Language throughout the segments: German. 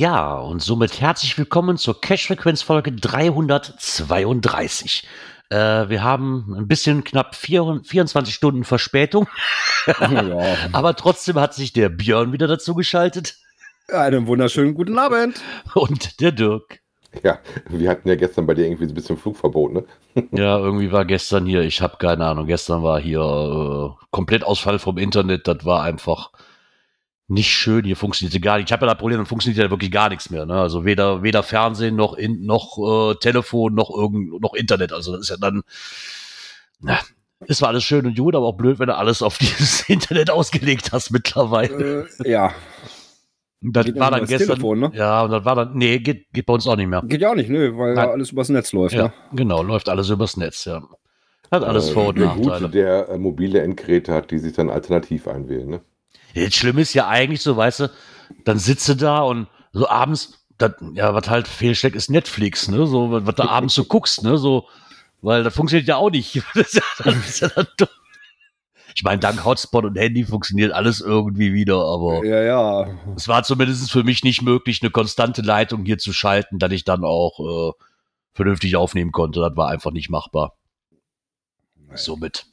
Ja, und somit herzlich willkommen zur Cash-Frequenz-Folge 332. Äh, wir haben ein bisschen knapp vier, 24 Stunden Verspätung. Ja. Aber trotzdem hat sich der Björn wieder dazu geschaltet Einen wunderschönen guten Abend. und der Dirk. Ja, wir hatten ja gestern bei dir irgendwie so ein bisschen Flugverbot, ne? Ja, irgendwie war gestern hier, ich habe keine Ahnung, gestern war hier äh, Komplettausfall vom Internet, das war einfach nicht schön, hier funktionierte gar nicht. Ich habe ja das Problem, dann funktioniert ja wirklich gar nichts mehr. Ne? Also weder, weder Fernsehen noch, in, noch äh, Telefon noch irgend, noch Internet. Also das ist ja dann, na, es war alles schön und gut, aber auch blöd, wenn du alles auf dieses Internet ausgelegt hast mittlerweile. Äh, ja, Und das geht war dann gestern. Telefon, ne? Ja, und das war dann, nee, geht, geht bei uns auch nicht mehr. geht ja auch nicht, ne, weil Nein. alles übers Netz läuft. Ja, Ne? genau, läuft alles übers Netz, ja. Hat alles Äh, Vor- und der Nachteile. Gute, der äh, mobile Endgeräte hat, die sich dann alternativ einwählen, ne? Das Schlimme ist ja eigentlich so, weißt du, dann sitze da und so abends, das, ja, was halt fehlsteckt, ist Netflix, ne? So, was du abends so guckst, ne? So, weil das funktioniert ja auch nicht. Ja, ich meine, dank Hotspot und Handy funktioniert alles irgendwie wieder, aber Ja, ja. es war zumindest für mich nicht möglich, eine konstante Leitung hier zu schalten, dass ich dann auch äh, vernünftig aufnehmen konnte. Das war einfach nicht machbar. Somit.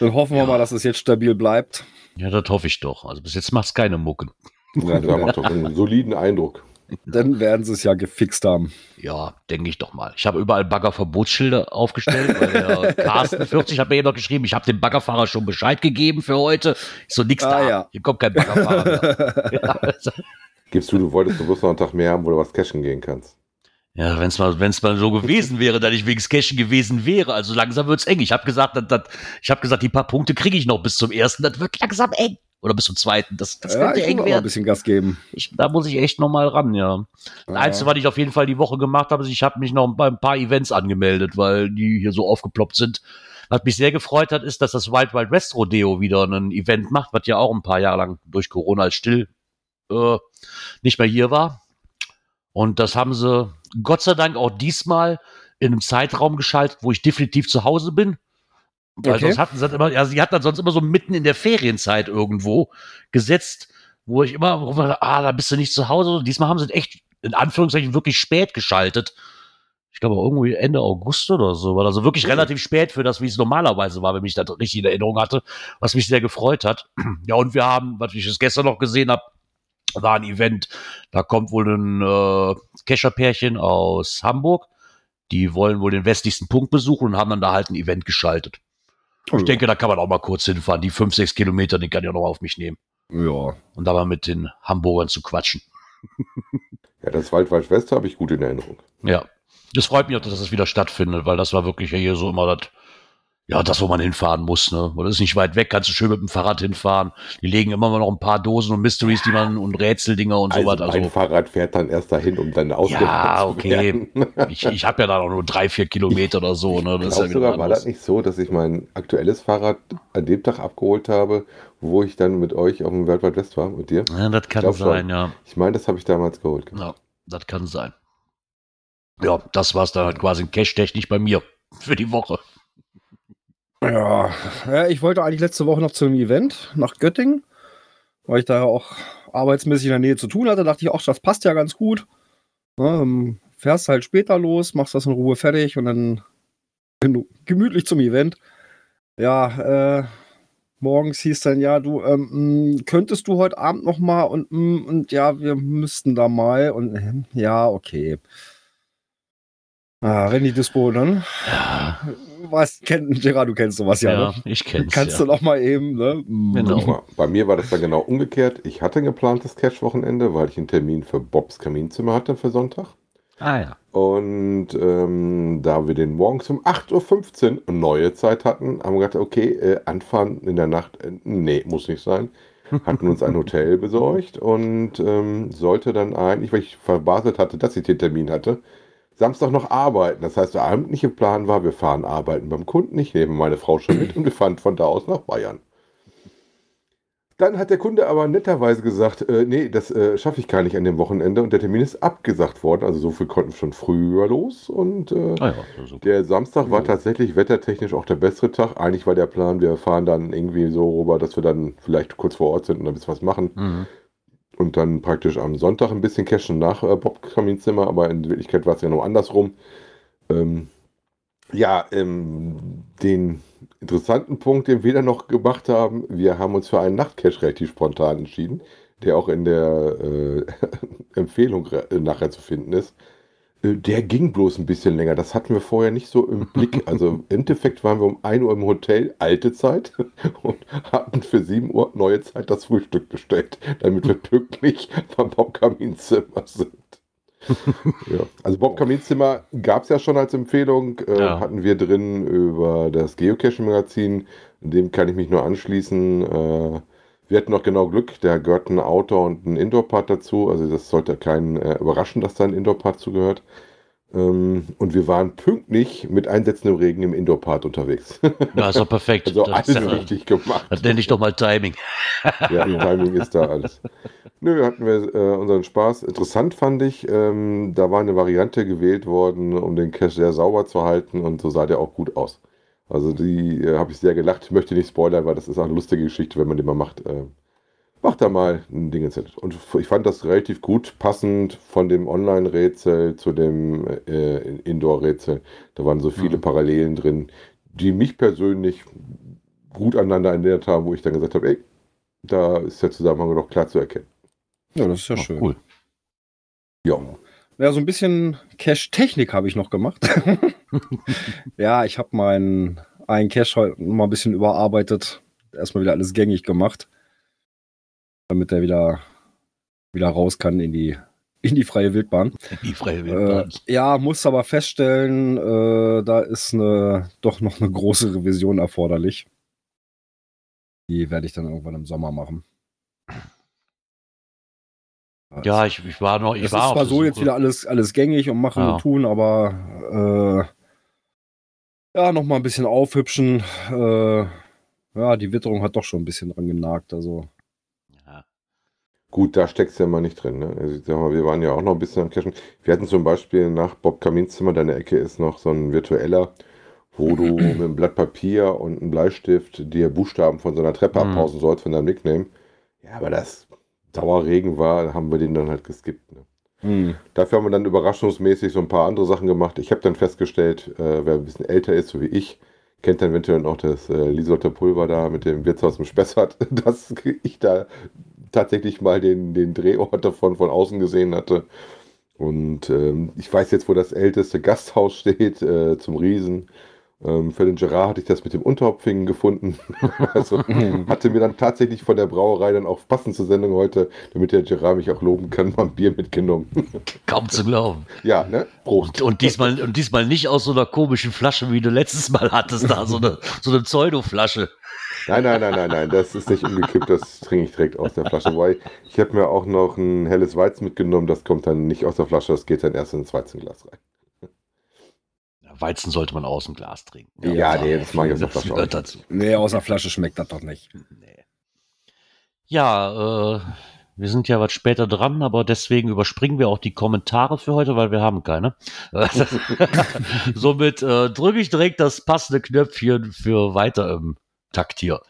Dann hoffen wir Ja. mal, dass es jetzt stabil bleibt. Ja, das hoffe ich doch. Also bis jetzt macht's keine Mucken. Ja, da macht doch einen soliden Eindruck. Dann werden sie es ja gefixt haben. Ja, denke ich doch mal. Ich habe überall Baggerverbotsschilder aufgestellt, weil der Carsten 40 hat mir eben noch geschrieben, ich habe dem Baggerfahrer schon Bescheid gegeben für heute. Ich so, nix Ah, da. ja. Hier kommt kein Baggerfahrer mehr. ja, also, Gibst du, du wolltest du bloß noch einen Tag mehr haben, wo du was cashen gehen kannst. Ja wenn es mal, wenn's mal so gewesen wäre, dass ich wegen Cashen gewesen wäre. Also langsam wird's eng. Ich habe gesagt, dass, dass, ich habe gesagt, die paar Punkte kriege ich noch bis zum ersten. Das wird langsam eng. Oder bis zum zweiten. Das, das ja, könnte ich eng mal ein werden. bisschen Gas geben. Ich, da muss ich echt noch mal ran, ja. Das Einzige, was ich auf jeden Fall die Woche gemacht habe, ist, ich habe mich noch bei ein paar Events angemeldet, weil die hier so aufgeploppt sind. Was mich sehr gefreut hat, ist, dass das Wild Wild West Rodeo wieder ein Event macht, was ja auch ein paar Jahre lang durch Corona still äh, nicht mehr hier war. Und das haben sie Gott sei Dank auch diesmal in einem Zeitraum geschaltet, wo ich definitiv zu Hause bin. Weil Okay. sonst hatten sie immer, ja, sie hatten das sonst immer so mitten in der Ferienzeit irgendwo gesetzt, wo ich immer, wo ah, da bist du nicht zu Hause. Diesmal haben sie echt, in Anführungszeichen, wirklich spät geschaltet. Ich glaube irgendwie Ende August oder so. War also wirklich relativ spät für das, wie es normalerweise war, wenn ich das richtig in Erinnerung hatte, was mich sehr gefreut hat. Ja, und wir haben, was ich jetzt gestern noch gesehen habe, war ein Event. Da kommt wohl ein äh, Kescherpärchen aus Hamburg. Die wollen wohl den westlichsten Punkt besuchen und haben dann da halt ein Event geschaltet. Ich denke, da kann man auch mal kurz hinfahren. Die fünf, sechs Kilometer, die kann ich auch noch auf mich nehmen. Ja. Und da mal mit den Hamburgern zu quatschen. Ja, das Wald Wald West habe ich gut in Erinnerung. Ja. Das freut mich auch, dass das wieder stattfindet, weil das war wirklich ja hier so immer das, ja, das, wo man hinfahren muss, ne? Weil das ist nicht weit weg, kannst du schön mit dem Fahrrad hinfahren. Die legen immer noch ein paar Dosen und Mysteries, die man und Rätseldinger und Also sowas. mein Also, Fahrrad fährt dann erst dahin, um dann ausgeladen ja, okay. Ich, ich habe ja da auch nur drei, vier Kilometer oder so, ne? Ich Das ist ja sogar, war das nicht so, dass ich mein aktuelles Fahrrad an dem Tag abgeholt habe, wo ich dann mit euch auf dem World Wide West war, mit dir? Ja, das kann glaub sein, ja. Ich meine, das habe ich damals geholt. Ja, das kann sein. Ja, das war's dann halt quasi cash-technisch bei mir für die Woche. Ja. ja, ich wollte eigentlich letzte Woche noch zu einem Event nach Göttingen, weil ich da auch arbeitsmäßig in der Nähe zu tun hatte. dachte ich auch, das passt ja ganz gut. Ja, ähm, fährst halt später los, machst das in Ruhe fertig und dann genu- gemütlich zum Event. Ja, äh, morgens hieß dann, ja, du, ähm, mh, könntest du heute Abend noch mal und, mh, und ja, wir müssten da mal und äh, ja, okay. Ah, wenn die Dispo dann, Ja, was, kennt, Gerard, du kennst sowas ja, ja, ne? ich kenn's. Kannst ja. du noch mal eben, ne? Genau. Mal, Bei mir war das dann genau umgekehrt. Ich hatte ein geplantes Cash-Wochenende, weil ich einen Termin für Bobs Kaminzimmer hatte für Sonntag. Ah ja. Und ähm, da wir den morgens um 8.15 Uhr neue Zeit hatten, haben wir gedacht, okay, äh, anfahren in der Nacht, äh, nee, muss nicht sein. Hatten uns ein Hotel besorgt und ähm, sollte dann eigentlich, weil ich verbaselt hatte, dass ich den Termin hatte, Samstag noch arbeiten. Das heißt, der eigentliche Plan war, wir fahren arbeiten beim Kunden, ich nehme meine Frau schon mit und wir fahren von da aus nach Bayern. Dann hat der Kunde aber netterweise gesagt, äh, nee, das äh, schaffe ich gar nicht an dem Wochenende und der Termin ist abgesagt worden. Also so viel konnten wir schon früher los und äh, Ah ja, der Samstag war tatsächlich wettertechnisch auch der bessere Tag. Eigentlich war der Plan, wir fahren dann irgendwie so rüber, dass wir dann vielleicht kurz vor Ort sind und ein bisschen was machen. mhm. Und dann praktisch am Sonntag ein bisschen cashen nach äh, Bob Kaminzimmer, aber in Wirklichkeit war es ja noch andersrum. Ähm, ja, ähm, den interessanten Punkt, den wir dann noch gemacht haben, wir haben uns für einen Nachtcash relativ spontan entschieden, der auch in der äh, Empfehlung äh, nachher zu finden ist. Äh, Der ging bloß ein bisschen länger. Das hatten wir vorher nicht so im Blick. Also im Endeffekt waren wir um 1 Uhr im Hotel, alte Zeit, und hatten für 7 Uhr neue Zeit das Frühstück bestellt, damit wir pünktlich beim Bob Kaminzimmer sind. ja. Also Bob Kaminzimmer gab es ja schon als Empfehlung, äh, Ja. hatten wir drin über das Geocaching-Magazin. Dem kann ich mich nur anschließen. Äh, wir hatten noch genau Glück, da gehört ein Outdoor- und ein Indoor-Part dazu. Also das sollte keinen äh, überraschen, dass da ein Indoor-Part zugehört. Ähm, und wir waren pünktlich mit einsetzendem Regen im Indoor-Part unterwegs. Ja, ist doch perfekt. also das, alles ist ja, richtig gemacht. das nenne ich doch mal Timing. Ja, Timing ist da alles. Nö, hatten wir äh, unseren Spaß. Interessant fand ich, ähm, da war eine Variante gewählt worden, um den Cache sehr sauber zu halten und so sah der auch gut aus. Also die äh, habe ich sehr gelacht. Ich möchte nicht spoilern, weil das ist auch eine lustige Geschichte, wenn man den mal macht. Äh, macht da mal ein Ding ins Set. Und ich fand das relativ gut passend von dem Online-Rätsel zu dem äh, Indoor-Rätsel. Da waren so viele Mhm. Parallelen drin, die mich persönlich gut aneinander erinnert haben, wo ich dann gesagt habe, ey, da ist der Zusammenhang doch klar zu erkennen. Ja, das ist ja Oh, schön. cool. Ja, Ja, so ein bisschen Cache-Technik habe ich noch gemacht. ja, ich habe meinen einen Cache heute mal ein bisschen überarbeitet. Erstmal wieder alles gängig gemacht. Damit er wieder, wieder raus kann in die, in die freie Wildbahn. Die freie Äh, Wildbahn. ja, muss aber feststellen, äh, da ist eine, doch noch eine große Revision erforderlich. Die werde ich dann irgendwann im Sommer machen. Ja, ich, ich war noch. Ich es war ist zwar so jetzt wieder alles, alles gängig und machen Ja. und tun, aber äh, ja, noch mal ein bisschen aufhübschen. Äh, ja, die Witterung hat doch schon ein bisschen dran genagt. Also, Ja. gut, da steckst du ja mal nicht drin. Ne? Also ich sag mal, wir waren ja auch noch ein bisschen am Cashen. Wir hatten zum Beispiel nach Bob Kaminzimmer, deine Ecke ist noch so ein virtueller, wo du mit einem Blatt Papier und einem Bleistift dir Buchstaben von so einer Treppe Mhm. abpausen sollst von deinem Nickname. Ja, aber das Dauerregen war, haben wir den dann halt geskippt. Ne? hm, Dafür haben wir dann überraschungsmäßig so ein paar andere Sachen gemacht. Ich habe dann festgestellt, äh, wer ein bisschen älter ist, so wie ich, kennt dann eventuell noch das äh, Lieselotte Pulver da mit dem Wirtshaus im Spessart, dass ich da tatsächlich mal den, den Drehort davon von außen gesehen hatte. Und ähm, ich weiß jetzt, wo das älteste Gasthaus steht, äh, zum Riesen. Ähm, für den Gerard hatte ich das mit dem Unterhopfingen gefunden. also hatte mir dann tatsächlich von der Brauerei dann auch passend zur Sendung heute, damit der Gerard mich auch loben kann, mal ein Bier mitgenommen. Kaum zu glauben. ja, ne? Prost. Und, und, diesmal, und diesmal nicht aus so einer komischen Flasche, wie du letztes Mal hattest, da so eine, so eine Pseudo-Flasche. Nein, nein, nein, nein, nein, das ist nicht umgekippt, das trinke ich direkt aus der Flasche. Weil ich habe mir auch noch ein helles Weizen mitgenommen, das kommt dann nicht aus der Flasche, das geht dann erst ins Weizenglas rein. Ja, Weizen sollte man aus dem Glas trinken. Ja, nee, das mag ich der das auch dazu. nee, aus der Flasche schmeckt das doch nicht. Nee. Ja, äh, wir sind ja was später dran, aber deswegen überspringen wir auch die Kommentare für heute, weil wir haben keine. Somit äh, drücke ich direkt das passende Knöpfchen für weiter im Takt hier.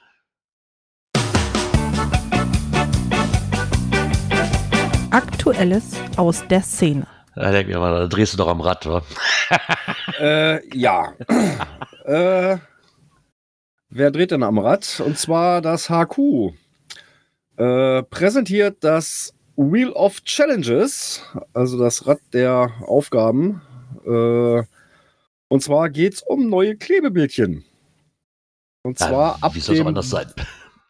Aktuelles aus der Szene. Da denk ich mal, da drehst du doch am Rad, wa? Äh, ja. äh, wer dreht denn am Rad? Und zwar das HQ. Äh, präsentiert das Wheel of Challenges, also das Rad der Aufgaben. Äh, und zwar geht es um neue Klebebildchen. Und zwar Ja, ab dem,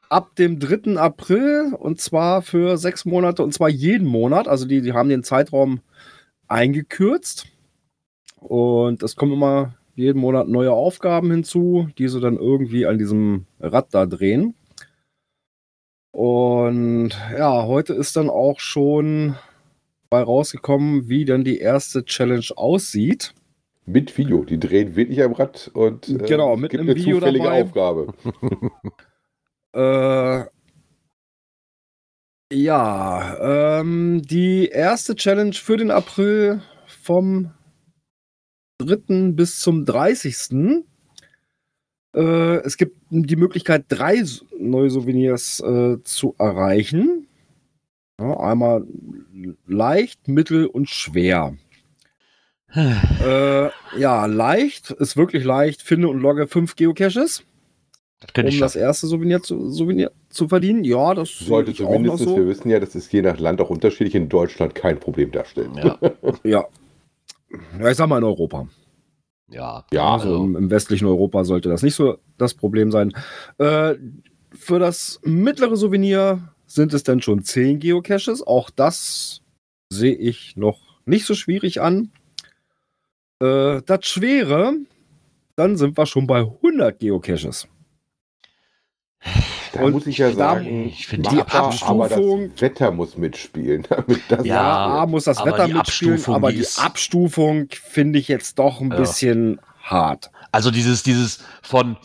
ab dem 3. April und zwar für sechs Monate und zwar jeden Monat. Also die, die haben den Zeitraum eingekürzt. Und es kommen immer jeden Monat neue Aufgaben hinzu, die sie dann irgendwie an diesem Rad da drehen. Und ja, heute ist dann auch schon bei rausgekommen, wie dann die erste Challenge aussieht. Mit Video. Die drehen wirklich am Rad und äh, Genau, mit gibt einem eine Video zufällige dabei. Aufgabe. Äh, ja, ähm, die erste Challenge für den April vom 3. bis zum 30. Äh, es gibt die Möglichkeit, drei neue Souvenirs äh, zu erreichen. Ja, einmal leicht, mittel und schwer. Äh, ja, leicht ist wirklich leicht. Finde und logge fünf Geocaches, um ich das erste Souvenir zu, Souvenir zu verdienen. Ja, das Sollte ich auch noch zumindest, so. wir wissen ja, das ist je nach Land auch unterschiedlich, in Deutschland kein Problem darstellen. Ja, Ja. Ja, ich sag mal in Europa. ja. Ja, Also im, im westlichen Europa sollte das nicht so das Problem sein. Äh, für das mittlere Souvenir sind es dann schon 10 Geocaches. Auch das sehe ich noch nicht so schwierig an. Äh, das Schwere, dann sind wir schon bei 100 Geocaches. Da und muss ich ja da- sagen, ich finde die machbar, aber Abstufung- das Wetter muss mitspielen. Damit das Ja, Ja, A muss das aber Wetter die mitspielen, Abstufung, aber die Abstufung finde ich jetzt doch ein Ja. bisschen hart. Also dieses, dieses von,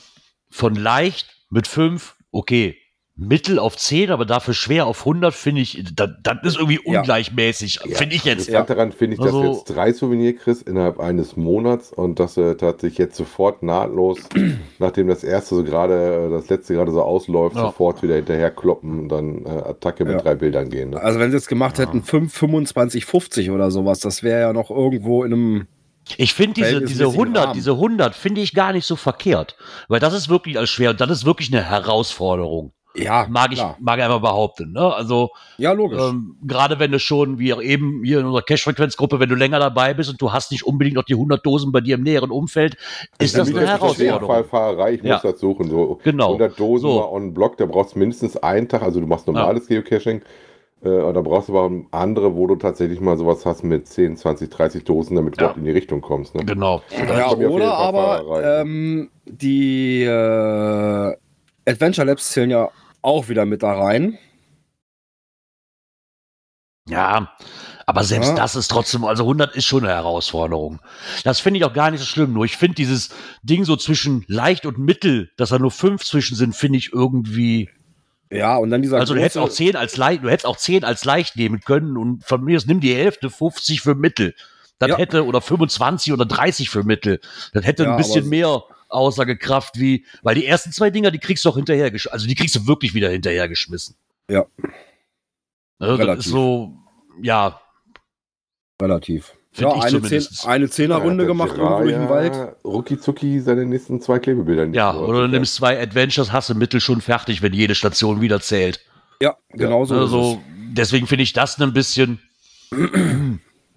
von leicht mit 5, okay, mittel auf 10, aber dafür schwer auf 100, finde ich, das, das ist irgendwie Ja. ungleichmäßig, finde ich jetzt. Interessant daran finde ich, dass Also- du jetzt drei Souvenir kriegst innerhalb eines Monats und dass du tatsächlich jetzt sofort nahtlos, nachdem das erste so gerade, das letzte gerade so ausläuft, Ja. sofort wieder hinterher kloppen und dann äh, Attacke mit Ja. drei Bildern gehen. Ne? Also wenn sie jetzt gemacht hätten 5, 25, 50 oder sowas, das wäre ja noch irgendwo in einem Ich finde diese, diese Verhältnismäßigen 100, Rahmen. diese 100 finde ich gar nicht so verkehrt, weil das ist wirklich als schwer und das ist wirklich eine Herausforderung. Ja, Mag ich, klar. mag ich einfach behaupten. Ne? Also Ja, logisch. ähm, gerade wenn du schon, wie auch eben hier in unserer Cash-Frequenz-Gruppe, wenn du länger dabei bist und du hast nicht unbedingt noch die 100 Dosen bei dir im näheren Umfeld, ist das eine das ist das Herausforderung. Schwerfallfahrerei, ich Ja. muss das suchen. So Genau. 100 Dosen So. mal on Block, da brauchst du mindestens einen Tag, also du machst normales Geocaching. Äh, und da brauchst du aber andere, wo du tatsächlich mal sowas hast mit 10, 20, 30 Dosen, damit du Ja. überhaupt in die Richtung kommst. Ne? Genau. Ja, ja oder aber Fahrerei. ähm, die äh, Adventure Labs zählen ja auch wieder mit da rein. Ja, aber selbst Ja. das ist trotzdem, also 100 ist schon eine Herausforderung. Das finde ich auch gar nicht so schlimm. Nur ich finde dieses Ding so zwischen leicht und mittel, dass da nur fünf zwischen sind, finde ich irgendwie. Ja, und dann dieser Also du hättest auch 10 als leicht, du hättest auch 10 als leicht nehmen können und von mir aus nimm die Hälfte 50 für mittel. Das Ja. hätte oder 25 oder 30 für mittel. Das hätte Ja, ein bisschen mehr Aussagekraft wie, weil die ersten zwei Dinger, die kriegst du auch hinterher, also die kriegst du wirklich wieder hinterhergeschmissen. Ja. Also das Relativ. ist so, ja, relativ. Find Ja, eine. Zehn, eine Zehnerrunde Ja, gemacht der irgendwo durch den Wald. Rucki seine nächsten zwei Klebebilder nicht. Ja, so oder du nimmst zwei Adventures, hast du Mittel schon fertig, wenn jede Station wieder zählt. Ja, genau so. ist also, deswegen finde ich das ein bisschen.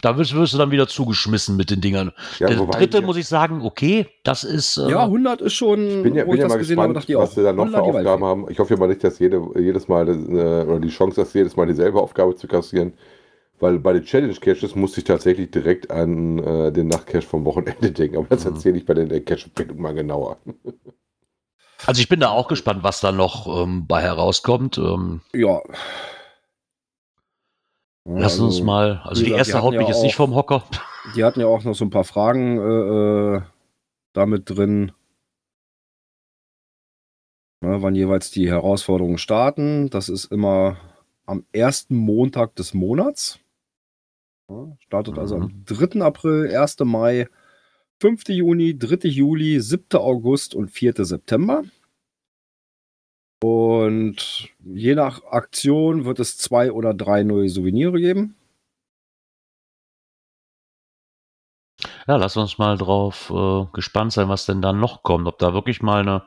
Da wirst, wirst du dann wieder zugeschmissen mit den Dingern. Ja, Der dritte ich- muss ich sagen, okay, das ist. Äh, Ja, 100 ist schon, Ich bin ja, bin ich ja mal gesehen habe, gespannt, ich was wir da noch für 100 die Aufgaben haben. Ich hoffe ja mal nicht, dass jede, jedes Mal äh, oder die Chance hast, jedes Mal dieselbe Aufgabe zu kassieren. Weil bei den Challenge Caches musste ich tatsächlich direkt an äh, den Nachtcache vom Wochenende denken. Aber das Mhm. erzähle ich bei den Cache-Empfehlungen mal genauer. also ich bin da auch gespannt, was da noch ähm, bei herauskommt. Ähm, Ja. Lass Also, uns mal. Also die gesagt, erste die haut mich ja jetzt nicht vom Hocker. Die hatten ja auch noch so ein paar Fragen äh, äh, damit drin. Ja, wann jeweils die Herausforderungen starten. Das ist immer am ersten Montag des Monats. Ja, startet also Mhm. am 3. April, 1. Mai, 5. Juni, 3. Juli, 7. August und 4. September. Und je nach Aktion wird es zwei oder drei neue Souvenire geben. Ja, lass uns mal drauf äh, gespannt sein, was denn dann noch kommt. Ob da wirklich mal eine,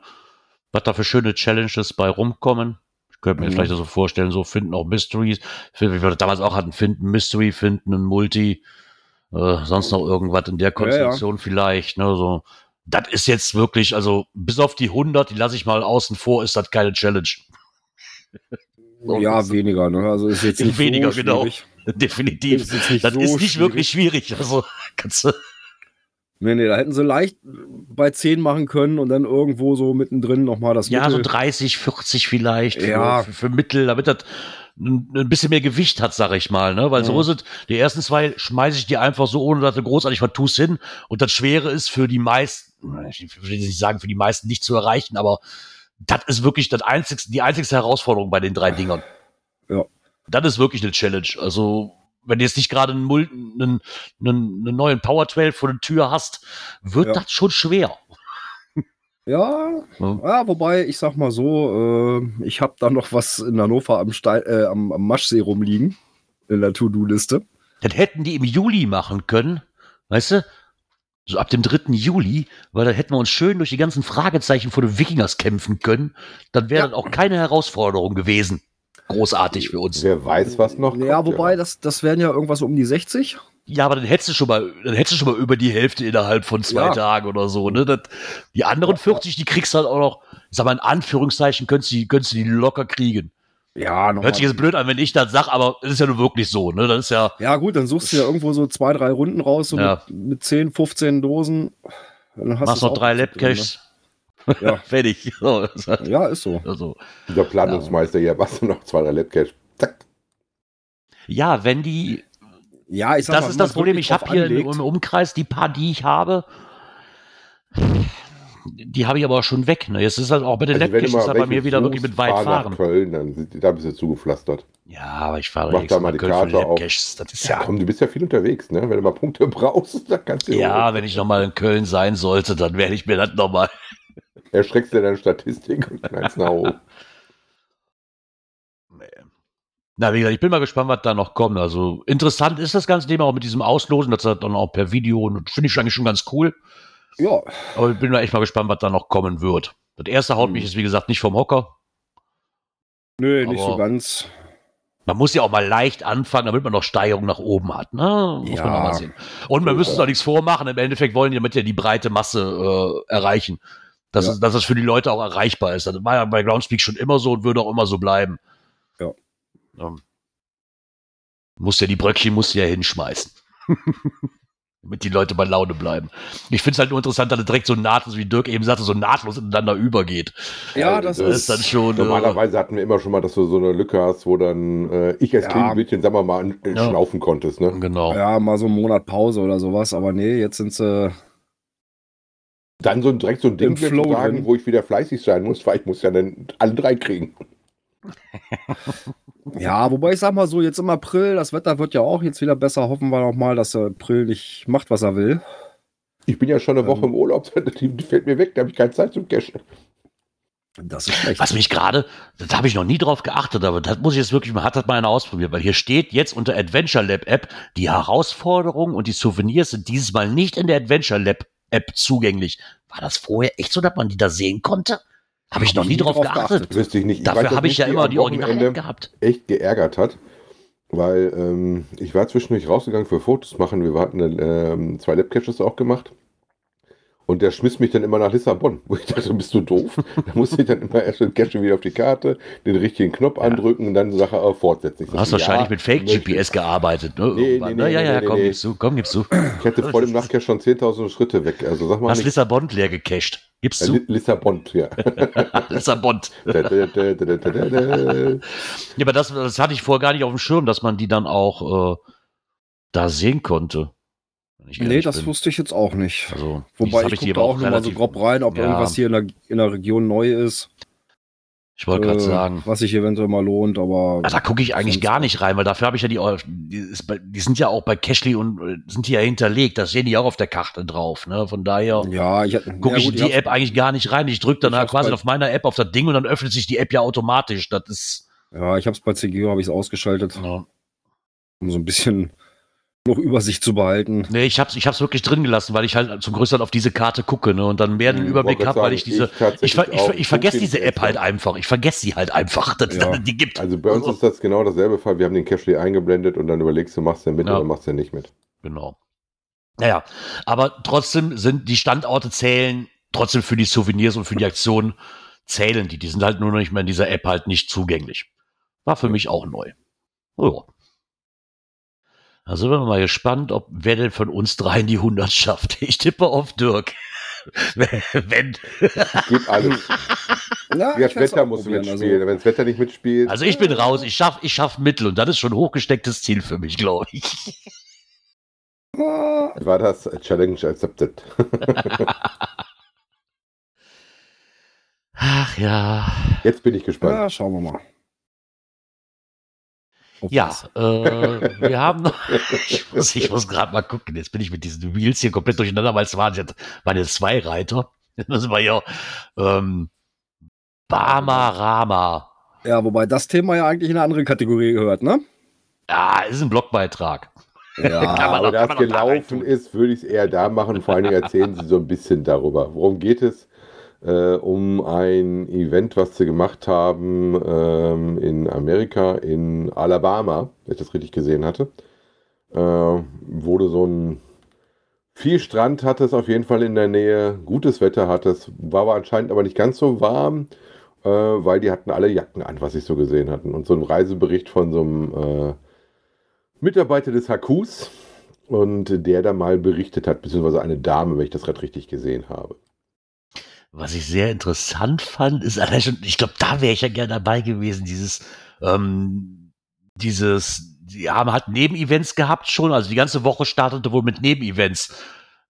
was da für schöne Challenges bei rumkommen. Ich könnte mir Mhm. vielleicht so vorstellen, so finden auch Mysteries, wie wir damals auch hatten, finden Mystery, finden ein Multi, äh, sonst noch irgendwas in der Konstellation vielleicht. Ne, so. Das ist jetzt wirklich, also bis auf die 100, die lasse ich mal außen vor, ist das keine Challenge. So, ja, weniger, ne? Also ist jetzt nicht Weniger, so genau. schwierig. definitiv. Ist jetzt nicht das so ist nicht schwierig. wirklich schwierig. Also kannst du. Nee, nee, da hätten sie leicht bei 10 machen können und dann irgendwo so mittendrin nochmal das Ja, so Mittel. 30, 40 vielleicht für, Ja. für, für Mittel, damit das ein, bisschen mehr Gewicht hat, sag ich mal. Ne? Weil so Ja. ist es, die ersten zwei schmeiße ich die einfach so, ohne dass du großartig was tust hin. Und das Schwere ist für die meisten, ich will nicht sagen, für die meisten nicht zu erreichen, aber das ist wirklich das einzigste, die einzigste Herausforderung bei den drei Dingern. Ja. Das ist wirklich eine Challenge. Also, wenn du jetzt nicht gerade einen, einen, einen, einen neuen Power 12 vor der Tür hast, wird Ja. das schon schwer. Ja, Ja. ja, wobei, ich sag mal so, äh, ich habe da noch was in Hannover am, Stein, äh, am, am Maschsee rumliegen, in der To-Do-Liste. Das hätten die im Juli machen können, weißt du? So ab dem 3. Juli, weil dann hätten wir uns schön durch die ganzen Fragezeichen vor den Wikingers kämpfen können. Dann wäre Ja. das auch keine Herausforderung gewesen. Großartig für uns. Wer weiß, was noch Ja, kommt, wobei, das, das wären ja irgendwas um die 60. Ja, aber dann hättest du schon mal, dann hättest du schon mal über die Hälfte innerhalb von zwei Ja. Tagen oder so, ne? Das, die anderen 40, die kriegst du halt auch noch, ich sag mal in Anführungszeichen, könntest du die, könntest du die locker kriegen. Ja, noch Hört sich jetzt blöd an, wenn ich das sag, aber es ist ja nur wirklich so, ne? Das ist ja, Ja, gut, dann suchst du ja irgendwo so zwei, drei Runden raus, so Ja. mit, mit 10, 15 Dosen. Dann hast machst noch drei Labcaches, Ne? Ja. fertig. So, halt- ja, ist so. also. Der Planungsmeister, ja, was noch zwei, drei Labcash. Zack. Ja, wenn die, Ja, ich sag das mal, ist das Problem. Ich habe hier anlegt- im Umkreis die paar, die ich habe, die habe ich aber auch schon weg. Ne? Jetzt ist halt auch bei den Also du ist halt bei mir wieder wirklich mit weit fahr fahren. Köln, dann sind da ein bisschen zugepflastert. Ja, aber ich fahre Mach da mal die Köln Karte auf. Das ist Ja, ja, komm, du bist ja viel unterwegs, ne? Wenn du mal Punkte brauchst, dann kannst du ja, wenn ich nochmal in Köln sein sollte, dann werde ich mir das nochmal. erschreckst du deine Statistik und knallst nach oben. Na, wie gesagt, ich bin mal gespannt, was da noch kommt. Also interessant ist das ganze Thema auch mit diesem Auslosen, das hat dann auch per Video und finde ich eigentlich schon ganz cool. Ja, Aber ich bin mal echt mal gespannt, was da noch kommen wird. Das erste haut Hm. mich jetzt, wie gesagt, nicht vom Hocker. nö, nicht Aber- so ganz. Man muss ja auch mal leicht anfangen, damit man noch Steigerung nach oben hat. Ne? Muss Ja. man mal sehen. Und müsste ja. es auch nichts vormachen. Im Endeffekt wollen die damit ja die breite Masse äh, erreichen. Dass, Ja. es, dass es für die Leute auch erreichbar ist. Das war ja bei Groundspeak schon immer so und würde auch immer so bleiben. Ja. Ähm, muss ja die Bröckchen musst du ja hinschmeißen. damit die Leute bei Laune bleiben. Ich finde es halt nur interessant, dass es direkt so nahtlos, wie Dirk eben sagte, so nahtlos ineinander übergeht. Ja, das Das ist ist dann schon. Äh, Normalerweise hatten wir immer schon mal, dass du so eine Lücke hast, wo dann äh, ich als Ja. kleines Mädchen, sagen wir mal, äh, Ja. schnaufen konntest, ne? genau. ja mal so einen Monat Pause oder sowas, aber nee, jetzt sind sie. Dann so ein, direkt so ein Ding sagen, wo ich wieder fleißig sein muss, weil ich muss ja dann alle drei kriegen. Ja, wobei ich sag mal so, jetzt im April, das Wetter wird ja auch jetzt wieder besser. Hoffen wir noch mal, dass der April nicht macht, was er will. Ich bin ja schon eine Woche Ähm. im Urlaub, die, fällt mir weg, da habe ich keine Zeit zum Cashen. Das ist schlecht. Was mich gerade, das habe ich noch nie drauf geachtet, aber das muss ich jetzt wirklich, man hat das mal einer ausprobiert, weil hier steht jetzt unter Adventure Lab App, die Herausforderungen und die Souvenirs sind dieses Mal nicht in der Adventure Lab App zugänglich. War das vorher echt so, dass man die da sehen konnte? Habe ich noch nie drauf geachtet. geachtet. Wüsste ich nicht. Dafür habe ich ja immer die Original Wochenende App gehabt. echt geärgert hat, weil ähm, ich war zwischendurch rausgegangen für Fotos machen. Wir hatten ähm, zwei Labcaches auch gemacht. Und der schmiss mich dann immer nach Lissabon, wo ich dachte, bist du doof? Da musste ich dann immer erst den Cache wieder auf die Karte, den richtigen Knopf andrücken und dann Sache auch fortsetzen. Du hast wahrscheinlich ja, mit Fake möchte. GPS gearbeitet, ne? Nee, nee, ne? nee, Ja, nee, ja, nee, komm, gibst du, komm, gibst du. Ich hatte vor dem Nachtcache schon 10.000 Schritte weg. Also sag mal Hast nicht. Lissabon leer gecached. Gibst Äh, du? Li- Lissabon, ja. Lissabon. Ja, aber das, das hatte ich vorher gar nicht auf dem Schirm, dass man die dann auch äh, da sehen konnte. Ich nee, das bin. wusste ich jetzt auch nicht. Also, Wobei ich die gucke auch nur mal so grob rein, ob Ja. irgendwas hier in der, in der Region neu ist. Ich wollte gerade äh, sagen. Was sich eventuell mal lohnt, aber. Ah, da gucke ich eigentlich gar nicht rein, weil dafür habe ich ja die, die, die sind ja auch bei Cashly und äh, sind die ja hinterlegt. Das sehen die auch auf der Karte drauf. Ne? Von daher Ja, ich gucke ja, ich in die App eigentlich gar nicht rein. Ich drücke dann Ich halt quasi auf meiner App auf das Ding und dann öffnet sich die App ja automatisch. Das ist. Ja, ich habe es bei CGO habe ich es ausgeschaltet, Ja. um so ein bisschen noch Übersicht zu behalten. Nee, ich hab's, ich hab's wirklich drin gelassen, weil ich halt zum größeren auf diese Karte gucke ne? und dann mehr den Hm, Überblick habe, weil ich diese. Ich, ver, ich, ver, ich vergesse diese App halt einfach. Ich vergesse sie halt einfach, dass es Ja. dann die gibt. Also bei uns ist das genau dasselbe Fall. Wir haben den Cache eingeblendet und dann überlegst du, machst du mit Ja. oder machst du nicht mit. Genau. Naja, aber trotzdem sind die Standorte zählen, trotzdem für die Souvenirs und für die Aktionen zählen die. Die sind halt nur noch nicht mehr in dieser App halt nicht zugänglich. War für mich auch neu. Oh, ja. Da sind wir mal gespannt, ob wer denn von uns dreien die 100 schafft. Ich tippe auf Dirk. Wenn. Geht alles. Ja, Ja, das Wetter muss mitspielen. also- Wenn das Wetter nicht mitspielt, Also ich bin raus. Ich schaff, ich schaff Mittel und das ist schon ein hochgestecktes Ziel für mich, glaube ich. Ah, war das a Challenge accepted. Ach ja. Jetzt bin ich gespannt. Ja, schauen wir mal. Ob Ja, das- äh, wir haben noch. Ich muss, ich muss gerade mal gucken. Jetzt bin ich mit diesen Wheels hier komplett durcheinander, weil es waren jetzt, waren jetzt zwei Reiter. Das war ja ähm, Bama Rama. ja, wobei das Thema ja eigentlich in eine andere Kategorie gehört, ne? Ja, ist ein Blogbeitrag. Ja, Kann man Aber doch- da es kann man doch da gelaufen ist, würde ich es eher da machen. Vor allen Dingen erzählen Sie so ein bisschen darüber. Worum geht es? Äh, um ein Event, was Sie gemacht haben ähm, in Amerika, in Alabama, wenn ich das richtig gesehen hatte. Äh, wurde so ein viel Strand hatte es auf jeden Fall in der Nähe, gutes Wetter hatte es, war aber anscheinend aber nicht ganz so warm, äh, weil die hatten alle Jacken an, was ich so gesehen hatten. Und so ein Reisebericht von so einem äh, Mitarbeiter des HQs und der da mal berichtet hat, beziehungsweise eine Dame, wenn ich das gerade richtig gesehen habe. Was ich sehr interessant fand, ist allein schon, ich glaube, da wäre ich ja gerne dabei gewesen, dieses, ähm, dieses, die haben halt Nebenevents gehabt schon, also die ganze Woche startete wohl mit Nebenevents,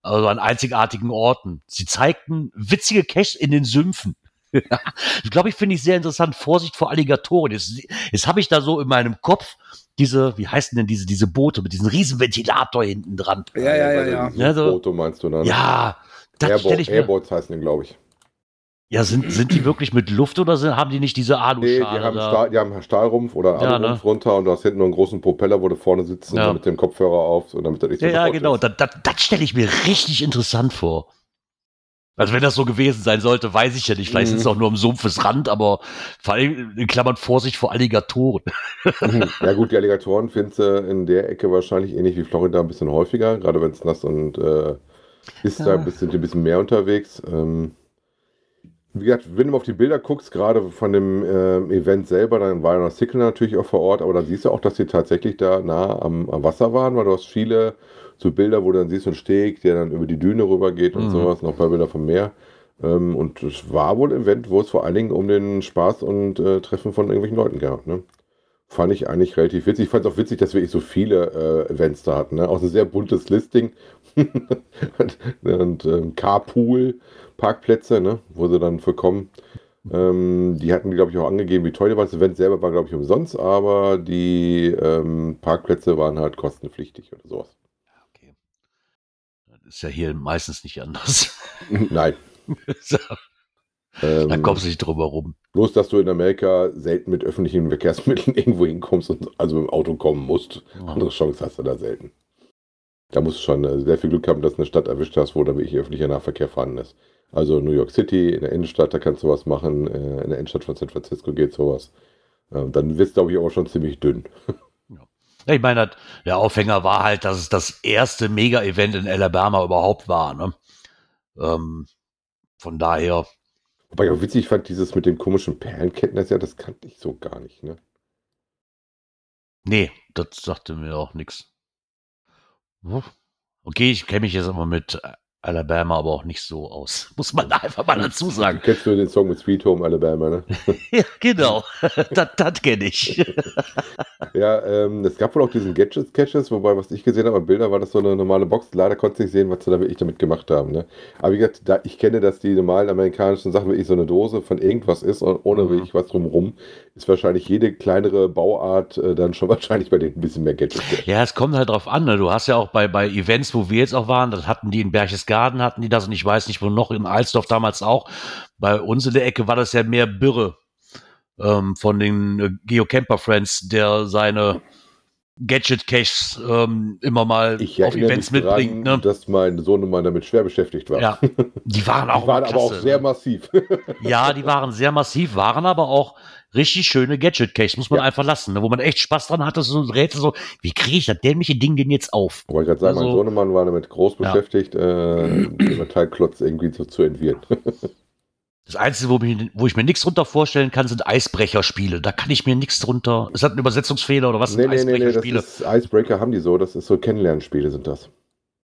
also an einzigartigen Orten. Sie zeigten witzige Caches in den Sümpfen. ich glaube, ich finde ich sehr interessant. Vorsicht vor Alligatoren. Jetzt, jetzt habe ich da so in meinem Kopf diese, wie heißen denn diese, diese Boote mit diesem riesen Ventilator hinten dran. ja, ja, ja, ja. Ja, so- Foto meinst du, ne? Ja, das stelle ich mir. Airboats heißen die, glaube ich. Ja, sind, sind die wirklich mit Luft oder sind, haben die nicht diese Nee, die Aluschale? haben, da? Stahl, die haben Stahlrumpf oder Ja, Alurumpf ne? runter und du hast hinten noch einen großen Propeller, wo du vorne sitzt und Ja. mit dem Kopfhörer auf, und damit das nicht so ja, ja, genau. ist. Das, das, das stelle ich mir richtig interessant vor. Also wenn das so gewesen sein sollte, weiß ich ja nicht. Vielleicht Mhm. ist es auch nur am Sumpfesrand, aber vor allem in Klammern Vorsicht vor Alligatoren. ja gut, die Alligatoren findest du in der Ecke wahrscheinlich ähnlich wie Florida ein bisschen häufiger, gerade wenn es nass und äh, ist da Ja. ein bisschen, ein bisschen mehr unterwegs. Ähm, wie gesagt, wenn du auf die Bilder guckst, gerade von dem ähm, Event selber, dann war ja noch Sickle natürlich auch vor Ort, aber dann siehst du auch, dass die tatsächlich da nah am, am Wasser waren, weil du hast viele so Bilder, wo du dann siehst einen Steg, der dann über die Düne rüber geht und Mhm. sowas, noch ein paar Bilder vom Meer. Ähm, und es war wohl ein Event, wo es vor allen Dingen um den Spaß und äh, Treffen von irgendwelchen Leuten gab. Ne? Fand ich eigentlich relativ witzig. Ich fand es auch witzig, dass wir so viele äh, Events da hatten. Ne? Auch ein sehr buntes Listing. und ähm, Carpool, Parkplätze, ne? wo sie dann für kommen. Ähm, die hatten, glaube ich, auch angegeben, wie teuer waren. Das Event selber war, glaube ich, umsonst, aber die ähm, Parkplätze waren halt kostenpflichtig oder sowas. Okay. Das ist ja hier meistens nicht anders. Nein. So, Ähm, da kommst du nicht drüber rum. Bloß, dass du in Amerika selten mit öffentlichen Verkehrsmitteln irgendwo hinkommst und also im Auto kommen musst. Andere Chance hast du da selten. Da musst du schon äh, sehr viel Glück haben, dass du eine Stadt erwischt hast, wo da wirklich öffentlicher Nahverkehr vorhanden ist. Also New York City, in der Innenstadt, da kannst du was machen. Äh, in der Innenstadt von San Francisco geht sowas. Ähm, dann wirst du, glaube ich, aber schon ziemlich dünn. Ja, ich meine, der Aufhänger war halt, dass es das erste Mega-Event in Alabama überhaupt war. Ne? Ähm, von daher, Wobei ich auch witzig fand, dieses mit den komischen Perlenketten, das ja, das kannte ich so gar nicht. Ne? nee, das sagte mir auch nichts. Okay, ich kenne mich jetzt aber mit Alabama aber auch nicht so aus. Muss man da einfach mal dazu sagen. Kennst du den Song mit Sweet Home Alabama, ne? Ja, genau. das das kenne ich. Ja, ähm, es gab wohl auch diesen Gadget-Catches, wobei, was ich gesehen habe, an Bilder war das so eine normale Box. Leider konnte ich nicht sehen, was sie da wirklich damit gemacht haben. Ne? Aber wie gesagt, da, ich kenne, dass die normalen amerikanischen Sachen wirklich so eine Dose von irgendwas ist und ohne Mhm. wirklich was drumherum, ist wahrscheinlich jede kleinere Bauart äh, dann schon wahrscheinlich bei denen ein bisschen mehr Gadget. Ja, es kommt halt drauf an. Ne? Du hast ja auch bei, bei Events, wo wir jetzt auch waren, das hatten die in Berchtesgaden, hatten die das und ich weiß nicht, wo noch, in Alsdorf damals auch. Bei uns in der Ecke war das ja mehr Birre ähm, von den äh, Geocamper Friends, der seine Gadget-Caches ähm, immer mal Ich auf Events mich dran, mitbringt. Ne? dass mein Sohnemann damit schwer beschäftigt war. Ja, die waren auch, Die waren aber auch klasse, sehr ne? massiv. Ja, die waren sehr massiv, waren aber auch richtig schöne Gadget-Caches, muss man Ja. einfach lassen, ne? wo man echt Spaß dran hatte, so ein Rätsel so, wie kriege ich das dämliche Ding denn jetzt auf? Aber ich gerade sagen, mein Also- Sohnemann war damit groß Ja. beschäftigt, äh, den Metallklotz irgendwie zu, zu entwirren. Das Einzige, wo, mich, wo ich mir nichts drunter vorstellen kann, sind Eisbrecherspiele. Da kann ich mir nichts drunter. Ist das ein Übersetzungsfehler oder was Nee, sind nee, nee, nee, das Eisbrecherspiele? ist Icebreaker haben die so, das ist so Kennenlernspiele sind das.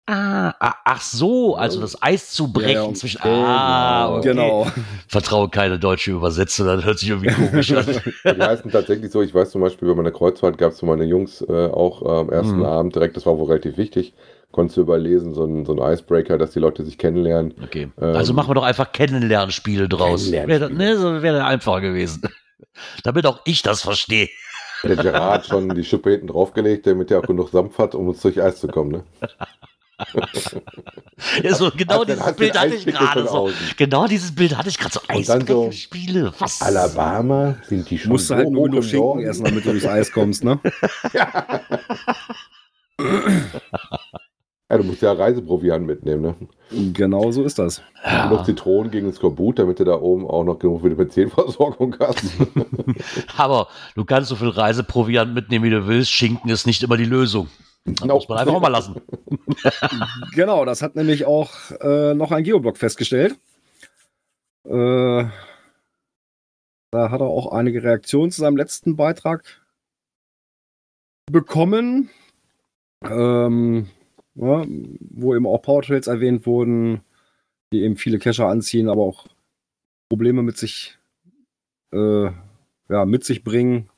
Ah, ah, ach so, also das Eis zu brechen Ja, ja, zwischen. genau. Ah, okay. Genau. Vertraue keine deutsche Übersetzung, das hört sich irgendwie komisch an. Die heißen tatsächlich so, ich weiß zum Beispiel, bei meiner Kreuzfahrt gab es für meine Jungs äh, auch äh, am ersten Mhm. Abend direkt, das war wohl relativ wichtig, konntest du überlesen, so ein, so ein Icebreaker, dass die Leute sich kennenlernen. Okay. Ähm, also machen wir doch einfach Kennenlernspiele draus. Wäre Kennenlernspiele. ne, so wäre einfacher gewesen. Damit auch ich das verstehe. Der Gerard hat schon die Schippe hinten draufgelegt, damit er auch genug Sampf hat, um uns durch Eis zu kommen. Ne? Ja, so, genau Hat dieses hat Bild hatte ich gerade so. Genau dieses Bild hatte ich gerade so. Dann so? Alabama sind die schon Musst du halt nur genug Schinken Norden? essen, damit du durchs Eis kommst, ne? Ja, du musst ja Reiseproviant mitnehmen. Ne? Genau so ist das. Ja. Und noch Zitronen gegen den Skorbut, damit du da oben auch noch genug für die Benzinversorgung hast. Aber du kannst so viel Reiseproviant mitnehmen, wie du willst. Schinken ist nicht immer die Lösung. Das muss man einfach auch mal lassen. Genau, das hat nämlich auch äh, noch ein Geoblock festgestellt. Äh, da hat er auch einige Reaktionen zu seinem letzten Beitrag bekommen, ähm, ja, wo eben auch Powertrails erwähnt wurden, die eben viele Cacher anziehen, aber auch Probleme mit sich, äh, ja, mit sich bringen.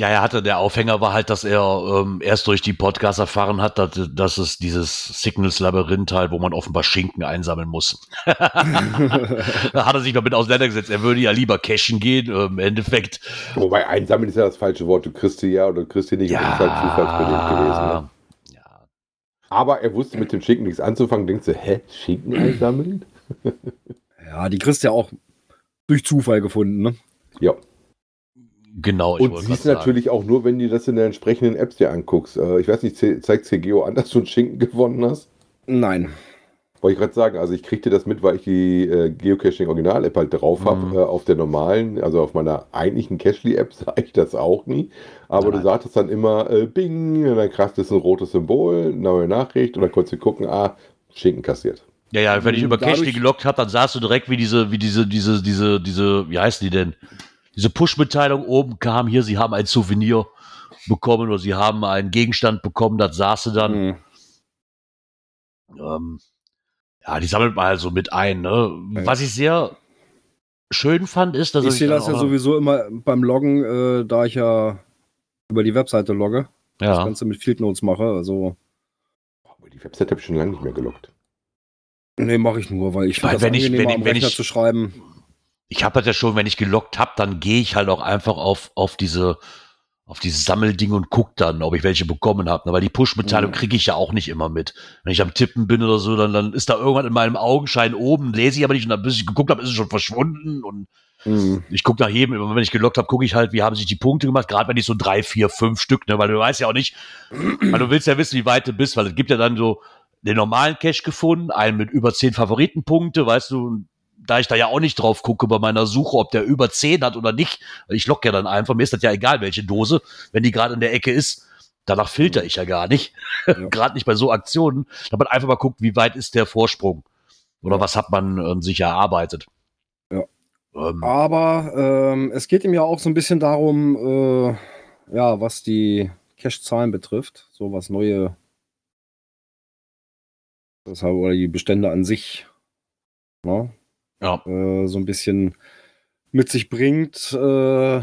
Ja, er hatte, der Aufhänger war halt, dass er ähm, erst durch die Podcasts erfahren hat, dass, dass es dieses Signals-Labyrinth halt, wo man offenbar Schinken einsammeln muss. da hat er sich damit auseinandergesetzt. Er würde ja lieber cashen gehen. ähm, Im Endeffekt. Wobei einsammeln ist ja das falsche Wort. Du kriegst sie ja oder du kriegst sie nicht. Das ist halt zufallsbedingt gewesen. Ne? ja. Aber er wusste mit dem Schinken nichts anzufangen. Denkst du, hä, Schinken einsammeln? ja, die kriegst du ja auch durch Zufall gefunden, ne? Ja. Genau, ich Und siehst grad sagen. natürlich auch nur, wenn du das in den entsprechenden Apps dir anguckst. Äh, ich weiß nicht, ze- zeigt CGO an, dass du einen Schinken gewonnen hast? Nein. Wollte ich gerade sagen, also ich kriegte das mit, weil ich die äh, Geocaching Original App halt drauf habe. Mhm. Äh, auf der normalen, also auf meiner eigentlichen Cashly App sah ich das auch nie. Aber Nein. du sagtest dann immer äh, Bing, und dann krass ist ein rotes Symbol, neue Nachricht und dann konntest du gucken, ah, Schinken kassiert. Ja, ja, wenn ich über Dadurch- Cashly gelockt habe, dann sahst du direkt, wie diese, wie diese, diese, diese, diese, wie heißen die denn? Diese Push-Mitteilung oben kam, hier, sie haben ein Souvenir bekommen oder sie haben einen Gegenstand bekommen, das sahst du dann. Mhm. Ähm, ja, die sammelt man halt so mit ein. Ne? Ja. Was ich sehr schön fand, ist, dass Ich ich sehe das ja sowieso immer beim Loggen, äh, da ich ja über die Webseite logge, das Ja, Ganze mit Field Notes mache. Also, Aber die Website habe ich schon lange nicht mehr gelockt. nee, mache ich nur, weil ich finde das wenn ich- wenn wenn ich- zu schreiben. Ich habe das ja schon, wenn ich gelockt habe, dann gehe ich halt auch einfach auf, auf diese auf dieses Sammelding und guck dann, ob ich welche bekommen habe. Weil die Push-Mitteilung Mhm. kriege ich ja auch nicht immer mit. Wenn ich am Tippen bin oder so, dann, dann ist da irgendwann in meinem Augenschein oben, lese ich aber nicht und dann, bis ich geguckt habe, ist es schon verschwunden und Mhm. ich gucke nach jedem, immer wenn ich gelockt habe, gucke ich halt, wie haben sich die Punkte gemacht, gerade wenn ich so drei, vier, fünf Stück, ne, weil du weißt ja auch nicht, weil du willst ja wissen, wie weit du bist, weil es gibt ja dann so den normalen Cache gefunden, einen mit über zehn Favoritenpunkte, weißt du, da ich da ja auch nicht drauf gucke bei meiner Suche, ob der über zehn hat oder nicht, ich lock ja dann einfach, mir ist das ja egal, welche Dose, wenn die gerade in der Ecke ist, danach filter ich ja gar nicht, Ja. gerade nicht bei so Aktionen, dass man einfach mal guckt, wie weit ist der Vorsprung oder was hat man äh, sich erarbeitet. Ja. Ähm, Aber ähm, es geht ihm ja auch so ein bisschen darum, äh, ja, was die Cache-Zahlen betrifft, so was neue, deshalb oder die Bestände an sich, ne, ja. äh, so ein bisschen mit sich bringt. Äh,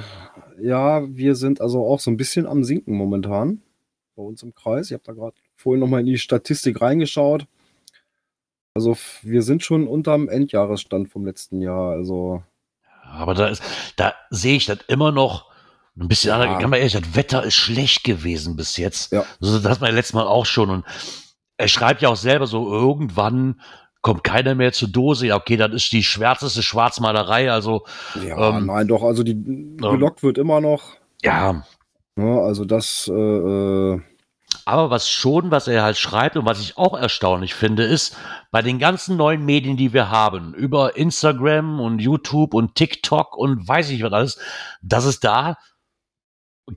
ja, wir sind also auch so ein bisschen am Sinken momentan bei uns im Kreis. Ich habe da gerade vorhin noch mal in die Statistik reingeschaut. Also wir sind schon unterm Endjahresstand vom letzten Jahr. Also Aber da ist, da sehe ich das immer noch ein bisschen, Ja. ja. kann man ehrlich, das Wetter ist schlecht gewesen bis jetzt. Ja. Also, das hat man letztes Mal auch schon. Und er schreibt ja auch selber so, irgendwann kommt keiner mehr zur Dose. Ja, okay, das ist die schwärzeste Schwarzmalerei. Also, ja, Ähm, nein, doch. Also die gelockt wird immer noch. ja. Ne, also das, äh, äh, Aber was schon, was er halt schreibt und was ich auch erstaunlich finde, ist, bei den ganzen neuen Medien, die wir haben, über Instagram und YouTube und TikTok und weiß ich was alles, dass es da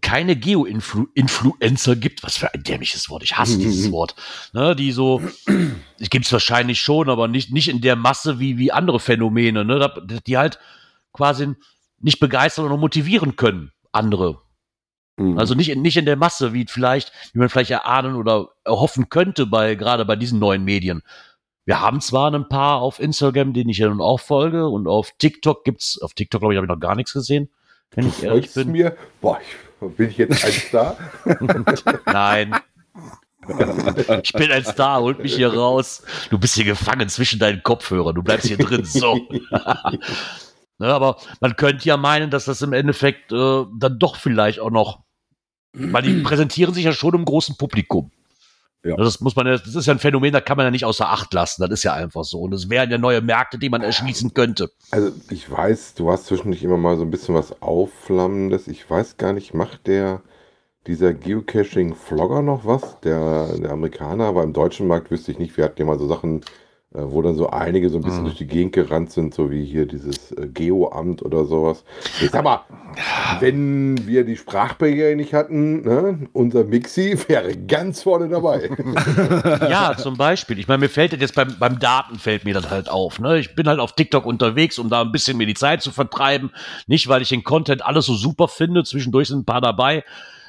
keine Geo-Influencer gibt, was für ein dämliches Wort, ich hasse dieses Wort, ne, die so, gibt es wahrscheinlich schon, aber nicht, nicht in der Masse wie, wie andere Phänomene, ne, die halt quasi nicht begeistern oder motivieren können, andere. Mhm. Also nicht, nicht in der Masse, wie vielleicht, wie man vielleicht erahnen oder erhoffen könnte bei, gerade bei diesen neuen Medien. Wir haben zwar ein paar auf Instagram, denen ich ja nun auch folge, und auf TikTok gibt's, auf TikTok glaube ich, habe ich noch gar nichts gesehen. Wenn du ich ehrlich bin. mir, boah, ich, bin ich jetzt ein Star? Nein. Ich bin ein Star, holt mich hier raus. Du bist hier gefangen zwischen deinen Kopfhörern, du bleibst hier drin. So. ne, aber man könnte ja meinen, dass das im Endeffekt äh, dann doch vielleicht auch noch, weil die präsentieren sich ja schon im großen Publikum. Ja. Das muss man, das ist ja ein Phänomen, da kann man ja nicht außer Acht lassen. Das ist ja einfach so. Und es wären ja neue Märkte, die man erschließen könnte. Also ich weiß, du hast zwischendurch immer mal so ein bisschen was Aufflammendes. Ich weiß gar nicht, macht der dieser Geocaching-Vlogger noch was? Der, der Amerikaner, aber im deutschen Markt wüsste ich nicht. Wir hatten ja mal so Sachen wo dann so einige so ein bisschen mhm. durch die Gegend gerannt sind, so wie hier dieses äh, Geoamt oder sowas. Jetzt aber, wenn wir die Sprachbarriere nicht hatten, ne, unser Mixi wäre ganz vorne dabei. ja, zum Beispiel. Ich meine, mir fällt das jetzt beim, beim Daten fällt mir das halt auf. Ne? Ich bin halt auf TikTok unterwegs, um da ein bisschen mir die Zeit zu vertreiben. Nicht, weil ich den Content alles so super finde, zwischendurch sind ein paar dabei.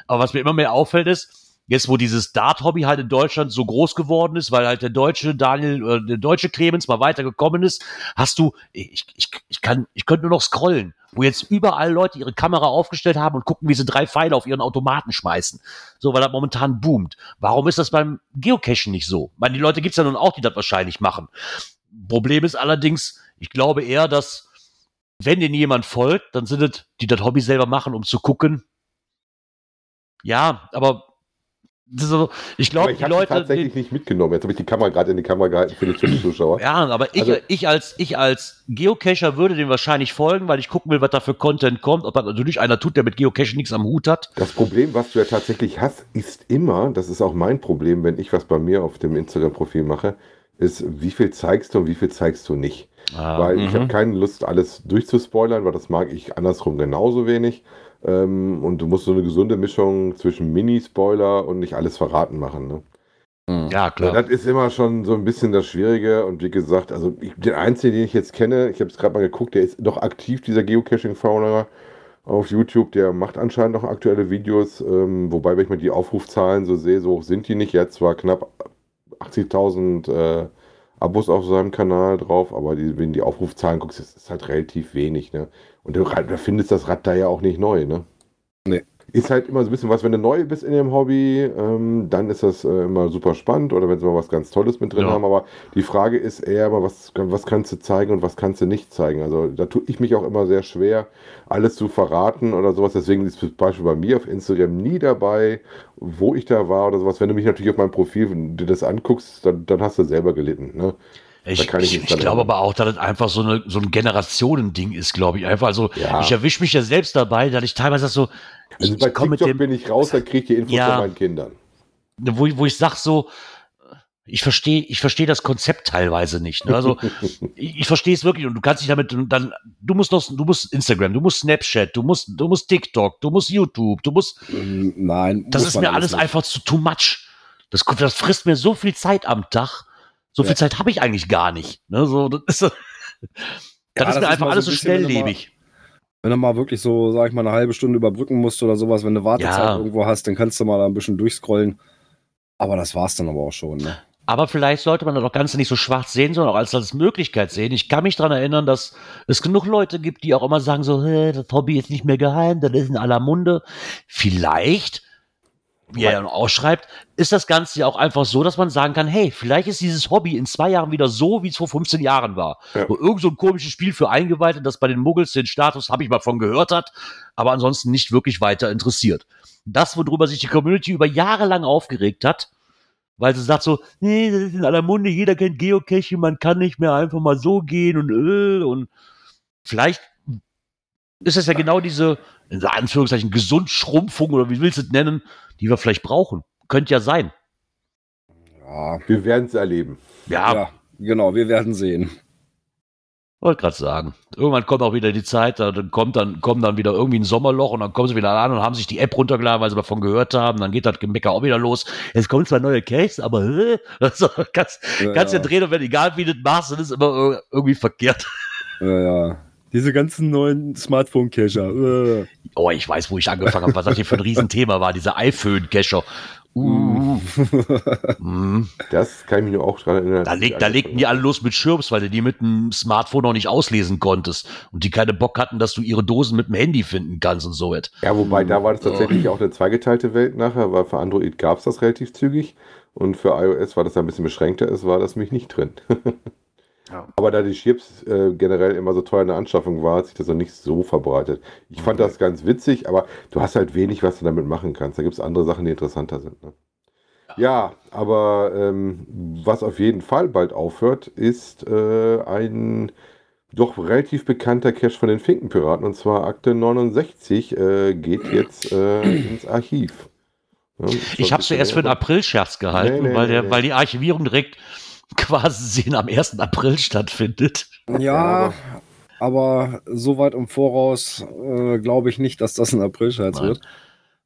Aber was mir immer mehr auffällt ist, jetzt wo dieses Dart-Hobby halt in Deutschland so groß geworden ist, weil halt der deutsche Daniel, äh, der deutsche Clemens mal weitergekommen ist, hast du, ich, ich, ich kann, ich könnte nur noch scrollen, wo jetzt überall Leute ihre Kamera aufgestellt haben und gucken, wie sie drei Pfeile auf ihren Automaten schmeißen. So, weil das momentan boomt. Warum ist das beim Geocachen nicht so? Ich meine, die Leute gibt's ja nun auch, die das wahrscheinlich machen. Problem ist allerdings, ich glaube eher, dass wenn denen jemand folgt, dann sind es, die das Hobby selber machen, um zu gucken. Ja, aber so, ich glaube, die Leute. tatsächlich die, nicht mitgenommen. Jetzt habe ich die Kamera gerade in die Kamera gehalten für die Twitch-Zuschauer. Ja, aber ich, also, ich, als, ich als Geocacher würde dem wahrscheinlich folgen, weil ich gucken will, was da für Content kommt. Ob das natürlich einer tut, der mit Geocaching nichts am Hut hat. Das Problem, was du ja tatsächlich hast, ist immer, das ist auch mein Problem, wenn ich was bei mir auf dem Instagram-Profil mache, ist, wie viel zeigst du und wie viel zeigst du nicht. Ah, weil ich habe mhm. keine Lust, alles durchzuspoilern, weil das mag ich andersrum genauso wenig. Ähm, und du musst so eine gesunde Mischung zwischen Mini-Spoiler und nicht alles verraten machen. Ne? Mhm. Ja, klar. das ist immer schon so ein bisschen das Schwierige. Und wie gesagt, also ich, den einzigen, den ich jetzt kenne, ich habe es gerade mal geguckt, der ist doch aktiv, dieser Geocaching-Fauner auf YouTube. Der macht anscheinend noch aktuelle Videos. Ähm, wobei, wenn ich mal die Aufrufzahlen so sehe, so hoch sind die nicht. Jetzt zwar knapp 80.000 äh, Abos auf seinem Kanal drauf, aber die, wenn die Aufrufzahlen guckst, ist halt relativ wenig. Ne? Und du, du findest das Rad da ja auch nicht neu. Ne? Ist halt immer so ein bisschen was, wenn du neu bist in dem Hobby, ähm, dann ist das äh, immer super spannend oder wenn sie mal was ganz Tolles mit drin ja. haben. Aber die Frage ist eher immer, was, was kannst du zeigen und was kannst du nicht zeigen. Also da tue ich mich auch immer sehr schwer, alles zu verraten oder sowas. Deswegen ist zum Beispiel bei mir auf Instagram nie dabei, wo ich da war oder sowas. Wenn du mich natürlich auf meinem Profil dir das anguckst, dann, dann hast du selber gelitten. Ne? Ich, ich, ich, ich glaube aber auch, dass das einfach so, eine, so ein Generationending ist, glaube ich. Einfach, also ja. ich erwische mich ja selbst dabei, dass ich teilweise so. Also ich, bei TikTok mit dem, bin ich raus, dann kriege ich die Infos ja, von meinen Kindern. Wo, wo ich sage so, ich verstehe ich verstehe das Konzept teilweise nicht. Ne? Also ich, ich verstehe es wirklich und du kannst dich damit dann du musst noch du musst Instagram, du musst Snapchat, du musst du musst TikTok, du musst YouTube, du musst Nein, das ist mir alles nicht. einfach zu too much. Das, das frisst mir so viel Zeit am Tag so viel Zeit habe ich eigentlich gar nicht. Ne? So, das ist, das ja, ist mir das einfach ist alles so, schnelllebig. Wenn du mal wirklich so, sag ich mal, eine halbe Stunde überbrücken musst oder sowas, wenn du Wartezeit ja. irgendwo hast, dann kannst du mal da ein bisschen durchscrollen. Aber das war's dann aber auch schon. Ne? Aber vielleicht sollte man das Ganze nicht so schwarz sehen, sondern auch als, als Möglichkeit sehen. Ich kann mich daran erinnern, dass es genug Leute gibt, die auch immer sagen so, das Hobby ist nicht mehr geheim, das ist in aller Munde. Vielleicht wie er auch schreibt, ist das Ganze ja auch einfach so, dass man sagen kann, hey, vielleicht ist dieses Hobby in zwei Jahren wieder so, wie es vor 15 Jahren war. Ja. Wo irgend so ein komisches Spiel für Eingeweihte, das bei den Muggels den Status, habe ich mal von gehört hat, aber ansonsten nicht wirklich weiter interessiert. Das, worüber sich die Community über Jahre lang aufgeregt hat, weil sie sagt so, nee, das ist in aller Munde, jeder kennt Geocaching, man kann nicht mehr einfach mal so gehen und äh, und vielleicht ist es ja genau diese, in Anführungszeichen, Gesundschrumpfung oder wie willst du es nennen, die wir vielleicht brauchen. Könnte ja sein. Ja, wir werden es erleben. Ja. ja, genau, wir werden sehen. Wollte gerade sagen. Irgendwann kommt auch wieder die Zeit, da dann kommt dann, kommt dann wieder irgendwie ein Sommerloch und dann kommen sie wieder an und haben sich die App runtergeladen, weil sie davon gehört haben. Dann geht das Gemecker auch wieder los. Jetzt kommen zwar neue Cases, aber äh, also, kannst, Ja, kannst ja drehen und wenn egal wie du das machst, dann ist immer ir- irgendwie verkehrt. Ja, ja. Diese ganzen neuen Smartphone-Cacher. Äh. Oh, ich weiß, wo ich angefangen habe, was das hier für ein Riesenthema war, dieser iPhone-Cacher. Uh, mm. Das kann ich mich nur auch dran erinnern. Da, leg, da legten die alle los mit Schirms, weil du die mit dem Smartphone noch nicht auslesen konntest und die keine Bock hatten, dass du ihre Dosen mit dem Handy finden kannst und so etwas. Ja, wobei da war das tatsächlich auch eine zweigeteilte Welt nachher, weil für Android gab es das relativ zügig und für iOS, weil das ein bisschen beschränkter ist, war das mich nicht drin. Ja. Aber da die Chips äh, generell immer so teuer in der Anschaffung war, hat sich das noch nicht so verbreitet. Ich fand das ganz witzig, aber du hast halt wenig, was du damit machen kannst. Da gibt es andere Sachen, die interessanter sind. Ne? Ja, aber ähm, was auf jeden Fall bald aufhört, ist äh, ein doch relativ bekannter Cache von den Finkenpiraten und zwar Akte 69 äh, geht jetzt äh, ins Archiv. Ja, Ich habe zuerst für bisschen einen April-Scherz gehalten, Nee, nee, weil, der, nee. weil die Archivierung direkt quasi sehen am 1. April stattfindet. Ja, aber so weit im Voraus äh, glaube ich nicht, dass das ein April-Scherz wird.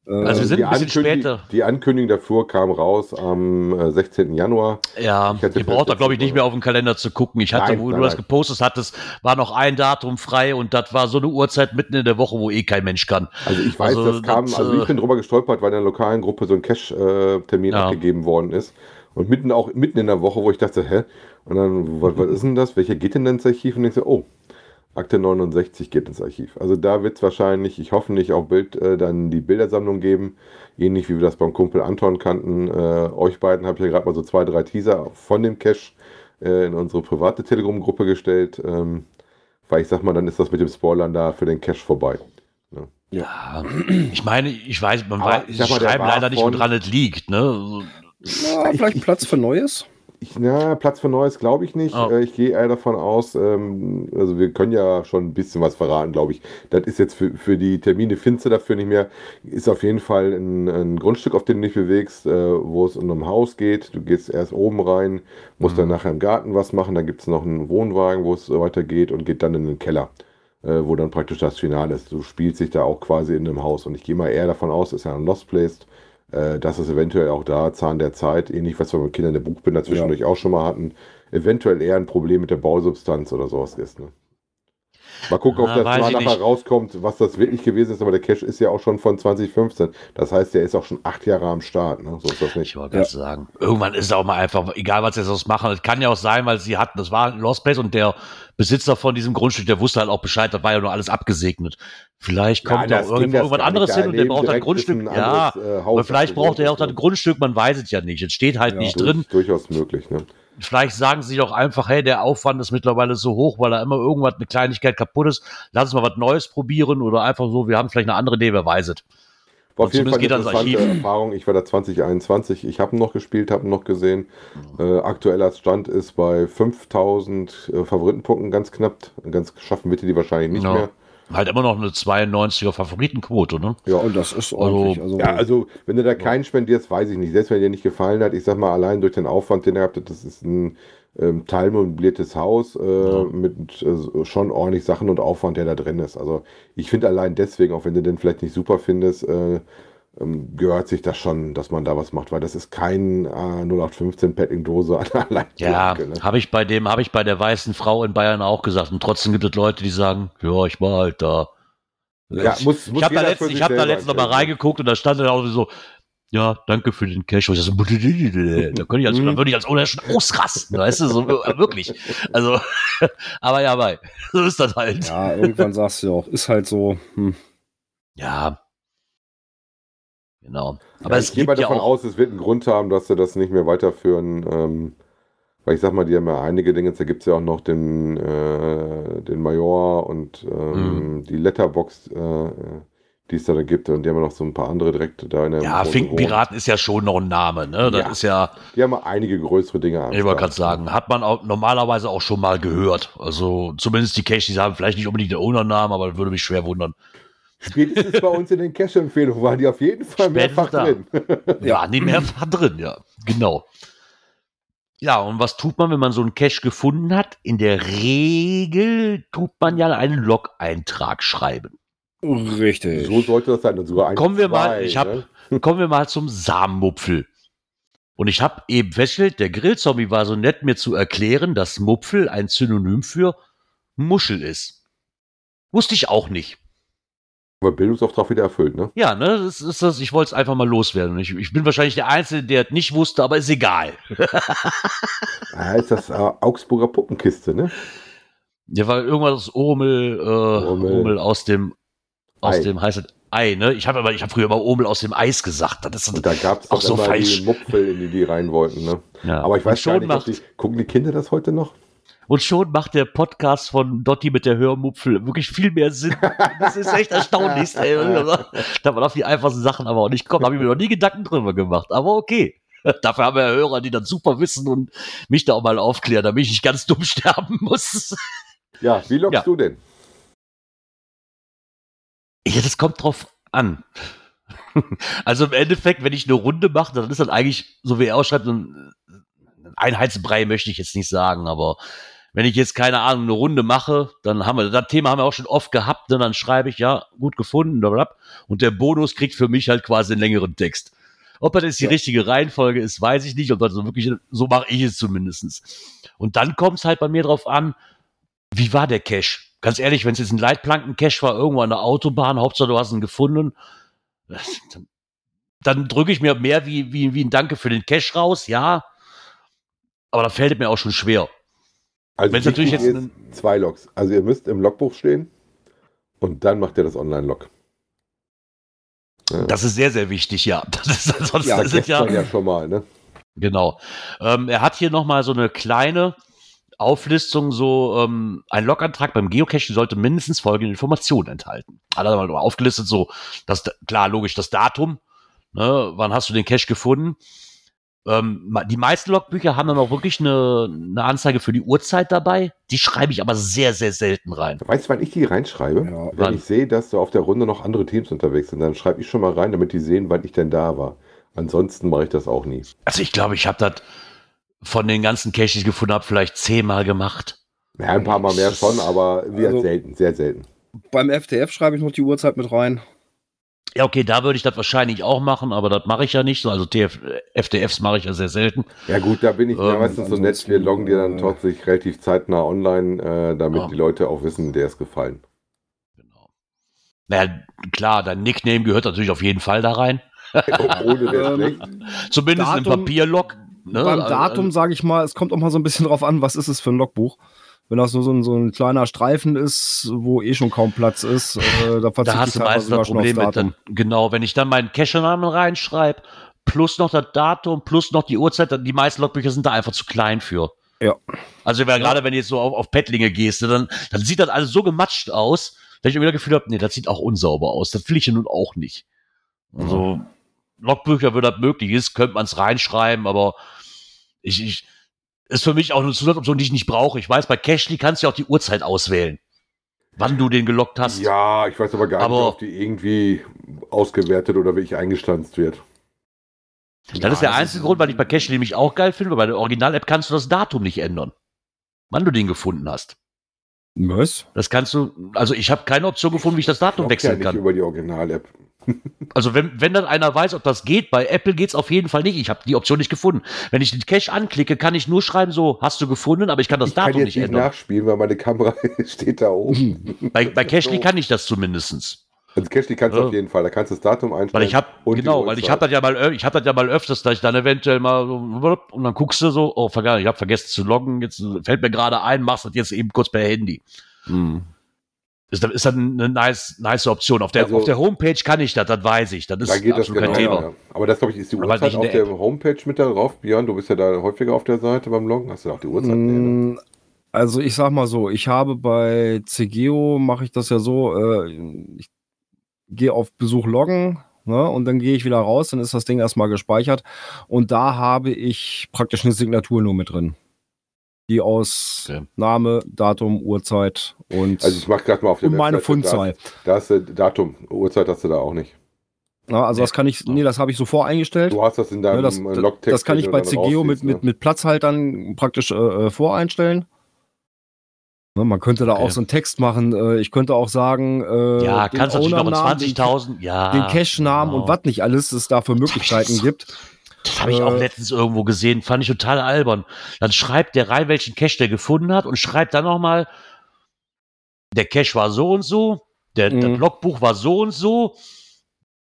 Äh, Also wir sind die ein bisschen Ankündigung- später. Die Ankündigung davor kam raus am äh, 16. Januar. Ja, Ich hatte ihr braucht da, glaube ich, nicht mehr auf den Kalender zu gucken. Ich hatte, Nein, wo nein, du das gepostet hattest, war noch ein Datum frei und das war so eine Uhrzeit mitten in der Woche, wo eh kein Mensch kann. Also ich weiß, Also das kam, das, also ich äh, bin drüber gestolpert, weil in der lokalen Gruppe so ein Cash-Termin Ja. abgegeben worden ist. Und mitten auch mitten in der Woche, wo ich dachte, hä? Und dann, was, was ist denn das? Welcher geht denn ins Archiv? Und ich so, oh, Akte 69 geht ins Archiv. Also da wird es wahrscheinlich, ich hoffe nicht, auch Bild, äh, dann die Bildersammlung geben. Ähnlich wie wir das beim Kumpel Anton kannten. Äh, euch beiden habe ich ja gerade mal so zwei, drei Teaser von dem Cache äh, in unsere private Telegram-Gruppe gestellt. Ähm, weil ich sag mal, dann ist das mit dem Spoilern da für den Cache vorbei. Ja, ich meine, ich weiß, man weiß, ich schreiben war leider nicht, woran es liegt. Ne? Ja, vielleicht Platz für Neues. Ich, na, Platz für Neues glaube ich nicht. Oh. Ich gehe eher davon aus, ähm, also wir können ja schon ein bisschen was verraten, glaube ich. Das ist jetzt für, für die Termine, findest du dafür nicht mehr. Ist auf jeden Fall ein, ein Grundstück, auf dem du dich bewegst, äh, wo es um ein Haus geht. Du gehst erst oben rein, musst dann nachher im Garten was machen. Dann gibt es noch einen Wohnwagen, wo es weitergeht und geht dann in den Keller, äh, wo dann praktisch das Finale ist. Du spielst dich da auch quasi in einem Haus. Und ich gehe mal eher davon aus, ist ja ein Lost Place, äh, dass es eventuell auch da Zahn der Zeit, ähnlich was wir mit Kindern der Buchbinder zwischendurch auch schon mal hatten, eventuell eher ein Problem mit der Bausubstanz oder sowas ist. Ne? Mal gucken, ob Ah, das mal ich nachher nicht. rauskommt, was das wirklich gewesen ist, aber der Cache ist ja auch schon von 2015. Das heißt, der ist auch schon acht Jahre am Start. Ne? So ist das ich nicht. wollte gerade sagen, irgendwann ist es auch mal einfach, egal was sie jetzt machen, es kann ja auch sein, weil sie hatten, das war ein Lost Place und der Besitzer von diesem Grundstück, der wusste halt auch Bescheid, das war ja nur alles abgesegnet. Vielleicht kommt Ja, da irgendwo irgendwas anderes hin Da und der braucht direkt Grundstück. ein Ja, anderes, äh, Haus, aber vielleicht braucht er auch das ist. Grundstück, man weiß es ja nicht. Es steht halt Ja. nicht Durch- drin. Durchaus möglich. Ne? Vielleicht sagen sie doch einfach, hey, der Aufwand ist mittlerweile so hoch, weil da immer irgendwas, eine Kleinigkeit kaputt ist. Lass uns mal was Neues probieren oder einfach so, wir haben vielleicht eine andere Idee, wer weiß es. War auf jeden Fall eine interessante. Erfahrung. Ich war da 2021. Ich habe ihn noch gespielt, habe ihn noch gesehen. Äh, aktueller Stand ist bei 5000 äh, Favoritenpunkten ganz knapp. Ganz schaffen wird die wahrscheinlich nicht Ja. mehr. Halt immer noch eine 92er Favoritenquote, ne? Ja. Und das ist ordentlich. Also, Ja, also wenn du da keinen spendierst, weiß ich nicht. Selbst wenn dir nicht gefallen hat, ich sag mal, allein durch den Aufwand, den er habt, das ist ein ähm, teilmöbliertes Haus äh, Ja. mit äh, schon ordentlich Sachen und Aufwand, der da drin ist. Also ich finde allein deswegen, auch wenn du den vielleicht nicht super findest, äh, ähm, gehört sich das schon, dass man da was macht, weil das ist kein äh, 0815 Padding-Dose allein. Ja, ne? habe ich bei dem, habe ich bei der weißen Frau in Bayern auch gesagt. Und trotzdem gibt es Leute, die sagen, ja, ich war halt da. Ja, muss- ich habe da letztens, hab da letztens noch mal entscheiden, reingeguckt und da stand dann auch so, ja, danke für den Cash. Ich so, da, könnte ich als, da würde ich als Owner schon ausrasten, weißt du, so, äh, wirklich. Also, aber ja, bei, so ist das halt. Ja, ja, irgendwann sagst du auch, ist halt so. Hm. genau. Aber ich es gehe mal gibt ja davon auch, aus, es wird einen Grund haben, dass sie das nicht mehr weiterführen. Ähm, weil ich sag mal, die haben ja einige Dinge. Da gibt es ja auch noch den, äh, den Major und ähm, Mhm. die Letterbox, äh, die es da, gibt. Und die haben noch so ein paar andere direkt da in der ja, Finkenpiraten ist ja schon noch ein Name, ne? Das Ja. ist ja. Die haben ja einige größere Dinge am ich wollte gerade sagen, hat man auch normalerweise auch schon mal gehört. Also zumindest die Cash, die haben vielleicht nicht unbedingt den Owner-Namen, aber würde mich schwer wundern. Spätestens bei uns in den Cash-Empfehlungen waren die auf jeden Fall mehrfach da. drin. Ja, nee, mehrfach drin, ja. Genau. Ja, und was tut man, wenn man so einen Cache gefunden hat? In der Regel tut man ja einen Log-Eintrag schreiben. Richtig. So sollte das sein. Und sogar ein, Kommen wir mal, zwei, ich hab- Kommen wir mal zum Samenmupfel. Und ich habe eben festgestellt, der Grillzombie war so nett, mir zu erklären, dass Mupfel ein Synonym für Muschel ist. Wusste ich auch nicht. Aber Bildungsauftrag wieder erfüllt, ne? Ja, ne, das ist das, ich wollte es einfach mal loswerden. Ich, ich bin wahrscheinlich der Einzige, der es nicht wusste, aber ist egal. Ah, ist das äh, Augsburger Puppenkiste, ne? Ja, war irgendwas aus Urmel, äh, Urmel. Urmel. aus dem, aus Ei. dem heißt es Ei, ne? Ich habe aber, ich habe früher immer Urmel aus dem Eis gesagt. Das ist Und da gab es Auch so immer falsch. die Mupfel, in die die rein wollten, ne? ja. Aber ich weiß gar schon nicht, macht, die, gucken die Kinder das heute noch? Und schon macht der Podcast von Dotti mit der Hörmupfel wirklich viel mehr Sinn. Das ist echt erstaunlich. ey. Da man auf die einfachsten Sachen aber auch nicht kommt. Da habe ich mir noch nie Gedanken drüber gemacht. Aber okay. Dafür haben wir ja Hörer, die dann super wissen und mich da auch mal aufklären, damit ich nicht ganz dumm sterben muss. Ja, wie lockst Ja. du denn? Ja, das kommt drauf an. Also im Endeffekt, wenn ich eine Runde mache, dann ist das eigentlich, so wie er ausschreibt, ein ein Einheitsbrei möchte ich jetzt nicht sagen, aber wenn ich jetzt keine Ahnung, eine Runde mache, dann haben wir, das Thema haben wir auch schon oft gehabt, ne, dann schreibe ich, ja, gut gefunden, blablabla, und der Bonus kriegt für mich halt quasi einen längeren Text. Ob das jetzt die Ja. richtige Reihenfolge ist, weiß ich nicht, ob das so wirklich, so mache ich es zumindestens. Und dann kommt es halt bei mir drauf an, wie war der Cache? Ganz ehrlich, wenn es jetzt ein Leitplanken-Cache war, irgendwo an der Autobahn, Hauptsache du hast ihn gefunden, dann, dann drücke ich mir mehr wie, wie, wie ein Danke für den Cache raus, ja. Aber da fällt es mir auch schon schwer. Also Wenn's natürlich jetzt zwei Logs. Also ihr müsst im Logbuch stehen und dann macht ihr das Online-Log. Ja. Das ist sehr, sehr wichtig, ja. Das ist, sonst ja, ist es ja, ja schon mal, ne? Genau. Ähm, er hat hier nochmal so eine kleine Auflistung, so ähm, ein Logantrag beim Geocachen sollte mindestens folgende Informationen enthalten. Hat er mal aufgelistet, so, das, klar, logisch, das Datum, ne, wann hast du den Cache gefunden? Ähm, die meisten Logbücher haben dann auch wirklich eine, eine Anzeige für die Uhrzeit dabei. Die schreibe ich aber sehr, sehr selten rein. Weißt du, wann ich die reinschreibe? Ja, Wenn wann? ich sehe, dass da auf der Runde noch andere Teams unterwegs sind, dann schreibe ich schon mal rein, damit die sehen, wann ich denn da war. Ansonsten mache ich das auch nie. Also ich glaube, ich habe das von den ganzen Caches, die ich gefunden habe, vielleicht zehnmal gemacht. Ja, ein paar Mal mehr schon, aber wie Also- selten, sehr selten. Beim FTF schreibe ich noch die Uhrzeit mit rein. Ja, okay, da würde ich das wahrscheinlich auch machen, aber das mache ich ja nicht. so. Also TF, FDFs mache ich ja sehr selten. Ja gut, da bin ich ja Ähm, meistens so nett, wir loggen dir dann äh, tatsächlich relativ zeitnah online, äh, damit Ja. die Leute auch wissen, der ist gefallen. Genau. Naja, klar, dein Nickname gehört natürlich auf jeden Fall da rein. Ohne wäre Ähm, schlecht. Zumindest im Datum- Papierlog. Ne? Beim Also, Datum sage ich mal, es kommt auch mal so ein bisschen drauf an, was ist es für ein Logbuch. Wenn das nur so ein, so ein kleiner Streifen ist, wo eh schon kaum Platz ist, äh, da Da hast du meistens das Problem mit, dann, genau, wenn ich dann meinen Cache-Namen reinschreibe, plus noch das Datum, plus noch die Uhrzeit, dann die meisten Logbücher sind da einfach zu klein für. Ja. Also wenn- gerade wenn du jetzt so auf, auf Pettlinge gehst, ne, dann, dann sieht das alles so gematscht aus, dass ich immer das Gefühl habe, nee, das sieht auch unsauber aus. Das will ich ja nun auch nicht. Also Logbücher, wenn das möglich ist, könnte man es reinschreiben, aber ich, ich ist für mich auch eine Zusatzoption, die ich nicht brauche. Ich weiß, bei Cashly kannst du ja auch die Uhrzeit auswählen, wann du den gelockt hast. Ja, ich weiß aber gar Aber- nicht, ob die irgendwie ausgewertet oder wirklich eingestanzt wird. Das ist der einzige Grund, weil ich bei Cashly nämlich auch geil finde, weil bei der Original-App kannst du das Datum nicht ändern. Wann du den gefunden hast. Was? Das kannst du, also ich habe keine Option gefunden, wie ich das Datum ja wechseln nicht kann. über die Original-App. Also wenn, wenn dann einer weiß, ob das geht, bei Apple geht's auf jeden Fall nicht. Ich habe die Option nicht gefunden. Wenn ich den Cache anklicke, kann ich nur schreiben, so, hast du gefunden, aber ich kann das ich kann Datum jetzt nicht nicht ändern. nachspielen, weil meine Kamera steht da oben. Bei, bei Cashly kann ich das zumindestens. Also Cashly kannst du Ja. auf jeden Fall, da kannst du das Datum einstellen. Weil ich die genau, weil ich habe das ja mal, ö- ich habe das ja mal öfters, dass ich dann eventuell mal so und dann guckst du so, oh vergessen, ich habe vergessen zu loggen, jetzt fällt mir gerade ein, machst das jetzt eben kurz per Handy. Ist ist dann eine nice, nice Option. Auf der, Also- auf der Homepage kann ich das, das weiß ich. Das ist Da geht das absolut genau. kein Thema. Ja. Aber das, glaube ich, ist die Uhrzeit in auf der der Homepage mit da drauf. Björn, du bist ja da häufiger auf der Seite beim Loggen. Hast du da auch die Uhrzeit? Nee, ne? Mm, Also ich sag mal so, ich habe bei CGO mache ich das ja so, äh, ich gehe auf Besuch loggen, ne, und dann gehe ich wieder raus, dann ist das Ding erstmal gespeichert und da habe ich praktisch eine Signatur nur mit drin. Die aus Okay. Name, Datum, Uhrzeit und, Also ich mache gerade mal auf der und meine Fundzahl. Da, hast du Datum, Uhrzeit hast du da auch nicht. Ja, also das kann ich, nee, das habe ich so voreingestellt. Du hast das in deinem Ja, das, äh, das, Logtext. das kann ich bei CGO mit, rausziehst, ne? mit, mit Platzhaltern praktisch äh, äh, voreinstellen. Ne, man könnte da Okay. auch so einen Text machen. Äh, ich könnte auch sagen, äh, Ja, den kannst natürlich noch in Ownernamen, den, 20.000, ja. den Cache-Namen genau. und was nicht alles es da für Möglichkeiten gibt. Das habe ich auch Äh, letztens irgendwo gesehen, fand ich total albern. Dann schreibt der rein, welchen Cache der gefunden hat und schreibt dann nochmal, der Cache war so und so, der, das Mhm. Logbuch war so und so,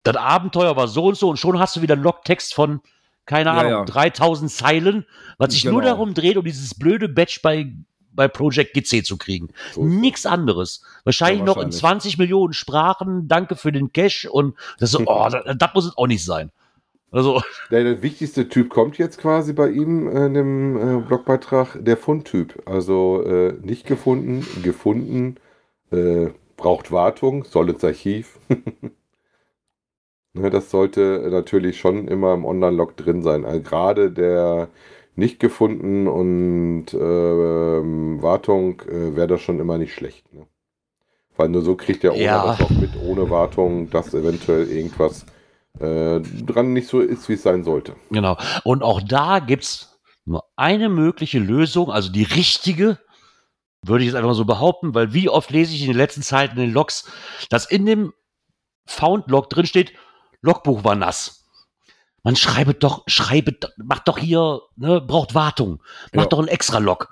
das Abenteuer war so und so und schon hast du wieder einen Logtext von, keine Ahnung, ja. 3000 Zeilen, was sich nur Genau. darum dreht, um dieses blöde Badge bei, bei Project GC zu kriegen. So Nichts anderes. Wahrscheinlich Ja, noch in wahrscheinlich. 20 Millionen Sprachen, danke für den Cache und das so, oh, das, das muss es auch nicht sein. Also, Der, der wichtigste Typ kommt jetzt quasi bei ihm äh, in dem äh, Blogbeitrag, der Fundtyp. Also äh, nicht gefunden, gefunden, äh, braucht Wartung, soll ins Archiv. ne, das sollte natürlich schon immer im Online-Log drin sein. Also gerade der nicht gefunden und ähm, Wartung äh, wäre das schon immer nicht schlecht. Ne? Weil nur so kriegt der Owner Ja. das auch mit, ohne Wartung, dass eventuell irgendwas äh, dran nicht so ist, wie es sein sollte. Genau. Und auch da gibt's nur eine mögliche Lösung, also die richtige, würde ich jetzt einfach mal so behaupten, weil wie oft lese ich in den letzten Zeiten in den Logs, dass in dem Found-Log drin steht, Logbuch war nass. Man schreibt doch, schreibt, macht doch hier, ne, braucht Wartung, macht Ja. doch ein extra Log.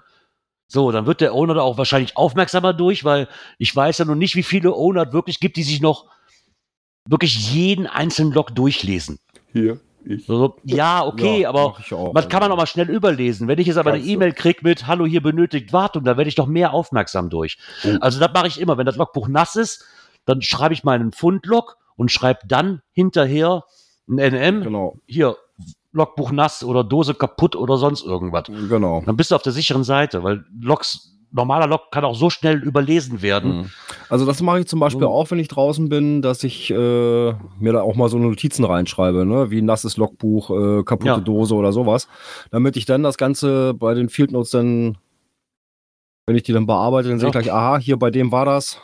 So, dann wird der Owner da auch wahrscheinlich aufmerksamer durch, weil ich weiß ja noch nicht, wie viele Owner es wirklich gibt, die sich noch wirklich jeden einzelnen Log durchlesen. Hier, ich. So, ja, okay, Ja, aber auch. man kann man auch mal schnell überlesen. Wenn ich jetzt aber eine. E-Mail kriege mit Hallo, hier benötigt Wartung, dann werde ich doch mehr aufmerksam durch. Oh. Also das mache ich immer. Wenn das Logbuch nass ist, dann schreibe ich meinen Fundlog und schreibe dann hinterher ein NM. Genau, Hier, Logbuch nass oder Dose kaputt oder sonst irgendwas. genau. Dann bist du auf der sicheren Seite, weil Logs, normaler Log kann auch so schnell überlesen werden. Mhm. Also das mache ich zum Beispiel So. auch, wenn ich draußen bin, dass ich äh, mir da auch mal so Notizen reinschreibe, ne? wie nasses Logbuch, äh, kaputte Ja. Dose oder sowas, damit ich dann das Ganze bei den Field Notes dann, wenn ich die dann bearbeite, dann sehe ich Ja. gleich, aha, hier bei dem war das.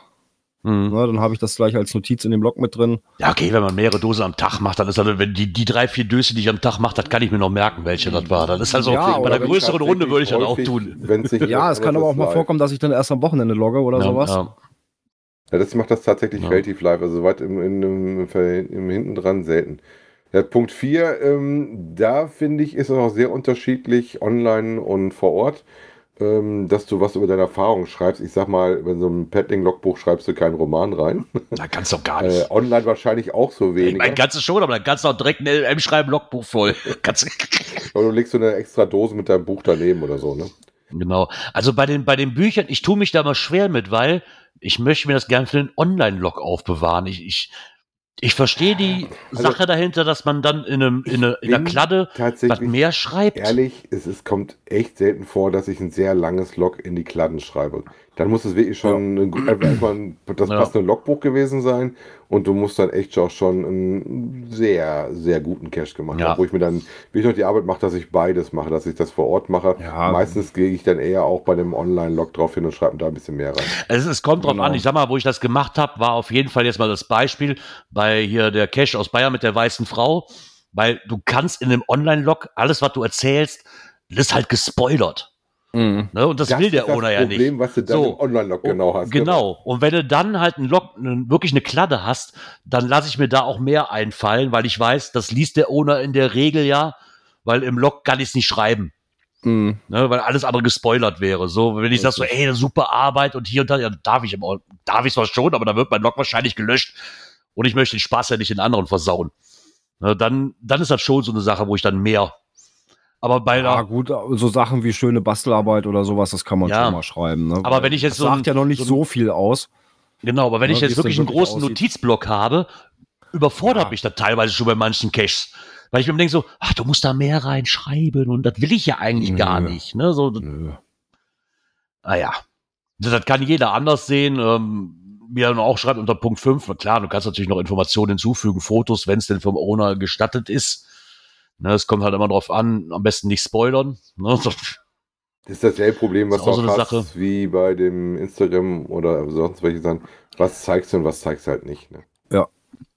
Mhm. Ne? Dann habe ich das gleich als Notiz in dem Log mit drin. Ja, okay, wenn man mehrere Dosen am Tag macht, dann ist das, wenn die, die drei, vier Döschen, die ich am Tag mache, das kann ich mir noch merken, welche das war. Das ist also, Ja, bei einer größeren Runde würde ich das auch tun. Ja, es kann aber auch mal vorkommen, dass ich dann erst am Wochenende logge oder Ja, sowas. ja. Ja, das macht das tatsächlich Ja. relativ live, also weit im, im, im, im hinten dran selten. Ja, Punkt 4, ähm, da finde ich, ist es auch sehr unterschiedlich online und vor Ort, ähm, dass du was über deine Erfahrungen schreibst. Ich sag mal, in so einem Paddling-Logbuch schreibst du keinen Roman rein. Na, kannst doch gar Äh, nicht. online wahrscheinlich auch so ich wenig. mein ganzes schon, aber dann kannst du auch direkt ein LM schreiben, Logbuch voll. Kannst, Aber du legst so eine extra Dose mit deinem Buch daneben oder so, ne? genau. Also bei den, bei den Büchern, ich tue mich da mal schwer mit, weil ich möchte mir das gerne für den Online-Log aufbewahren. Ich, ich, ich verstehe die Also- Sache dahinter, dass man dann in, einem, in, einer- in einer Kladde was Tatsächlich mehr schreibt. Ehrlich, es ist, kommt echt selten vor, dass ich ein sehr langes Log in die Kladden schreibe. Dann muss es wirklich schon ein, gut- einfach erstmal ein, das Ja. passende Logbuch gewesen sein und du musst dann echt auch schon einen sehr, sehr guten Cache gemacht Ja. haben, wo ich mir dann wirklich noch die Arbeit mache, dass ich beides mache, dass ich das vor Ort mache. Ja. Meistens gehe ich dann eher auch bei dem Online-Log drauf hin und schreibe da ein bisschen mehr rein. Es, es kommt drauf Genau. an. Ich sag mal, wo ich das gemacht habe, war auf jeden Fall jetzt mal das Beispiel bei hier der Cash aus Bayern mit der weißen Frau, weil du kannst in einem Online-Log alles, was du erzählst, das ist halt gespoilert. Mhm. Ne? Und das, will der ist das Owner ja Problem, nicht. was du dann So. im Online-Log genau hast. Genau. Und wenn du dann halt einen Log, wirklich eine Kladde hast, dann lasse ich mir da auch mehr einfallen, weil ich weiß, das liest der Owner in der Regel ja, weil im Log kann ich es nicht schreiben. Mhm. Ne, weil alles andere gespoilert wäre. So, wenn ich sage so, ey, eine super Arbeit und hier und da, ja, darf ich immer, darf ich zwar schon, aber dann wird mein Log wahrscheinlich gelöscht und ich möchte den Spaß ja nicht den anderen versauen. Ne, dann, dann ist das schon so eine Sache, wo ich dann mehr. Aber bei Ja, gut, so Sachen wie schöne Bastelarbeit oder sowas, das kann man Ja. schon mal schreiben. Ne? Aber wenn ich jetzt das so ein- sagt ja noch nicht so so, ein- viel aus. genau, aber wenn Ja, ich jetzt wirklich einen wirklich großen aussieht. Notizblock habe, überfordert Ja. mich das teilweise schon bei manchen Caches. Weil ich mir denke so, ach, du musst da mehr reinschreiben und das will ich ja eigentlich Nö. gar nicht. Ne? So, Nö. naja, das, das kann jeder anders sehen. Ähm, wie er auch schreibt unter Punkt 5, na klar, du kannst natürlich noch Informationen hinzufügen, Fotos, wenn es denn vom Owner gestattet ist. Ne, es kommt halt immer drauf an, am besten nicht spoilern. Ne? Das ist dasselbe Problem, was Ist du auch auch so eine hast, Sache. wie bei dem Instagram oder sonst welche Sachen. Was zeigst du und was zeigst du halt nicht. Ne?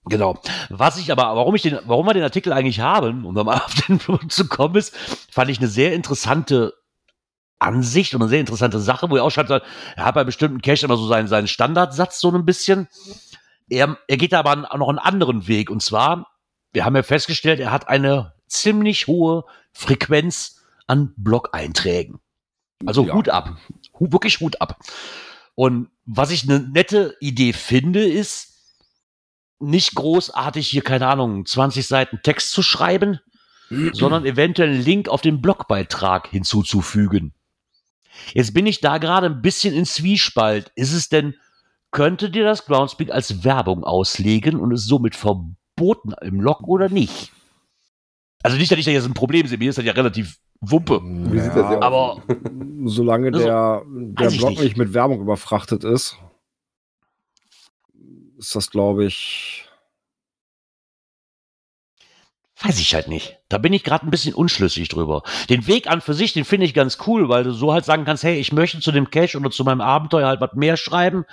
Genau. Was ich aber, warum ich den, warum wir den Artikel eigentlich haben, um nochmal auf den Punkt zu kommen, ist, fand ich eine sehr interessante Ansicht und eine sehr interessante Sache, wo er auch schreibt, er hat bei bestimmten Cache immer so seinen, seinen Standardsatz so ein bisschen. Er, er geht aber noch einen anderen Weg und zwar, wir haben ja festgestellt, er hat eine ziemlich hohe Frequenz an Blog-Einträgen. Also Ja. Hut ab. Wirklich Hut ab. Und was ich eine nette Idee finde, ist, nicht großartig hier, keine Ahnung, 20 Seiten Text zu schreiben, sondern eventuell einen Link auf den Blogbeitrag hinzuzufügen. Jetzt bin ich da gerade ein bisschen in Zwiespalt. Ist es denn, könnte dir das Groundspeak als Werbung auslegen und ist somit verboten im Log oder nicht? Also nicht, dass ich da jetzt ein Problem sehe, mir ist das ja relativ Wumpe. Wir sind da sehr Aber Solange Also, der, der Blog nicht. nicht. mit Werbung überfrachtet ist, ist das, glaube ich. Weiß ich halt nicht. Da bin ich gerade ein bisschen unschlüssig drüber. Den Weg an für sich, den finde ich ganz cool, weil du so halt sagen kannst, hey, ich möchte zu dem Cache oder zu meinem Abenteuer halt was mehr schreiben.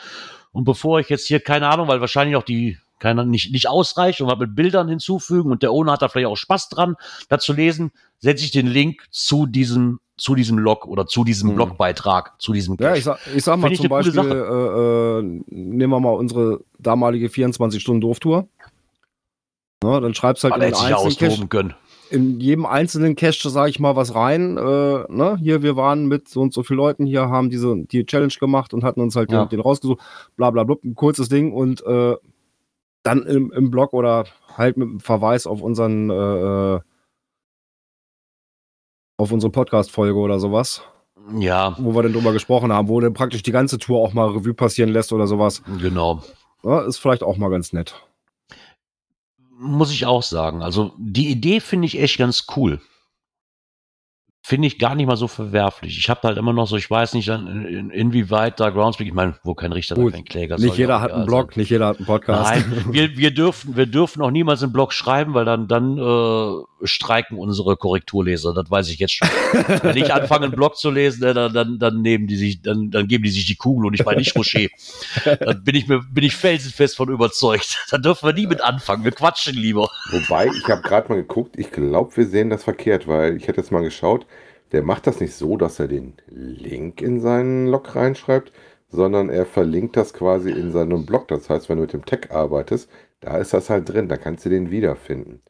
Und bevor ich jetzt hier, keine Ahnung, weil wahrscheinlich auch die, keine, nicht, nicht ausreicht und was mit Bildern hinzufügen und der Owner hat da vielleicht auch Spaß dran, da zu lesen, setze ich den Link zu diesem, zu diesem Log oder zu diesem Hm. Blogbeitrag, zu diesem Ja, Cache. ich sag, ich sag mal Find zum Beispiel, äh, äh, nehmen wir mal unsere damalige 24-Stunden-Dorftour. Ja, dann schreibst halt Aber in, ja einzelnen Cache, können. in jedem einzelnen Cache, sage ich mal, was rein. Äh, ne? Hier, wir waren mit so und so vielen Leuten hier, haben diese die Challenge gemacht und hatten uns halt Ja. den, den rausgesucht. Bla bla bla, ein kurzes Ding und äh, dann im, im Blog oder halt mit einem Verweis auf unseren äh, auf unsere Podcast-Folge oder sowas, Ja, wo wir dann drüber gesprochen haben, wo dann praktisch die ganze Tour auch mal Revue passieren lässt oder sowas. genau. Ja, ist vielleicht auch mal ganz nett. Muss ich auch sagen. Also die Idee finde ich echt ganz cool. Finde ich gar nicht mal so verwerflich. Ich habe halt immer noch so, ich weiß nicht, in, in, inwieweit da Groundspeak, ich meine, wo kein Richter, da Gut, kein Kläger. nicht jeder hat einen Blog, sein. nicht jeder hat einen Podcast. Nein, wir, wir, dürfen, wir dürfen auch niemals einen Blog schreiben, weil dann, dann äh, streiken unsere Korrekturleser. Das weiß ich jetzt schon. Wenn ich anfange, einen Blog zu lesen, ne, dann, dann, dann nehmen die sich, dann, dann geben die sich die Kugel und ich meine nicht Rocher. Dann bin ich mir, bin ich felsenfest von überzeugt. Da dürfen wir nie mit anfangen. Wir quatschen lieber. Wobei, ich habe gerade mal geguckt, ich glaube, wir sehen das verkehrt, weil ich hätte jetzt mal geschaut, der macht das nicht so, dass er den Link in seinen Log reinschreibt, sondern er verlinkt das quasi in seinem Blog. Das heißt, wenn du mit dem Tag arbeitest, da ist das halt drin, da kannst du den wiederfinden.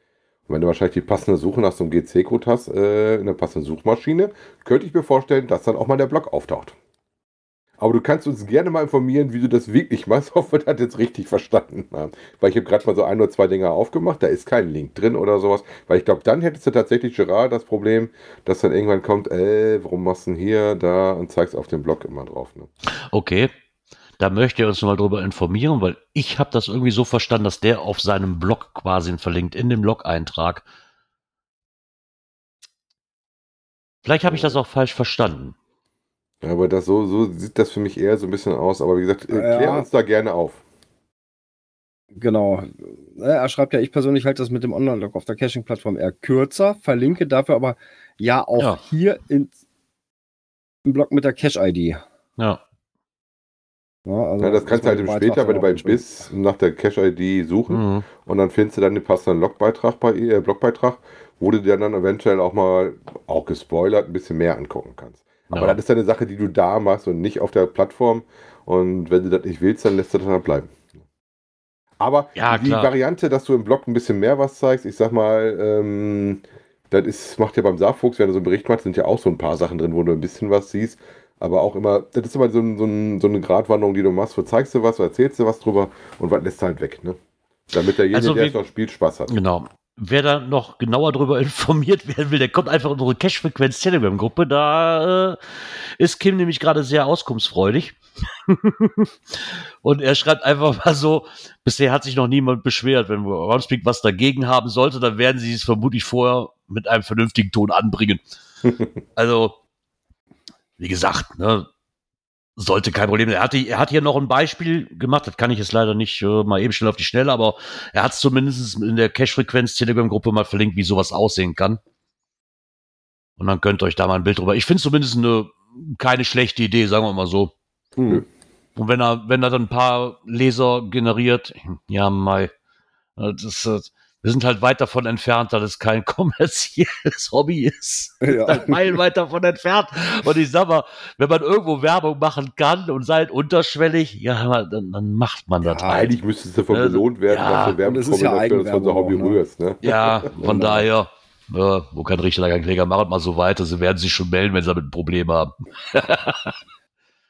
Und wenn du wahrscheinlich die passende Suche nach so einem GC-Code hast, äh, in der passenden Suchmaschine, könnte ich mir vorstellen, dass dann auch mal der Blog auftaucht. Aber du kannst uns gerne mal informieren, wie du das wirklich machst, ob wir das jetzt richtig verstanden haben. Weil ich habe gerade mal so ein oder zwei Dinger aufgemacht, da ist kein Link drin oder sowas. Weil ich glaube, dann hättest du tatsächlich Gerard das Problem, dass dann irgendwann kommt, ey, warum machst du denn hier, da und zeigst auf dem Blog immer drauf. Ne? Okay. Da möchte er uns mal drüber informieren, weil ich habe das irgendwie so verstanden, dass der auf seinem Blog quasi verlinkt, in dem Blog-Eintrag. Vielleicht habe ich das auch falsch verstanden. Ja, aber das so, so sieht das für mich eher so ein bisschen aus. Aber wie gesagt, äh, Ja. klär uns da gerne auf. Genau. Ja, Er schreibt ja, ich persönlich halte das mit dem Online-Log auf der Caching-Plattform eher kürzer, verlinke dafür aber ja auch Ja. hier in, im Blog mit der Cache-ID. Ja. Ja, also Ja, das kannst du halt im später, wenn du dann bei auch BIS nach der Cache-ID suchen Mhm. und dann findest du dann den passenden Logbeitrag bei äh, Blogbeitrag, wo du dir dann eventuell auch mal, auch gespoilert, ein bisschen mehr angucken kannst. Aber Ja. das ist eine Sache, die du da machst und nicht auf der Plattform. Und wenn du das nicht willst, dann lässt du das halt bleiben. Aber Ja, die klar. Variante, dass du im Blog ein bisschen mehr was zeigst, ich sag mal, ähm, das ist, macht ja beim Saarfuchs, wenn du so einen Bericht machst, sind ja auch so ein paar Sachen drin, wo du ein bisschen was siehst. Aber auch immer, das ist immer so, ein, so, ein, so eine Gratwanderung, die du machst. Wo zeigst du was, wo erzählst du was drüber und was lässt du halt weg, ne? Damit derjenige, Also der es noch spielt, Spaß hat. Genau. Wer da noch genauer darüber informiert werden will, der kommt einfach in unsere Cash-Frequenz Telegram-Gruppe. Da äh, ist Kim nämlich gerade sehr auskunftsfreudig. Und er schreibt einfach mal so, bisher hat sich noch niemand beschwert. Wenn Groundspeak was dagegen haben sollte, dann werden sie es vermutlich vorher mit einem vernünftigen Ton anbringen. also, wie gesagt, ne, sollte kein Problem sein. Er, hatte, er hat hier noch ein Beispiel gemacht, das kann ich jetzt leider nicht äh, mal eben schnell auf die Schnelle, aber er hat es zumindest in der Cache-Frequenz-Telegram-Gruppe mal verlinkt, wie sowas aussehen kann. Und dann könnt ihr euch da mal ein Bild drüber. Ich finde es zumindest eine keine schlechte Idee, sagen wir mal so. Hm. Und wenn er, wenn er dann ein paar Leser generiert, ja, Mai, Das, äh, wir sind halt weit davon entfernt, dass es kein kommerzielles Hobby ist. Ja. Halt meilenweit davon entfernt. Und ich sag mal, wenn man irgendwo Werbung machen kann und seid unterschwellig, ja, dann, dann macht man das Ja, halt. Eigentlich müsste es davon Äh, belohnt werden, ja, dass du und es ist ja dass du unser Hobby auch, ne? rührst. Ne? Ja, von daher, ja, wo kein Richter, kein Kläger, machen mal so weiter. Sie werden sich schon melden, wenn sie damit ein Problem haben.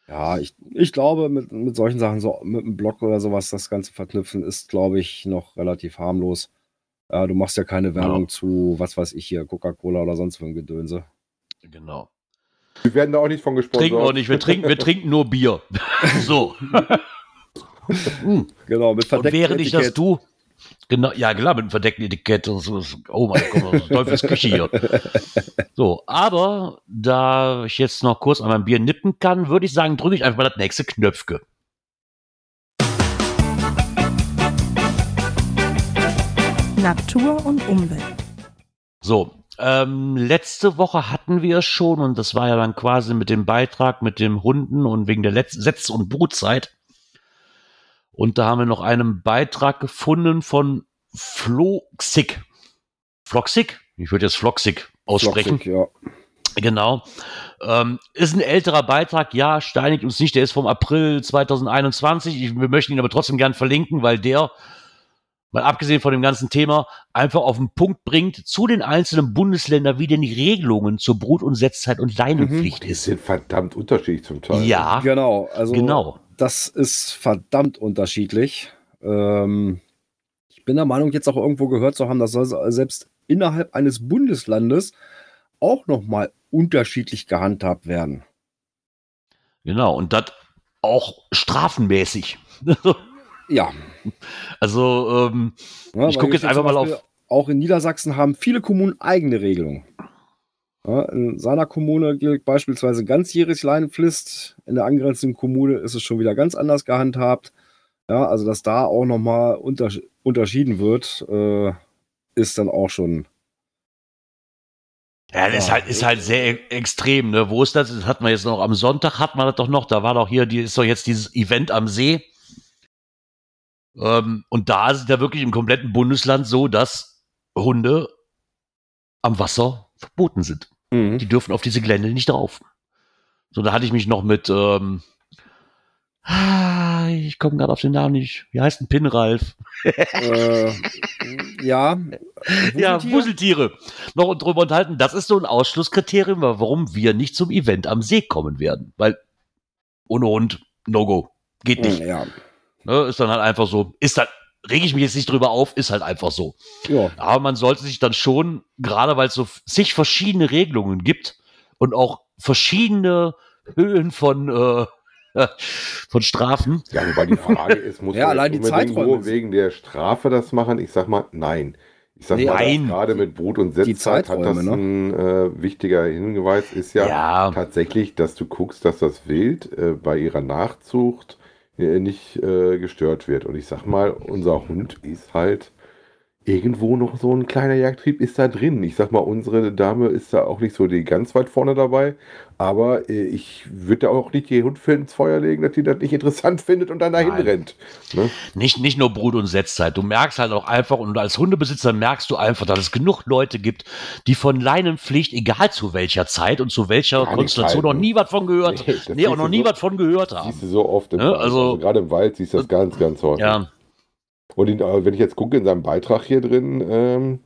Ja, ich, ich glaube, mit, mit solchen Sachen, so mit einem Blog oder sowas, das Ganze verknüpfen, ist, glaube ich, noch relativ harmlos. Ja, du machst ja keine Werbung Ja. zu, was weiß ich hier, Coca-Cola oder sonst für ein Gedönse. Genau. Wir werden da auch nicht von gesponsert. Trinken wir nicht, wir trinken, wir trinken nur Bier. so. Hm. Genau, mit Und verdecktem während ich das Etikett. tue, genau, ja klar, mit einem verdeckten Etikett und so, oh mein Gott, das ist Teufelsküche hier. So, aber da ich jetzt noch kurz an meinem Bier nippen kann, würde ich sagen, drücke ich einfach mal das nächste Knöpfke. Natur und Umwelt. So, ähm, letzte Woche hatten wir es schon und das war ja dann quasi mit dem Beitrag mit dem Hunden und wegen der Letz Setz- und Brutzeit. Und da haben wir noch einen Beitrag gefunden von Floxig. Floxig? Ich würde jetzt Floxig aussprechen. Floxig, ja. Genau. Ähm, ist ein älterer Beitrag, ja, steinigt uns nicht, der ist vom April 2021. Ich, wir möchten ihn aber trotzdem gern verlinken, weil der, mal abgesehen von dem ganzen Thema, einfach auf den Punkt bringt zu den einzelnen Bundesländern, wie denn die Regelungen zur Brut- und Setzzeit und Leinenpflicht Die ist. sind verdammt unterschiedlich zum Teil. Ja, Genau, also genau. das ist verdammt unterschiedlich. Ähm, ich bin der Meinung, jetzt auch irgendwo gehört zu haben, dass das selbst innerhalb eines Bundeslandes auch nochmal unterschiedlich gehandhabt werden. Genau. Und das auch strafenmäßig. Ja. also, ähm, Ja, Ich weil guck hier jetzt einfach mal Beispiel, Auch in Niedersachsen haben viele Kommunen eigene Regelungen. Ja, in seiner Kommune gilt beispielsweise ganzjährig Leinenpflicht. In der angrenzenden Kommune ist es schon wieder ganz anders gehandhabt. Ja, also dass da auch nochmal untersch unterschieden wird, äh, ist dann auch schon. Ja, das ist halt, ist halt sehr e- extrem, ne? Wo ist das? Das hatten wir jetzt noch am Sonntag, hat man das doch noch. Da war doch hier, die ist doch jetzt dieses Event am See. Ähm, und da ist es ja wirklich im kompletten Bundesland so, dass Hunde am Wasser verboten sind. Die dürfen auf diese Gelände nicht drauf. So, da hatte ich mich noch mit, ähm, ah, ich komme gerade auf den Namen nicht. Wie heißt ein Pinralf? äh, ja. Ja, Wuseltier? Wuseltiere. Noch drüber unterhalten. Das ist so ein Ausschlusskriterium, warum wir nicht zum Event am See kommen werden. Weil ohne Hund, no go. Geht nicht. Ja. Ne, ist dann halt einfach so. Ist dann, rege ich mich jetzt nicht drüber auf, ist halt einfach so. ja. Aber man sollte sich dann schon, gerade weil es so zig verschiedene Regelungen gibt und auch verschiedene Höhen von, äh, von Strafen. Ja, wobei die Frage ist, muss Ja, man allein die Zeiträume nur wegen der Strafe das machen? Ich sag mal, nein. Ich sag Nee, mal, gerade mit Brut- und Setzzeit hat das Zeiträume, ein äh, wichtiger Hinweis, ist ja, Ja. tatsächlich, dass du guckst, dass das Wild äh, bei ihrer Nachzucht äh, nicht äh, gestört wird. Und ich sag mal, unser Hund ist halt irgendwo noch so ein kleiner Jagdtrieb ist da drin. Ich sag mal, unsere Dame ist da auch nicht so die ganz weit vorne dabei, aber äh, ich würde da auch nicht die Hund für ins Feuer legen, dass die das nicht interessant findet und dann dahin Nein. rennt. Ne? Nicht, nicht nur Brut- und Setzzeit. Du merkst halt auch einfach, und als Hundebesitzer merkst du einfach, dass es genug Leute gibt, die von Leinenpflicht, egal zu welcher Zeit und zu welcher Konstellation, noch nie was von gehört, Nee, nee, auch siehst noch nie so- was von gehört Siehst haben. du so oft Wald. also- Also, gerade im Wald siehst du das ganz, ganz häufig. Ja, Und in, äh, wenn ich jetzt gucke in seinem Beitrag hier drin, ähm,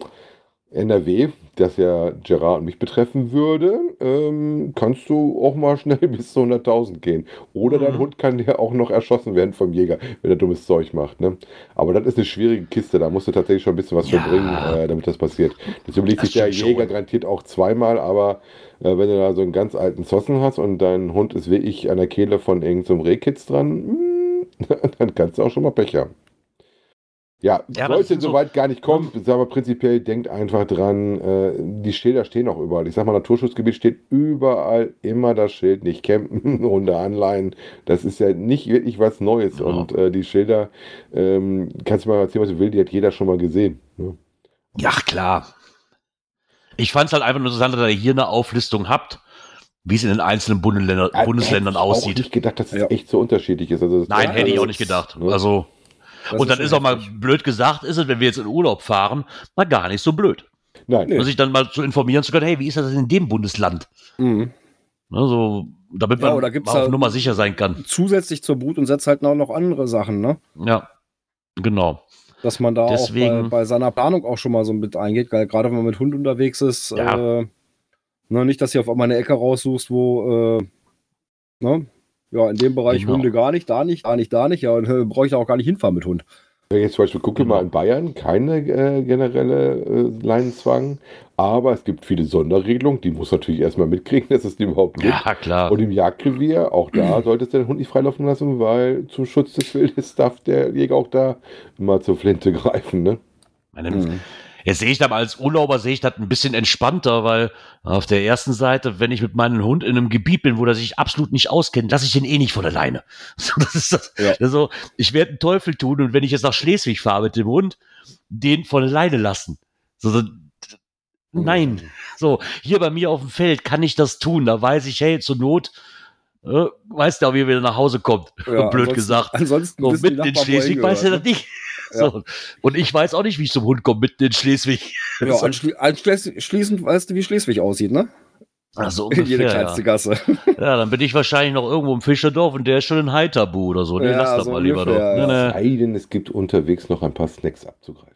NRW, das ja Gerard und mich betreffen würde, ähm, kannst du auch mal schnell bis zu 100.000 gehen. Oder dein Mhm. Hund kann ja auch noch erschossen werden vom Jäger, wenn er dummes Zeug macht. Ne? Aber das ist eine schwierige Kiste, da musst du tatsächlich schon ein bisschen was Ja. verbringen, äh, damit das passiert. Das überlegt Das sich der Jäger schon. garantiert auch zweimal, aber äh, wenn du da so einen ganz alten Zossen hast und dein Hund ist wirklich an der Kehle von irgendeinem Rehkitz dran, mm, dann kannst du auch schon mal Pech haben. Ja, Ja, sollte sind so- soweit gar nicht kommen, aber prinzipiell denkt einfach dran, äh, die Schilder stehen auch überall. Ich sag mal, Naturschutzgebiet steht überall immer das Schild, nicht campen, Hunde anleihen. Das ist ja nicht wirklich was Neues. Ja. Und äh, die Schilder, ähm, kannst du mal erzählen, was du willst, die hat jeder schon mal gesehen. Ne? ja klar. Ich fand es halt einfach nur interessant, dass ihr hier eine Auflistung habt, wie es in den einzelnen Bundesländer, Ja, Bundesländern hätte ich auch aussieht. nicht gedacht, dass es Ja. echt so unterschiedlich ist. Also Nein, hätte ich auch nicht gedacht. ne? Also, Das Und dann schon ist auch mal blöd gesagt, ist es, wenn wir jetzt in Urlaub fahren, mal gar nicht so blöd. Nein. Und sich dann mal zu informieren zu können, hey, wie ist das denn in dem Bundesland? Mhm. Ne, so, damit Ja, man oder gibt's mal auf da- Nummer sicher sein kann. Zusätzlich zur Brut und setzt halt auch noch andere Sachen, ne? Ja, genau. Dass man da auch Deswegen- bei, bei seiner Planung auch schon mal so mit eingeht, weil gerade wenn man mit Hund unterwegs ist, Ja. äh, ne, nicht, dass du auf einmal eine Ecke raussuchst, wo, äh, ne, ja, in dem Bereich Genau. Hunde gar nicht, da nicht, da nicht, da nicht, ja, und äh, brauche ich da auch gar nicht hinfahren mit Hund. Wenn ich jetzt zum Beispiel gucke Genau. mal in Bayern, keine äh, generelle äh, Leinenzwang, aber es gibt viele Sonderregelungen, die muss natürlich erstmal mitkriegen, dass es die überhaupt gibt. Ja, klar. Und im Jagdrevier, auch da solltest du den Hund nicht freilaufen lassen, weil zum Schutz des Wildes darf der Jäger auch da mal zur Flinte greifen. Ne? Meine, Mhm. Jetzt sehe ich das als Urlauber, sehe ich das ein bisschen entspannter, weil auf der ersten Seite, wenn ich mit meinem Hund in einem Gebiet bin, wo er sich absolut nicht auskennt, lasse ich den eh nicht von alleine. So, das ist das. Ja. Also, ich werde einen Teufel tun und wenn ich jetzt nach Schleswig fahre mit dem Hund, den von alleine lassen. So, so, nein. So, hier bei mir auf dem Feld kann ich das tun. Da weiß ich, hey, zur Not, äh, weißt du auch, wie er wieder nach Hause kommt. Ja, Blöd ansonsten- gesagt. Ansonsten So, mitten in Schleswig weiß er hingehört, das nicht. Ja. So. Und ich weiß auch nicht, wie ich zum Hund komme, mitten in Schleswig. Ja, anschli anschließend weißt du, wie Schleswig aussieht, ne? Also Jede ungefähr, kleinste ja. Gasse. ja, dann bin ich wahrscheinlich noch irgendwo im Fischerdorf und der ist schon in Heiterbu oder so. Nee, Ja, lass das so mal lieber doch. Nee, ja. nee. Sei denn, es gibt unterwegs noch ein paar Snacks abzugreifen.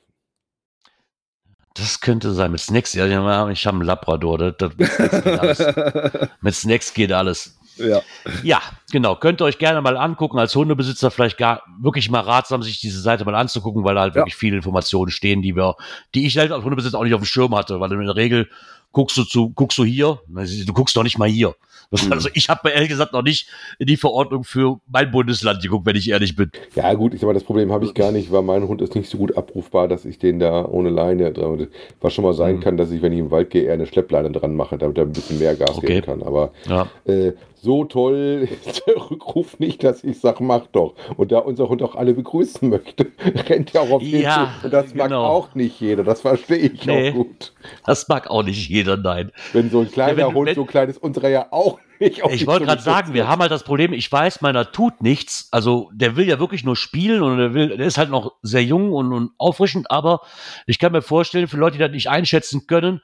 Das könnte sein. Mit Snacks, ja, ich habe einen Labrador. Das, das, mit, Snacks geht alles. mit Snacks geht alles. Ja. Ja, genau. Könnt ihr euch gerne mal angucken. Als Hundebesitzer vielleicht gar wirklich mal ratsam, sich diese Seite mal anzugucken, weil da halt Ja. wirklich viele Informationen stehen, die wir, die ich halt als Hundebesitzer auch nicht auf dem Schirm hatte, weil in der Regel guckst du zu, guckst du hier, du guckst doch nicht mal hier. Das- Mhm. Also ich habe ehrlich gesagt noch nicht in die Verordnung für mein Bundesland geguckt, wenn ich ehrlich bin. Ja, gut, ich mal, das Problem habe ich gar nicht, weil mein Hund ist nicht so gut abrufbar, dass ich den da ohne Leine dran. Was schon mal sein Mhm. kann, dass ich, wenn ich im Wald gehe, eher eine Schleppleine dran mache, damit er ein bisschen mehr Gas Okay. geben kann. Aber Ja. äh, so toll ist der Rückruf nicht, dass ich sage, mach doch. Und da unser Hund auch alle begrüßen möchte, rennt er auch auf den Ja, zu. Und das mag genau. auch nicht jeder, das verstehe ich Nee. auch gut. Das mag auch nicht jeder, nein. Wenn so ein kleiner Ja, wenn Hund, wenn- so klein ist, unserer ja auch nicht. auf Ich wollte gerade sagen, wir haben halt das Problem, ich weiß, meiner tut nichts. Also der will ja wirklich nur spielen und der will, der ist halt noch sehr jung und, und auffrischend, aber ich kann mir vorstellen, für Leute, die das nicht einschätzen können,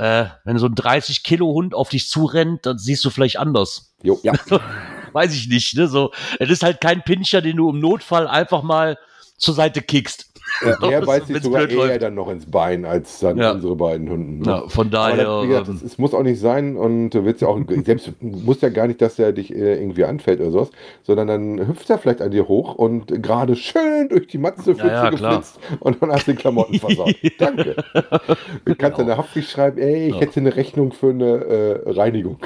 äh, wenn so ein 30 Kilo Hund auf dich zurennt, dann siehst du vielleicht anders. Jo. Ja. Weiß ich nicht, ne? So, es ist halt kein Pinscher, den du im Notfall einfach mal zur Seite kickst. Der Das- beißt sich sogar eher läuft. dann noch ins Bein als dann Ja. unsere beiden Hunden. ne? Ja, von daher. gesagt, ähm, es muss auch nicht sein und du willst ja auch, selbst muss ja gar nicht, dass er dich äh, irgendwie anfällt oder sowas, sondern dann hüpft er vielleicht an dir hoch und gerade schön durch die Matzenpfütze Ja, ja, geflitzt und dann hast du die Klamotten versaut. Danke. Du kannst Genau. der Haftpflicht schreiben, ey, ich Ja. hätte eine Rechnung für eine äh, Reinigung.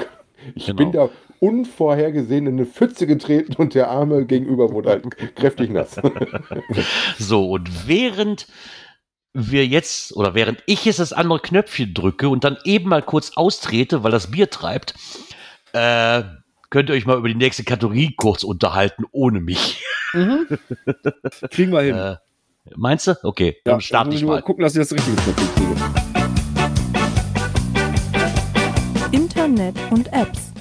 Ich Genau. bin da unvorhergesehen in eine Pfütze getreten und der Arme gegenüber wurde halt kräftig nass. So, und während wir jetzt, oder während ich jetzt das andere Knöpfchen drücke und dann eben mal kurz austrete, weil das Bier treibt, äh, könnt ihr euch mal über die nächste Kategorie kurz unterhalten, ohne mich. Mhm. Kriegen wir hin. Äh, meinst du? Okay, ja, dann starte ich mal. gucken, dass ich das richtige Knöpfchen kriege. Internet und Apps.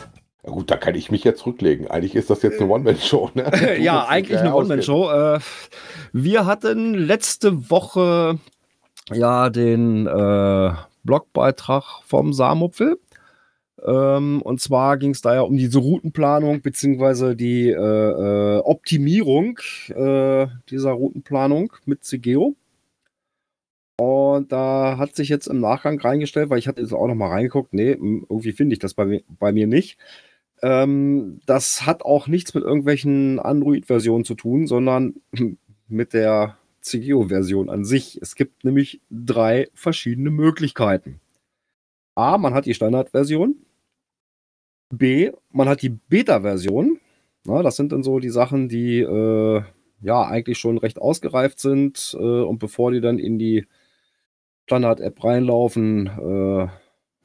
Ja gut, da kann ich mich jetzt zurücklegen. Eigentlich ist das jetzt eine One-Man-Show. Ne? Ja, eigentlich eine One-Man-Show. Äh, wir hatten letzte Woche ja den äh, Blogbeitrag vom Saarmupfel. Ähm, und zwar ging es da ja um diese Routenplanung beziehungsweise die äh, äh, Optimierung äh, dieser Routenplanung mit CGO. Und da hat sich jetzt im Nachgang reingestellt, weil ich hatte jetzt auch noch mal reingeguckt, nee, m, irgendwie finde ich das bei, bei mir nicht. Ähm, das hat auch nichts mit irgendwelchen Android-Versionen zu tun, sondern mit der CGO-Version an sich. Es gibt nämlich drei verschiedene Möglichkeiten. A, man hat die Standardversion. B, man hat die Beta-Version. Das sind dann so die Sachen, die äh, ja eigentlich schon recht ausgereift sind. Äh, und bevor die dann in die Standard-App reinlaufen, äh,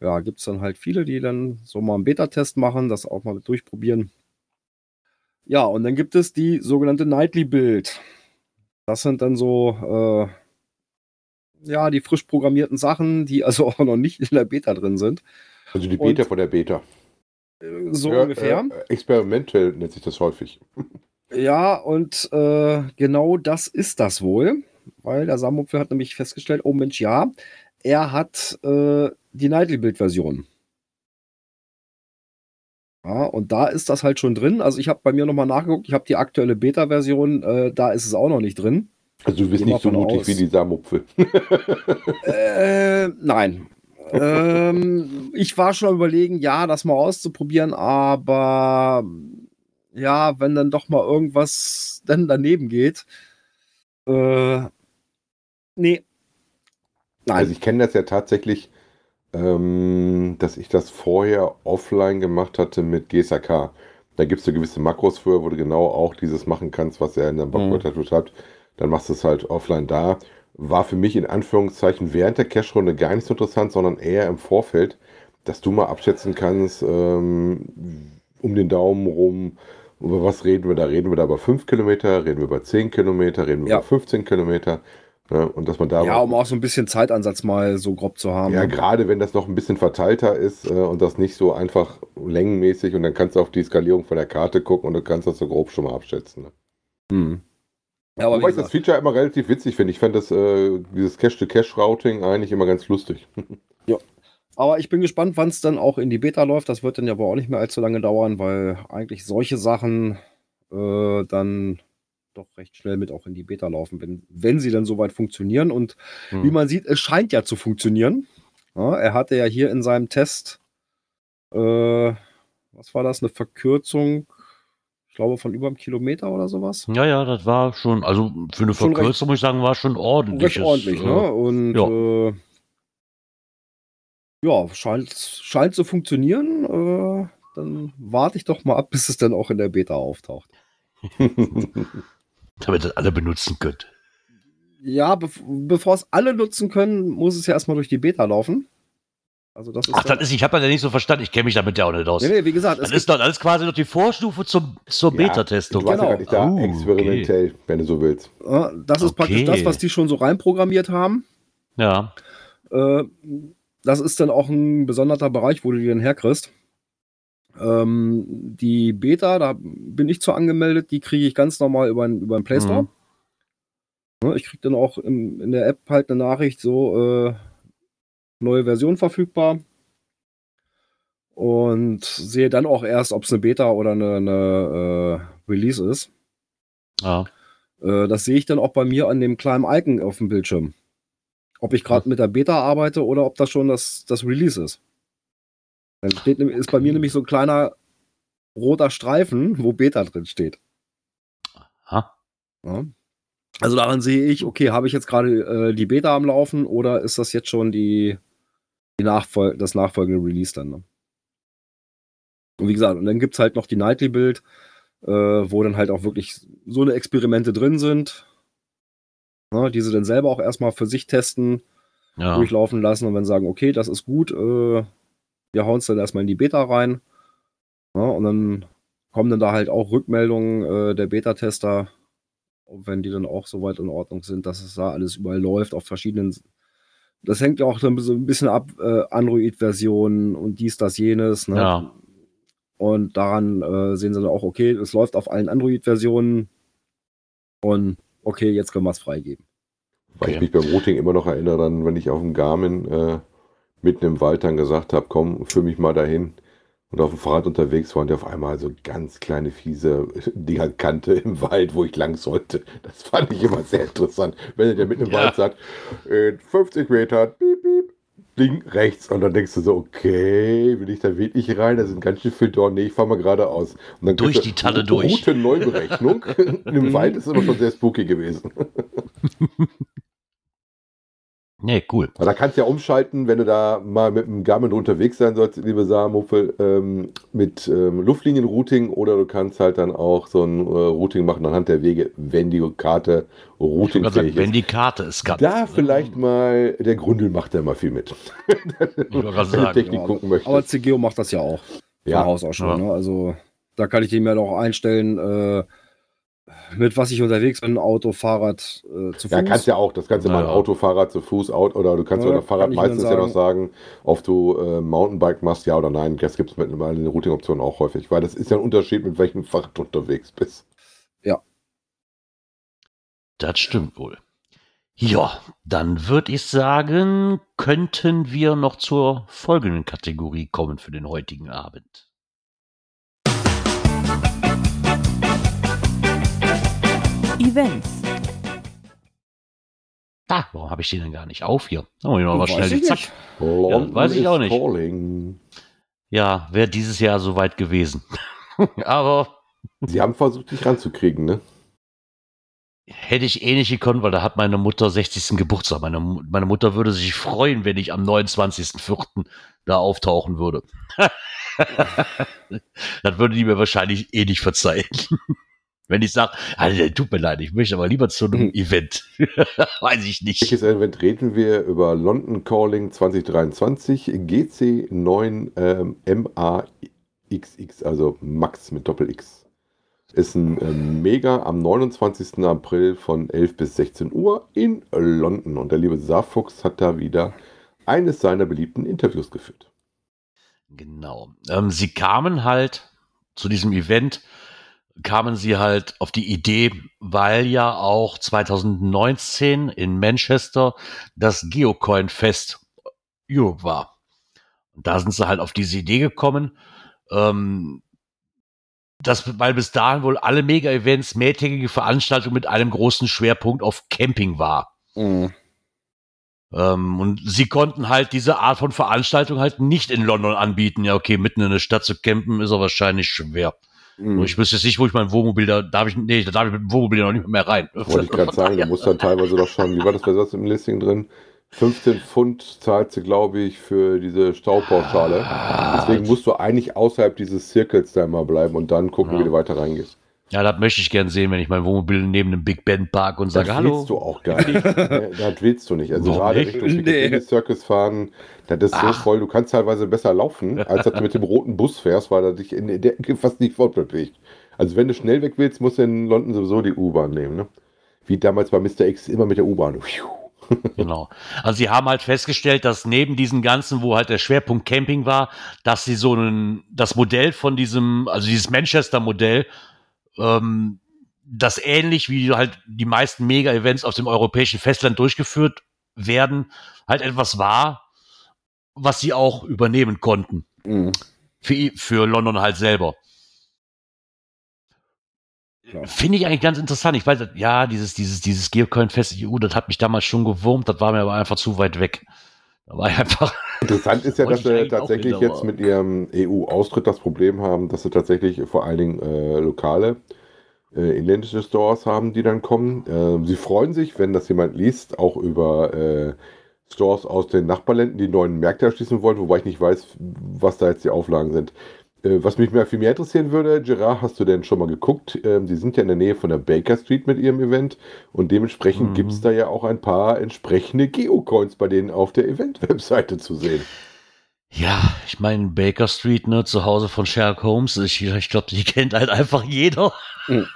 ja, gibt es dann halt viele, die dann so mal einen Beta-Test machen, das auch mal durchprobieren. Ja, und dann gibt es die sogenannte Nightly Build. Das sind dann so, äh, ja, die frisch programmierten Sachen, die also auch noch nicht in der Beta drin sind. Also die Beta Und- von der Beta. Äh, So Ja, ungefähr. Äh, experimental nennt sich das häufig. Ja, und äh, genau das ist das wohl, weil der Samupfel hat nämlich festgestellt, oh Mensch, ja, er hat äh, die Nightly-Bild-Version. Ja, und da ist das halt schon drin. Also ich habe bei mir nochmal nachgeguckt, ich habe die aktuelle Beta-Version, äh, da ist es auch noch nicht drin. Also du bist nicht so mutig aus. wie die Samupfel. Äh, nein. ähm, ich war schon am überlegen, ja, das mal auszuprobieren, aber ja, wenn dann doch mal irgendwas dann daneben geht. Äh, nee. Nein. Also ich kenne das ja tatsächlich, ähm, dass ich das vorher offline gemacht hatte mit GSAK. Da gibt es so gewisse Makros für, wo du genau auch dieses machen kannst, was ihr in der Backward habt. Dann machst du es halt offline da. War für mich in Anführungszeichen während der Cache-Runde gar nicht so interessant, sondern eher im Vorfeld, dass du mal abschätzen kannst, ähm, um den Daumen rum, über was reden wir da? Reden wir da über 5 Kilometer, reden wir über 10 Kilometer, reden wir Ja. über 15 Kilometer? Ne? Und dass man da ja, um auch so ein bisschen Zeitansatz mal so grob zu haben. ja, gerade wenn das noch ein bisschen verteilter ist äh, und das nicht so einfach längenmäßig und dann kannst du auf die Skalierung von der Karte gucken und du kannst das so grob schon mal abschätzen. Ne? Hm. Ja, aber Wobei ich das Feature immer relativ witzig finde. Ich fand das, äh, dieses Cache-to-Cache-Routing eigentlich immer ganz lustig. aber ich bin gespannt, wann es dann auch in die Beta läuft. Das wird dann ja wohl auch nicht mehr allzu lange dauern, weil eigentlich solche Sachen äh, dann doch recht schnell mit auch in die Beta laufen, wenn, wenn sie dann soweit funktionieren. Und Hm. wie man sieht, es scheint ja zu funktionieren. Ja, er hatte ja hier in seinem Test, äh, was war das, eine Verkürzung, ich glaube, von über einem Kilometer oder sowas. Ja, ja, das war schon, also für eine Schon recht- Verkürzung muss ich sagen, war schon ordentlich. Recht ordentlich, ne? Und ja. äh, ja, scheint, scheint zu funktionieren. Äh, dann warte ich doch mal ab, bis es dann auch in der Beta auftaucht. Damit das alle benutzen könnt. Ja, bev bevor es alle nutzen können, muss es ja erstmal durch die Beta laufen. Also das ist Ach, dann- das ist, ich habe das ja nicht so verstanden. Ich kenne mich damit ja auch nicht aus. Nee, nee, wie gesagt, Das es ist doch alles quasi noch die Vorstufe zum, zur Ja, Beta-Testung. Genau. ja gar nicht da Oh, okay. experimentell, wenn du so willst. das ist praktisch Okay. das, was die schon so reinprogrammiert haben. Ja. Äh, das ist dann auch ein besonderer Bereich, wo du die dann herkriegst. Ähm, die Beta, da bin ich zu angemeldet, die kriege ich ganz normal über, den- über den Play Store. Mhm. Ne, Ich kriege dann auch im, in der App halt eine Nachricht, so äh, neue Version verfügbar. Und sehe dann auch erst, ob es eine Beta oder eine, eine äh, Release ist. ja. Äh, das sehe ich dann auch bei mir an dem kleinen Icon auf dem Bildschirm. Ob ich gerade mit der Beta arbeite oder ob das schon das, das Release ist. Dann steht, ist bei mir nämlich so ein kleiner roter Streifen, wo Beta drin steht. Ha. Ja. Also daran sehe ich, okay, habe ich jetzt gerade äh, die Beta am Laufen oder ist das jetzt schon die, die Nachfol das nachfolgende Release dann? Ne? Und wie gesagt, und dann gibt es halt noch die Nightly-Bild, äh, wo dann halt auch wirklich so eine Experimente drin sind, ne, die sie dann selber auch erstmal für sich testen, ja. durchlaufen lassen und sie sagen, okay, das ist gut, äh, wir hauen es dann erstmal in die Beta rein. Ja, und dann kommen dann da halt auch Rückmeldungen äh, der Beta-Tester, wenn die dann auch soweit in Ordnung sind, dass es da alles überall läuft, auf verschiedenen. Das hängt ja auch dann so ein bisschen ab, äh, Android-Versionen und dies, das, jenes. Ne? Ja. Und daran äh, sehen sie dann auch, okay, es läuft auf allen Android-Versionen und okay, jetzt können wir es freigeben. Weil ich Okay. mich beim Routing immer noch erinnere, dann, wenn ich auf dem Garmin äh, mitten im Wald dann gesagt habe, komm, führ mich mal dahin. Und auf dem Fahrrad unterwegs war und der auf einmal so ganz kleine, fiese Dinger kannte im Wald, wo ich lang sollte. Das fand ich immer sehr interessant. Wenn der mitten im Ja. Wald sagt, in 50 Metern, piep, piep, Ding rechts. Und dann denkst du so, okay, will ich da wirklich rein? Da sind ganz schön viel Dorn. Nee, ich fahr mal geradeaus. Und dann Durch die Talle durch. Route-Neuberechnung. Im Wald ist immer schon sehr spooky gewesen. Nee, cool. Aber da kannst du ja umschalten, wenn du da mal mit dem Garmin unterwegs sein sollst, liebe Saarmuffel, ähm, mit ähm, Luftlinienrouting oder du kannst halt dann auch so ein äh, Routing machen anhand der Wege, wenn die Karte sagen, routingfähig wenn ist. die Karte es kann. Da vielleicht mal, der Grundel macht da mal viel mit. Wenn du sagen. Technik Ja, gucken aber möchtest. CGO macht das ja auch. Ja, Haus aus schon. Ja. Ne? Also da kann ich dem ja noch einstellen, äh, mit was ich unterwegs bin, Auto, Fahrrad, äh, zu Fuß. Ja, kannst ja auch. Das kannst du mal Ja. Auto, Fahrrad zu Fuß, Auto, oder du kannst Ja, ja, Fahrrad kann meistens ja noch sagen, ob du äh, Mountainbike machst, ja oder nein. Das gibt es mittlerweile in den Routing-Optionen auch häufig, weil das ist ja ein Unterschied, mit welchem Fahrrad du unterwegs bist. Das stimmt wohl. Ja, dann würde ich sagen, könnten wir noch zur folgenden Kategorie kommen für den heutigen Abend. Events. Ah, warum habe ich den denn gar nicht auf hier? Da muss ich noch mal Weiß schnell ich Zack. London weiß ich auch nicht. calling. Ja, wäre dieses Jahr soweit gewesen. Aber Sie haben versucht, dich ranzukriegen, ne? hätte ich eh nicht gekonnt, weil da hat meine Mutter 60. Geburtstag. Meine, meine Mutter würde sich freuen, wenn ich am 29.04. da auftauchen würde. das würde die mir wahrscheinlich eh nicht verzeihen. Wenn ich sage, also, tut mir leid, ich möchte aber lieber zu einem Hm. Event. Weiß ich nicht. Welches Event reden wir über London Calling 2023 GC9 ähm, MAXX, also Max mit Doppel X. Ist ein ähm, Mega am 29. April von 11 bis 16 Uhr in London. Und der liebe Saarfuchs hat da wieder eines seiner beliebten Interviews geführt. Genau. Ähm, sie kamen halt zu diesem Event, kamen sie halt auf die Idee, weil ja auch 2019 in Manchester das Geocoin Fest Europe war. Und da sind sie halt auf diese Idee gekommen, ähm, dass, weil bis dahin wohl alle Mega-Events mehrtägige Veranstaltungen mit einem großen Schwerpunkt auf Camping war. Mhm. Ähm, und sie konnten halt diese Art von Veranstaltung halt nicht in London anbieten. Ja, okay, mitten in der Stadt zu campen ist aber wahrscheinlich schwer. Mhm. Ich wüsste jetzt nicht, wo ich mein Wohnmobil, da darf ich, nee, da darf ich mit dem Wohnmobil noch nicht mehr rein. Wollte ich gerade sagen, du musst dann teilweise doch schon, wie war das bei sonst im Listing drin? 15 Pfund zahlt sie, glaube ich, für diese Staupauschale. Deswegen musst du eigentlich außerhalb dieses Zirkels da mal bleiben und dann gucken, Ja. wie du weiter reingehst. Ja, das möchte ich gern sehen, wenn ich mein Wohnmobil neben dem Big Ben park und sage, das hallo. willst du auch gar nicht. Das willst du nicht. Also Warum gerade nicht? Richtung Nee. Circus fahren, das ist so Ach. voll, du kannst teilweise besser laufen, als dass du mit dem roten Bus fährst, weil er dich in der Ecke fast nicht fortbewegt. Also wenn du schnell weg willst, musst du in London sowieso die U-Bahn nehmen. Ne? Wie damals bei Mr. X immer mit der U-Bahn. Genau. Also sie haben halt festgestellt, dass neben diesen ganzen, wo halt der Schwerpunkt Camping war, dass sie so ein, das Modell von diesem, also dieses Manchester-Modell, ähm, das ähnlich wie halt die meisten Mega-Events auf dem europäischen Festland durchgeführt werden, halt etwas war, was sie auch übernehmen konnten. Mhm. Für, für London halt selber. Klar. Finde ich eigentlich ganz interessant. Ich weiß, ja, dieses, dieses, dieses Geocoin-Fest EU, das hat mich damals schon gewurmt, das war mir aber einfach zu weit weg. Da war ich einfach, Interessant ist ja, dass auch tatsächlich jetzt mit ihrem EU-Austritt das Problem haben, dass sie tatsächlich vor allen Dingen äh, lokale äh, inländische Stores haben, die dann kommen. Ähm, sie freuen sich, wenn das jemand liest, auch über äh, Stores aus den Nachbarländern, die neuen Märkte erschließen wollen, wobei ich nicht weiß, was da jetzt die Auflagen sind. Äh, was mich mehr, viel mehr interessieren würde, Gerard, hast du denn schon mal geguckt? Ähm, die sind ja in der Nähe von der Baker Street mit ihrem Event und dementsprechend Mhm. gibt es da ja auch ein paar entsprechende Geocoins bei denen auf der Event-Webseite zu sehen. ja, ich meine, Baker Street, ne, zu Hause von Sherlock Holmes, ich, ich glaube, die kennt halt einfach jeder. Mhm.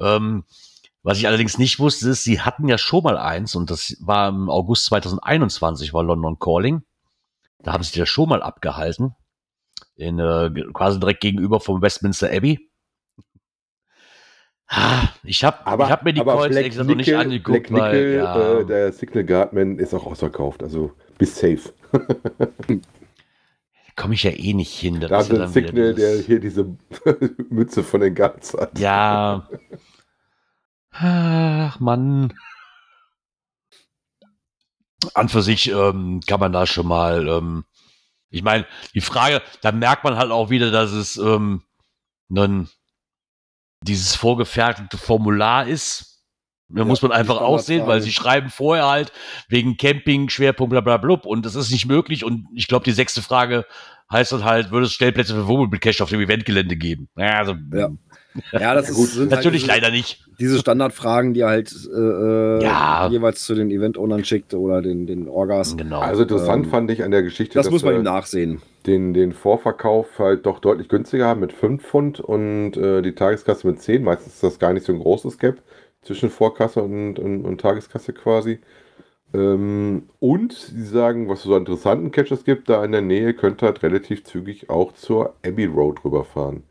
Ähm, was ich allerdings nicht wusste, ist, sie hatten ja schon mal eins und das war im August 2021, war London Calling. Da haben sie ja schon mal abgehalten. In, äh, quasi direkt gegenüber vom Westminster Abbey. Ich habe hab mir die Black extra noch nicht angeguckt, Black Nickel, weil ja, äh, der Signal Guardman ist auch ausverkauft, also bis safe. komme ich ja eh nicht hin. Da ist ja dann Signal, der hier diese Mütze von den Guards hat. Ja. Ach, Mann. An für sich ähm, kann man da schon mal, ähm, ich meine, die Frage, da merkt man halt auch wieder, dass es ähm, nun dieses vorgefertigte Formular ist. Da Ja, muss man einfach aussehen, weil sie schreiben vorher halt wegen Camping, Schwerpunkt, bla bla blub und das ist nicht möglich. Und ich glaube, die sechste Frage heißt dann halt, würde es Stellplätze für Wohnmobilcache auf dem Eventgelände geben? Ja, also, Ja. Ja, das Ja, ist, gut, sind natürlich halt diese, leider nicht. diese Standardfragen, die halt äh, äh, Ja. jeweils zu den Event-Ownern schickt oder den, den Orgas. Genau. Also interessant Ähm, fand ich an der Geschichte, Das dass muss man wir ihm nachsehen. den, den Vorverkauf halt doch deutlich günstiger haben mit 5 Pfund und äh, die Tageskasse mit 10. Meistens ist das gar nicht so ein großes Gap zwischen Vorkasse und, und, und Tageskasse quasi. Ähm, und sie sagen, was es so an interessanten Catches gibt, da in der Nähe könnte halt relativ zügig auch zur Abbey Road rüberfahren.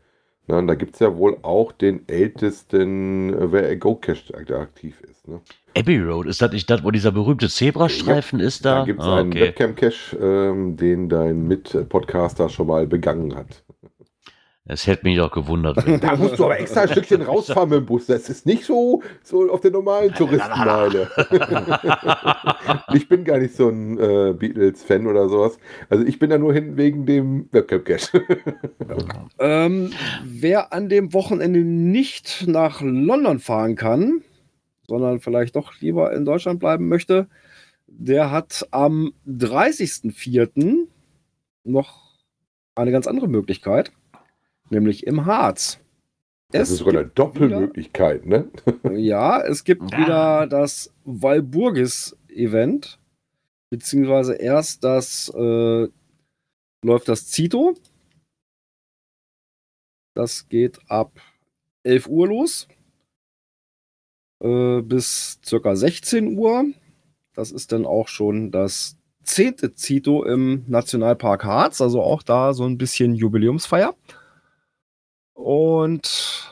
Na, und da gibt es ja wohl auch den ältesten äh, Where Go Cache, der aktiv ist. Ne? Abbey Road, ist das nicht das, wo dieser berühmte Zebrastreifen ist da? Da gibt es Ah, einen Webcam-Cache, ähm, den dein Mit-Podcaster schon mal begangen hat. Es hätte mich doch gewundert. Da musst du aber extra ein Stückchen rausfahren mit dem Bus. Das ist nicht so, so auf der normalen Touristenmeile. ich bin gar nicht so ein äh, Beatles-Fan oder sowas. Also ich bin da nur hin wegen dem Webcam-Cache. Ähm, wer an dem Wochenende nicht nach London fahren kann, sondern vielleicht doch lieber in Deutschland bleiben möchte, der hat am 30.04. noch eine ganz andere Möglichkeit, nämlich im Harz. Das ist sogar eine gibt wieder- Doppelmöglichkeit, ne? Ja, es gibt Ja. wieder das Walburgis-Event, beziehungsweise erst das äh, läuft das Zito. Das geht ab 11 Uhr los äh, bis circa 16 Uhr. Das ist dann auch schon das zehnte Zito im Nationalpark Harz, also auch da so ein bisschen Jubiläumsfeier. Und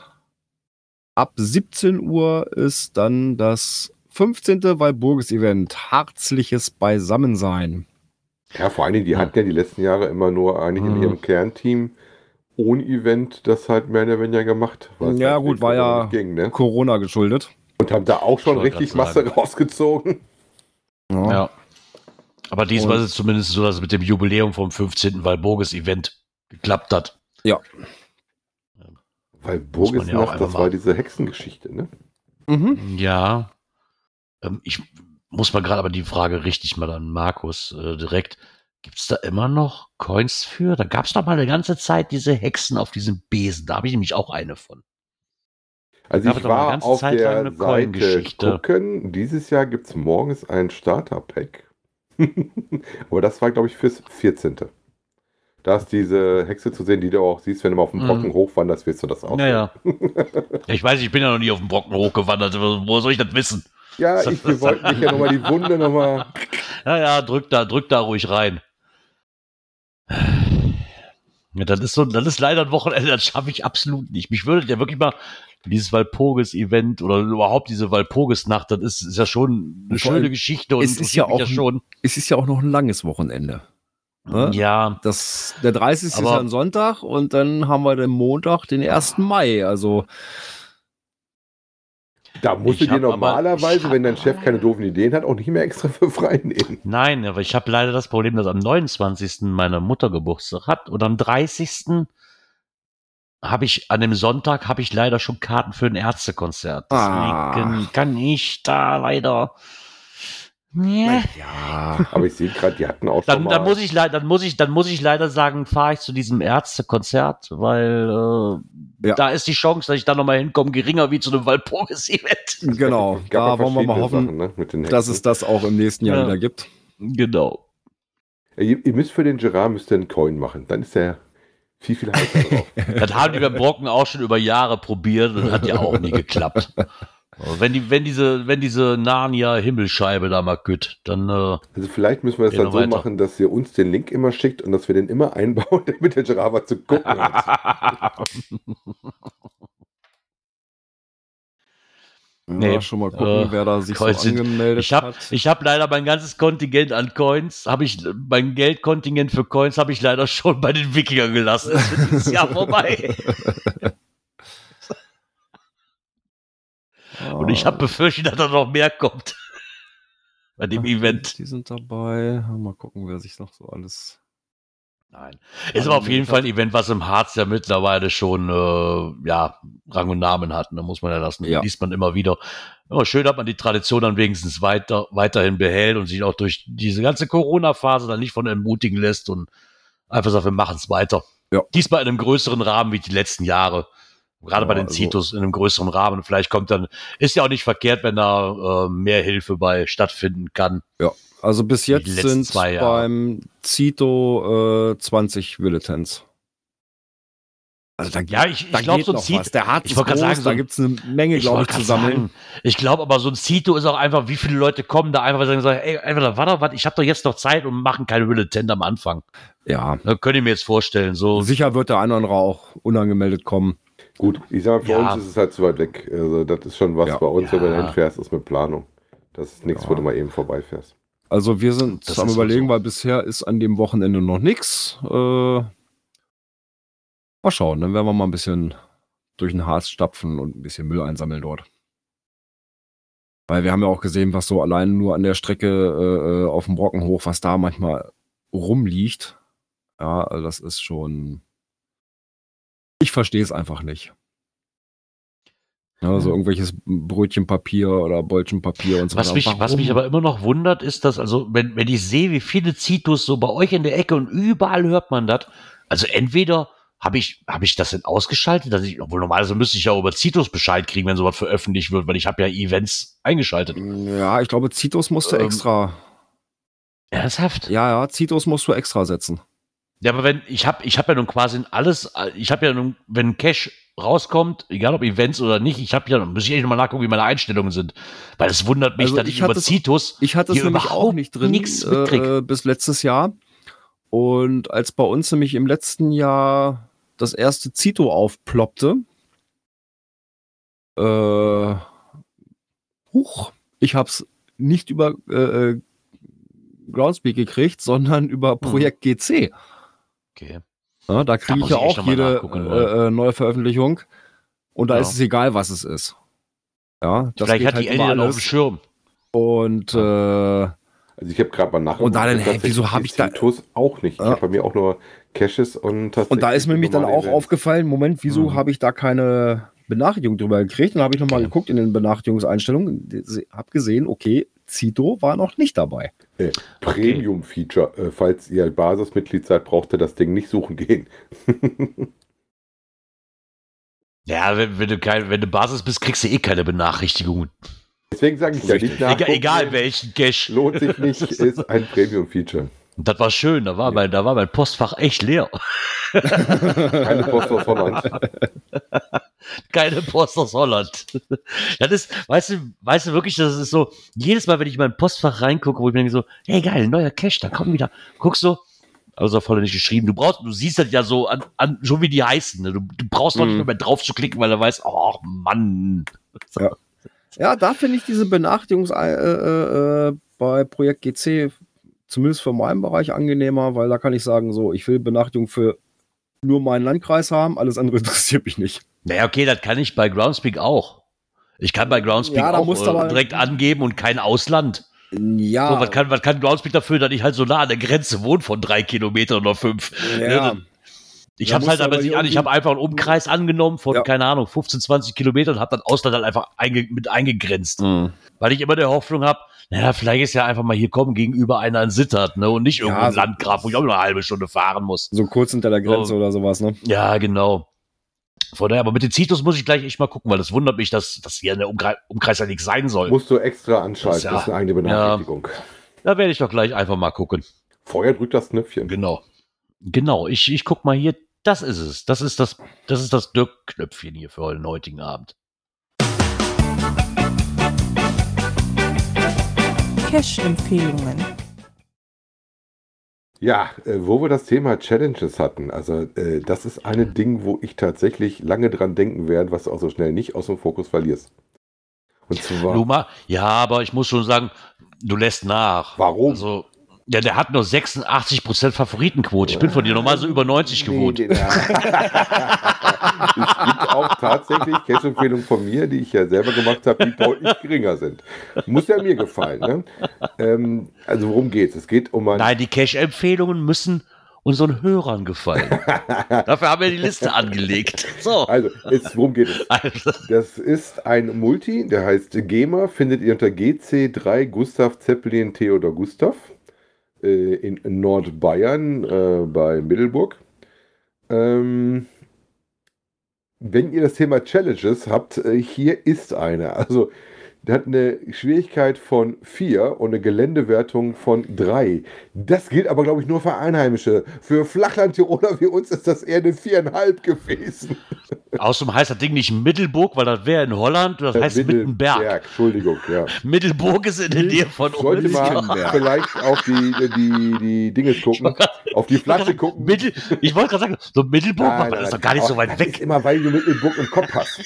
ab 17 Uhr ist dann das 15. Walburgis-Event, Herzliches Beisammensein. Ja, vor allen Dingen, die hatten ja die letzten Jahre immer nur eigentlich in Mhm. ihrem Kernteam ohne Event das halt mehr oder weniger gemacht. Ja, halt gut, war ja- ging, ne? Corona geschuldet. Und haben da auch schon richtig Masse rausgezogen. Ja. Aber diesmal Und- ist es zumindest so, dass es mit dem Jubiläum vom 15. Walburgis-Event geklappt hat. Ja auch Burgisnacht, einfach das war diese Hexengeschichte, ne? Mhm. Ja. Ähm, ich muss mal gerade aber die Frage richtig mal an Markus äh, direkt. Gibt es da immer noch Coins für? Da gab es doch mal eine ganze Zeit diese Hexen auf diesem Besen. Da habe ich nämlich auch eine von. Also Gab ich war ganze auf Zeit der eine Seite Coin-Geschichte. gucken. Dieses Jahr gibt es morgens ein Starter-Pack. Aber das war, glaube ich, fürs 14. Da ist diese Hexe zu sehen, die du auch siehst, wenn du mal auf dem Mhm. Brocken hochwanderst, wirst du das auch Naja. ich weiß, ich bin ja noch nie auf dem Brocken hochgewandert. Wo soll ich das wissen? Ja, ich, wir wollten dich ja nochmal die Wunde nochmal. Ja, ja, drück da, drück da ruhig rein. Ja, das ist so, das ist leider ein Wochenende, das schaffe ich absolut nicht. Mich würde ja wirklich mal dieses Walpurgis-Event oder überhaupt diese Walpurgis-Nacht, das ist, ist ja schon eine schöne Geschichte und es ist ja mich auch ein- schon. Es ist ja auch noch ein langes Wochenende. Ne? Ja, Das, der 30. ist ja ein Sonntag und dann haben wir den Montag, den 1. Mai. Also Da musst Ich du dir normalerweise, wenn dein Chef keine doofen Ideen hat, auch nicht mehr extra für frei nehmen. nein, aber ich habe leider das Problem, dass am 29. meine Mutter Geburtstag hat und am 30. habe ich, an dem Sonntag habe ich leider schon Karten für ein Ärztekonzert. Deswegen Ah. kann ich da leider. Nee. ja, Aber ich sehe gerade, die hatten auch schon Dann, mal. dann muss ich leider, dann muss ich, dann muss ich leider sagen, fahre ich zu diesem Ärztekonzert, weil äh, Ja. da ist die Chance, dass ich da nochmal hinkomme, geringer wie zu einem Walpurgis-Event. genau. Da ja wollen wir mal hoffen, Sachen, ne, dass es das auch im nächsten Jahr Ja. wieder gibt. Genau. ihr, ihr müsst für den Gerard müsst ihr einen Coin machen. Dann ist er viel, viel heißer drauf. Das haben die beim Brocken auch schon über Jahre probiert und hat ja auch nie geklappt. Wenn, die, wenn diese, wenn diese Narnia-Himmelscheibe da mal kütt, dann, äh, Also vielleicht müssen wir das Geh dann noch so weiter. machen, dass ihr uns den Link immer schickt und dass wir den immer einbauen, damit der was zu gucken hat. Nee, ja, schon mal gucken, äh, wer da sich so Kreuz sind- angemeldet ich habe hat. ich hab leider mein ganzes Kontingent an Coins, habe ich, mein Geldkontingent für Coins habe ich leider schon bei den Wikingern gelassen. Das ist dieses Jahr vorbei. Und ich habe befürchtet, dass da noch mehr kommt. Bei dem Event. Die sind dabei. Mal gucken, wer sich noch so alles. Nein. Ist aber auf jeden Fall ein Event, was im Harz ja mittlerweile schon äh, ja, Rang und Namen hat. Da muss man ja lassen. Ja. Liest man immer wieder. Aber schön, dass man die Tradition dann wenigstens weiter, weiterhin behält und sich auch durch diese ganze Corona-Phase dann nicht von entmutigen lässt und einfach sagt, wir machen es weiter. Ja. Diesmal in einem größeren Rahmen wie die letzten Jahre. Gerade Ja, bei den also- Zitus in einem größeren Rahmen. Vielleicht kommt dann, ist ja auch nicht verkehrt, wenn da äh, mehr Hilfe bei stattfinden kann. Also bis jetzt sind beim Zito äh, 20 Willetens. Also da, Ja, ich, da ich glaube, so ein Zito, was. Der Harz ich groß, gerade sagen, da ein- gibt es eine Menge, glaube ich, zu sammeln. sagen, Ich glaube aber, so ein Zito ist auch einfach, wie viele Leute kommen da einfach und sagen, ey, einfach, warte, warte, ich habe doch jetzt noch Zeit und machen keine Militant am Anfang. Ja, Da könnt ihr mir jetzt vorstellen, so. sicher wird der eine oder andere auch unangemeldet kommen. Gut, ich sag mal, für Ja. uns ist es halt zu weit weg. Also, das ist schon was Ja. bei uns, wenn du hinfährst, ist mit Planung. Das ist nichts, Ja. wo du mal eben vorbeifährst. Also wir sind Das am überlegen, so. weil bisher ist an dem Wochenende noch nichts. Äh, mal schauen, dann werden wir mal ein bisschen durch den Harz stapfen und ein bisschen Müll einsammeln dort. Weil wir haben ja auch gesehen, was so allein nur an der Strecke äh, auf dem Brocken hoch, was da manchmal rumliegt. Ja, also das ist schon. Ich verstehe es einfach nicht. Ja, so irgendwelches Brötchenpapier oder Bolchenpapier und so Was weiter. mich, was mich aber immer noch wundert, ist, dass, also, wenn, wenn ich sehe, wie viele Zitus so bei euch in der Ecke und überall hört man das, also entweder habe ich, habe ich das denn ausgeschaltet, dass ich, obwohl normalerweise müsste ich ja über Zitus Bescheid kriegen, wenn sowas veröffentlicht wird, weil ich habe ja Events eingeschaltet. Ja, ich glaube, Zitos musst du Ähm, extra. Ernsthaft? Ja, ja, Zitos musst du extra setzen. Ja, aber wenn, ich habe ich hab ja nun quasi alles, ich habe ja nun, wenn Cache rauskommt, egal ob Events oder nicht, ich habe ja, muss ich echt nochmal nachgucken, wie meine Einstellungen sind. Weil es wundert mich, Also dass ich ich über Zitus Ich hatte es nämlich auch überhaupt nicht drin nichts äh, bis letztes Jahr. Und als bei uns nämlich im letzten Jahr das erste Zito aufploppte, äh, huch, ich habe es nicht über äh, äh, Groundspeak gekriegt, sondern über Projekt GC. Okay. Ja, da kriege ich ja ich auch jede äh, äh, neue Veröffentlichung. Und da Ja. ist es egal, was es ist. Ja, das Vielleicht geht hat halt die dann auf dem Schirm. Und äh, Also ich habe gerade mal nachgeguckt. Und da dann, tatsächlich wieso hab die ich da- auch nicht. Ich Ja. habe bei mir auch nur Caches und Und da ist mir nämlich dann auch Events. aufgefallen, Moment, wieso Mhm. habe ich da keine Benachrichtigung drüber gekriegt? Dann habe ich nochmal Okay. geguckt in den Benachrichtigungseinstellungen, habe gesehen, okay, Zito war noch nicht dabei. Äh, Premium-Feature. Äh, falls ihr Basismitglied seid, braucht ihr das Ding nicht suchen gehen. Ja, wenn, wenn, du kein, wenn du Basis bist, kriegst du eh keine Benachrichtigungen. Deswegen sage ich ja nicht Egal, nachgucken. egal welchen Cache. Lohnt sich nicht, ist ein Premium-Feature. Und das war schön, da war, mein, da war mein Postfach echt leer. Keine Post aus Holland. Keine Post aus Holland. Das ist, weißt du, weißt du wirklich, das ist so, jedes Mal, wenn ich in mein Postfach reingucke, wo ich mir denke so, hey geil, neuer Cache, da kommt wieder, guckst du, also auf Holländisch geschrieben, du brauchst, du siehst das ja so an, an schon wie die heißen, ne? du, du brauchst noch Mhm. nicht mehr, mehr drauf zu klicken, weil er weiß, oh Mann. Ja, da finde ich diese Benachrichtigung äh, äh, äh, bei Projekt GC zumindest für meinen Bereich angenehmer, weil da kann ich sagen, so, ich will Benachrichtigung für nur meinen Landkreis haben, alles andere interessiert mich nicht. Naja, okay, das kann ich bei Groundspeak auch. Ich kann bei Groundspeak Ja, auch äh, direkt angeben und kein Ausland. Ja, So, was, kann, was kann Groundspeak dafür, dass ich halt so nah an der Grenze wohne von drei Kilometern oder fünf? ja. Ne, Ich habe halt aber nicht an, ich habe einfach einen Umkreis angenommen von, Ja. keine Ahnung, 15, 20 Kilometern und habe dann Ausland halt einfach einge mit eingegrenzt. Mhm. Weil ich immer der Hoffnung habe, naja, vielleicht ist ja einfach mal hier kommen gegenüber einer in Sittard, ne? Und nicht irgendwo Ja, ein so- Landgraf, wo ich auch nur eine halbe Stunde fahren muss. So kurz hinter der Grenze So. oder sowas, ne? Ja, genau. Von daher, aber mit den Zitus muss ich gleich echt mal gucken, weil das wundert mich, dass das hier in der Umkreis, Umkreis ja nichts sein soll. Musst du extra anschalten. Ja. Das ist eine eigene Benachrichtigung. Da werde ich doch gleich einfach mal gucken. Vorher drückt das Knöpfchen. Genau. Genau, ich, ich guck mal hier, das ist es. Das ist das, das ist das Dirk-Knöpfchen hier für den heutigen Abend. Cash-Empfehlungen. Ja, äh, wo wir das Thema Challenges hatten, also äh, das ist ein Ding, wo ich tatsächlich lange dran denken werde, was du auch so schnell nicht aus dem Fokus verlierst. Und zwar, Luma, ja, aber ich muss schon sagen, du lässt nach. Warum? Also, ja, der hat nur 86% Favoritenquote. Ich bin von dir normal so über 90 gewohnt. Nee, es gibt auch tatsächlich Cash-Empfehlungen von mir, die ich ja selber gemacht habe, die deutlich geringer sind. Muss ja mir gefallen. Ne? Ähm, also worum geht's? Es geht um ein Nein, die Cash-Empfehlungen müssen unseren Hörern gefallen. Dafür haben wir die Liste angelegt. So. Also, es, worum geht es? Also, Das ist ein Multi, der heißt GEMA, findet ihr unter GC3 Gustav Zeppelin Theodor Gustav äh, in Nordbayern äh, bei Middelburg. Ähm, wenn ihr das Thema Challenges habt, äh, hier ist eine. Also, der hat eine Schwierigkeit von 4 und eine Geländewertung von 3. Das gilt aber, glaube ich, nur für Einheimische. Für Flachland-Tiroler wie uns ist das eher eine 4,5 gewesen. außerdem heißt das Ding nicht Middelburg, weil das wäre in Holland, das heißt Mittenberg. Entschuldigung, ja. Middelburg ist in der Nähe von Sollte uns. mal Mittenberg. vielleicht auf die, die, die Dinge gucken. auf die Flasche gucken. Mittel, ich wollte gerade sagen, so Mittelburg Nein, macht man nein, das nein. doch gar nicht so weit das weg. Ist immer, weil du Mittelburg im Kopf hast.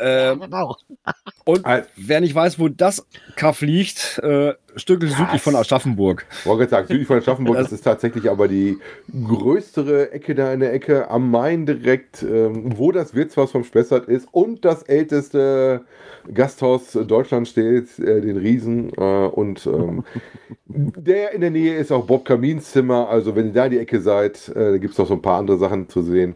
Ähm, Genau. und wer nicht weiß, wo das Kaff liegt, äh, Stückel südlich von Aschaffenburg. Wollte sagen, südlich von Aschaffenburg, Das- das ist tatsächlich aber die größere Ecke da in der Ecke am Main direkt, ähm, wo das Wirtshaus vom Spessart ist und das älteste Gasthaus Deutschlands steht, äh, den Riesen. Äh, und ähm, der in der Nähe ist auch Bob Kamins Zimmer. Also wenn ihr da in die Ecke seid, äh, gibt es noch so ein paar andere Sachen zu sehen.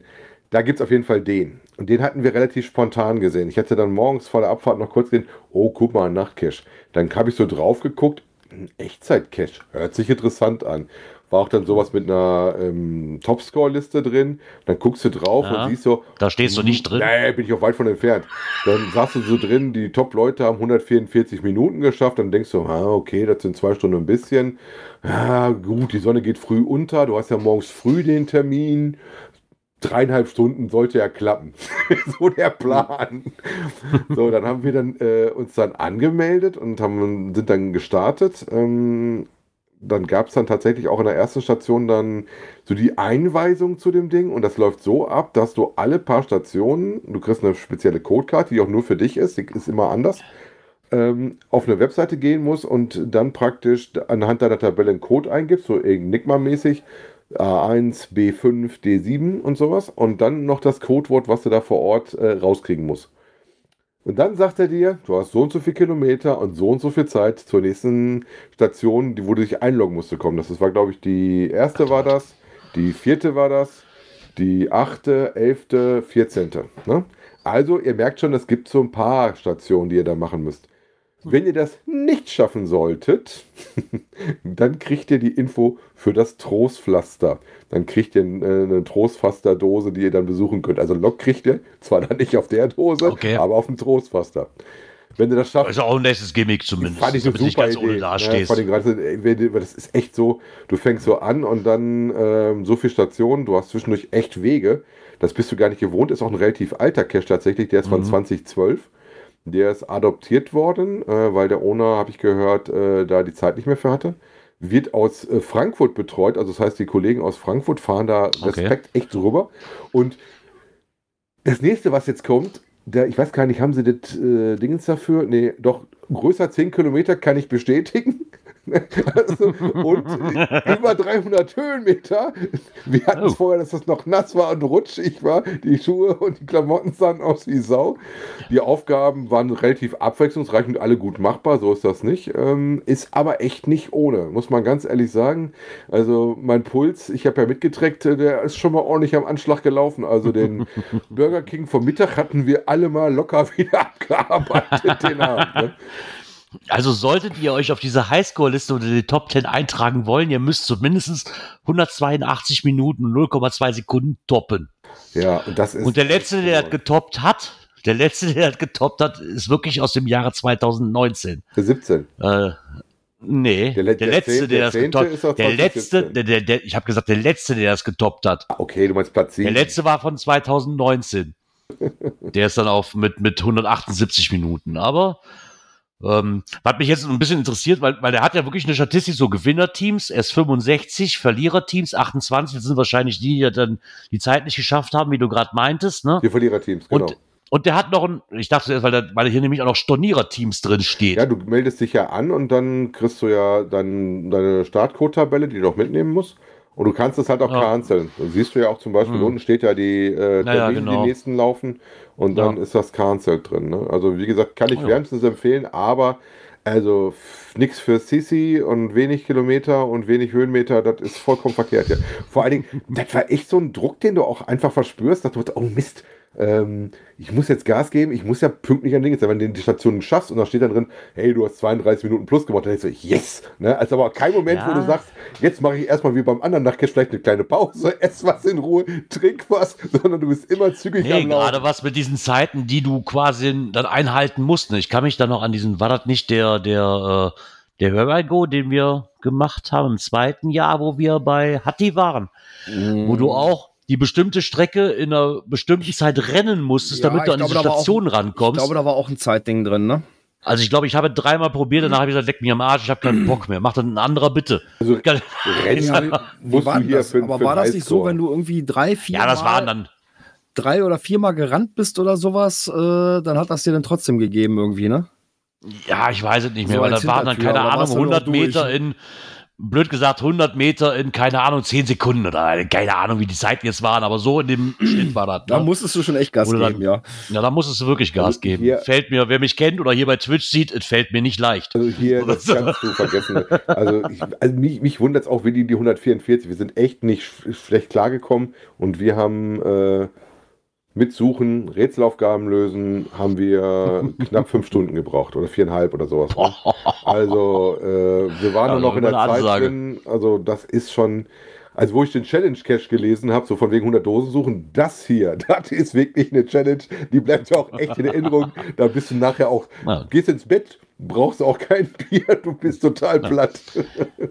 Da gibt es auf jeden Fall den. Und den hatten wir relativ spontan gesehen. Ich hatte dann morgens vor der Abfahrt noch kurz gesehen, oh, guck mal, ein Nachtcache. Dann habe ich so drauf geguckt, ein Echtzeit-Cache. Hört sich interessant an. War auch dann sowas mit einer ähm, Topscore-Liste drin. Dann guckst du drauf Ja. und siehst so, Da stehst du nicht drin. Nee, bin ich auch weit von entfernt. Dann sagst du so drin, die Top-Leute haben 144 Minuten geschafft. Dann denkst du, ah, okay, das sind zwei Stunden ein bisschen. Ja, gut, die Sonne geht früh unter. Du hast ja morgens früh den Termin. Dreieinhalb Stunden sollte ja klappen. so der Plan. so, dann haben wir dann äh, uns dann angemeldet und haben, sind dann gestartet. Ähm, dann gab es dann tatsächlich auch in der ersten Station dann so die Einweisung zu dem Ding und das läuft so ab, dass du alle paar Stationen, du kriegst eine spezielle Codekarte, die auch nur für dich ist, die ist immer anders, ähm, auf eine Webseite gehen musst und dann praktisch anhand deiner Tabelle einen Code eingibst, so Enigma-mäßig, A1, B5, D7 und sowas und dann noch das Codewort, was du da vor Ort äh, rauskriegen musst. Und dann sagt er dir, du hast so und so viel Kilometer und so und so viel Zeit zur nächsten Station, die, wo du dich einloggen musst, zu kommen. Das war, glaube ich, die erste war das, die vierte war das, die achte, elfte, vierzehnte. Ne? Also, ihr merkt schon, es gibt so ein paar Stationen, die ihr da machen müsst. Wenn ihr das nicht schaffen solltet, dann kriegt ihr die Info für das Trostpflaster. Dann kriegt ihr äh, eine Trostpflasterdose, die ihr dann besuchen könnt. Also Lok kriegt ihr, zwar dann nicht auf der Dose, Okay. aber auf dem Trostpflaster. Wenn ihr das schafft, Also auch ein nächstes Gimmick zumindest. Fand ich nicht super ganz Idee. ohne Ne? dastehst. Gerade, ey, wenn- das ist echt so, du fängst so an und dann ähm, so viele Stationen, du hast zwischendurch echt Wege. Das bist du gar nicht gewohnt. Ist auch ein relativ alter Cache tatsächlich. Der ist von Mhm. 2012. Der ist adoptiert worden, äh, weil der Owner, habe ich gehört, äh, da die Zeit nicht mehr für hatte. Wird aus äh, Frankfurt betreut. Also das heißt, die Kollegen aus Frankfurt fahren da Okay. Respekt echt drüber. Und das nächste, was jetzt kommt, der, ich weiß gar nicht, haben sie das äh, Dingens dafür? Nee, doch, größer 10 Kilometer kann ich bestätigen. Also, und über 300 Höhenmeter. Wir hatten es Oh. vorher, dass das noch nass war und rutschig war. Die Schuhe und die Klamotten sahen aus wie Sau. Die Aufgaben waren relativ abwechslungsreich und alle gut machbar, so ist das nicht. Ähm, ist aber echt nicht ohne, muss man ganz ehrlich sagen. Also mein Puls, ich habe ja mitgeträgt, äh, der ist schon mal ordentlich am Anschlag gelaufen. Also den Burger King vom Mittag hatten wir alle mal locker wieder abgearbeitet den Abend. Ne? Also solltet ihr euch auf diese Highscore-Liste oder die Top 10 eintragen wollen, ihr müsst zumindest 182 Minuten und 0,2 Sekunden toppen. Ja, und das ist. Und der letzte, der das getoppt hat, der letzte, der das getoppt hat, ist wirklich aus dem Jahre 2019. Der 17. Äh, nee, Der der, der letzte, zehn- der, das zehnte getoppt aus der letzte, 2017. der, der, der, ich habe gesagt, der letzte, der das getoppt hat. Ah, Okay, du meinst Platz 7. Der letzte war von 2019. Der ist dann auf mit, mit 178 Minuten. Aber ähm, was mich jetzt ein bisschen interessiert, weil, weil der hat ja wirklich eine Statistik, so Gewinnerteams, erst 65, Verliererteams 28, das sind wahrscheinlich die, die dann die Zeit nicht geschafft haben, wie du gerade meintest, ne? Die Verliererteams, genau. Und, und der hat noch ein, ich dachte erst, weil, da, weil hier nämlich auch noch Storniererteams drin steht. Ja, du meldest dich ja an und dann kriegst du ja dann deine Startcode-Tabelle, die du auch mitnehmen musst. Und du kannst es halt auch Ja. canceln. Da siehst du ja auch zum Beispiel, Mhm. unten steht ja die äh, Termine, genau. die nächsten laufen. Und dann Ja. ist das cancelled drin. Ne? Also wie gesagt, kann ich Ja. wärmstens empfehlen, aber also nichts für Sisi und wenig Kilometer und wenig Höhenmeter, das ist vollkommen verkehrt. Ja. Vor allen Dingen, das war echt so ein Druck, den du auch einfach verspürst, dass du, oh Mist, ähm, ich muss jetzt Gas geben, ich muss ja pünktlich an Dinge sein, wenn du die Stationen schaffst und da steht dann drin, hey, du hast 32 Minuten plus gemacht, dann denkst du, yes, ne? Also aber kein Moment, wo Ja. du sagst, jetzt mache ich erstmal wie beim anderen Nachtcash vielleicht eine kleine Pause, ess was in Ruhe, trink was, sondern du bist immer zügig Nee, am Laufen. gerade was mit diesen Zeiten, die du quasi dann einhalten musst. Ne? Ich kann mich da noch an diesen, war das nicht der, der, äh, der Hörgo, den wir gemacht haben im zweiten Jahr, wo wir bei Hatti waren, Mhm. wo du auch die bestimmte Strecke in einer bestimmten Zeit rennen musstest, Ja, damit du an glaube, diese da war auch- Station Ich rankommst. glaube, da war auch ein Zeitding drin, ne? Also ich glaube, ich habe dreimal probiert, danach habe ich gesagt, leck mich am Arsch, ich habe keinen Bock mehr. Mach dann ein anderer bitte. Also Ja, Rennen Ja, wie, wie musst war du denn hier das? für, Aber für war das nicht so, wenn du irgendwie drei, vier das Mal, waren dann, drei oder viermal gerannt bist oder sowas, äh, dann hat das dir dann trotzdem gegeben irgendwie, ne? ja, ich weiß es nicht mehr, So weil das waren dann, keine Ahnung, warst du noch 100 durch, Meter ne? in, blöd gesagt, 100 Meter in, keine Ahnung, 10 Sekunden oder keine Ahnung, wie die Zeiten jetzt waren, aber so in dem Schnitt war das. Da Ne? musstest du schon echt Gas dann- geben, ja. Ja, da musstest du wirklich Gas Also geben. hier- Fällt mir, wer mich kennt oder hier bei Twitch sieht, es fällt mir nicht leicht. Also hier, das kannst du vergessen. Also, ich, also mich, mich wundert es auch, wie die, die 144. Wir sind echt nicht sch schlecht klargekommen und wir haben äh, mit Suchen, Rätselaufgaben lösen, haben wir knapp fünf Stunden gebraucht oder viereinhalb oder sowas. Also äh, wir waren Also nur noch in der Zeit drin. Also das ist schon, also wo ich den Challenge Cache gelesen habe, so von wegen 100 Dosen suchen, das hier, das ist wirklich eine Challenge, die bleibt ja auch echt in Erinnerung. Da bist du nachher auch, Ja. gehst ins Bett, brauchst auch kein Bier, du bist total platt.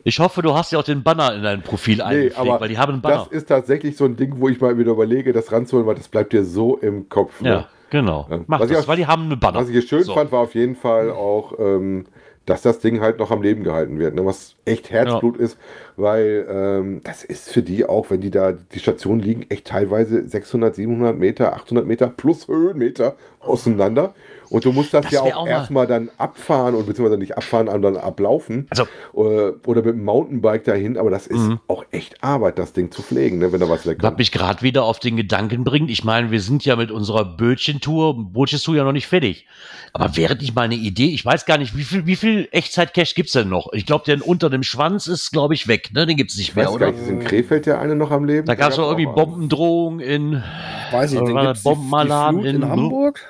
Ich hoffe, du hast ja auch den Banner in dein Profil eingepflegt, aber weil die haben einen Banner. Das ist tatsächlich so ein Ding, wo ich mal wieder überlege, das ranzuholen, weil das bleibt dir so im Kopf. ne? Ja, genau. Ja. Mach Was das, auch- weil die haben einen Banner. Was ich hier schön So. fand, war auf jeden Fall auch, ähm, dass das Ding halt noch am Leben gehalten wird, ne? was echt Herzblut ist, weil ähm, das ist für die auch, wenn die da, die Stationen liegen echt teilweise 600, 700 Meter, 800 Meter plus Höhenmeter auseinander und du musst das, Das ja auch, auch mal- erstmal dann abfahren und beziehungsweise nicht abfahren, sondern ablaufen Also- oder, oder mit dem Mountainbike dahin, aber das ist Mhm. auch echt Arbeit, das Ding zu pflegen, ne? wenn da was Was wegkommt. mich gerade wieder auf den Gedanken bringt, ich meine, wir sind ja mit unserer Bötchentour, Bötchentour ja noch nicht fertig. Aber wäre nicht mal eine Idee, ich weiß gar nicht, wie viel, wie viel Echtzeit-Cache gibt's denn noch? Ich glaube, der unter dem Schwanz ist, glaube ich, weg, ne? Den gibt's nicht Ich mehr, weiß gar oder? nicht, ist in Krefeld der eine noch am Leben? Da gab's gab's doch irgendwie. Bombendrohungen in Weiß ich, Aber den gibt's Flut in, in- Hamburg.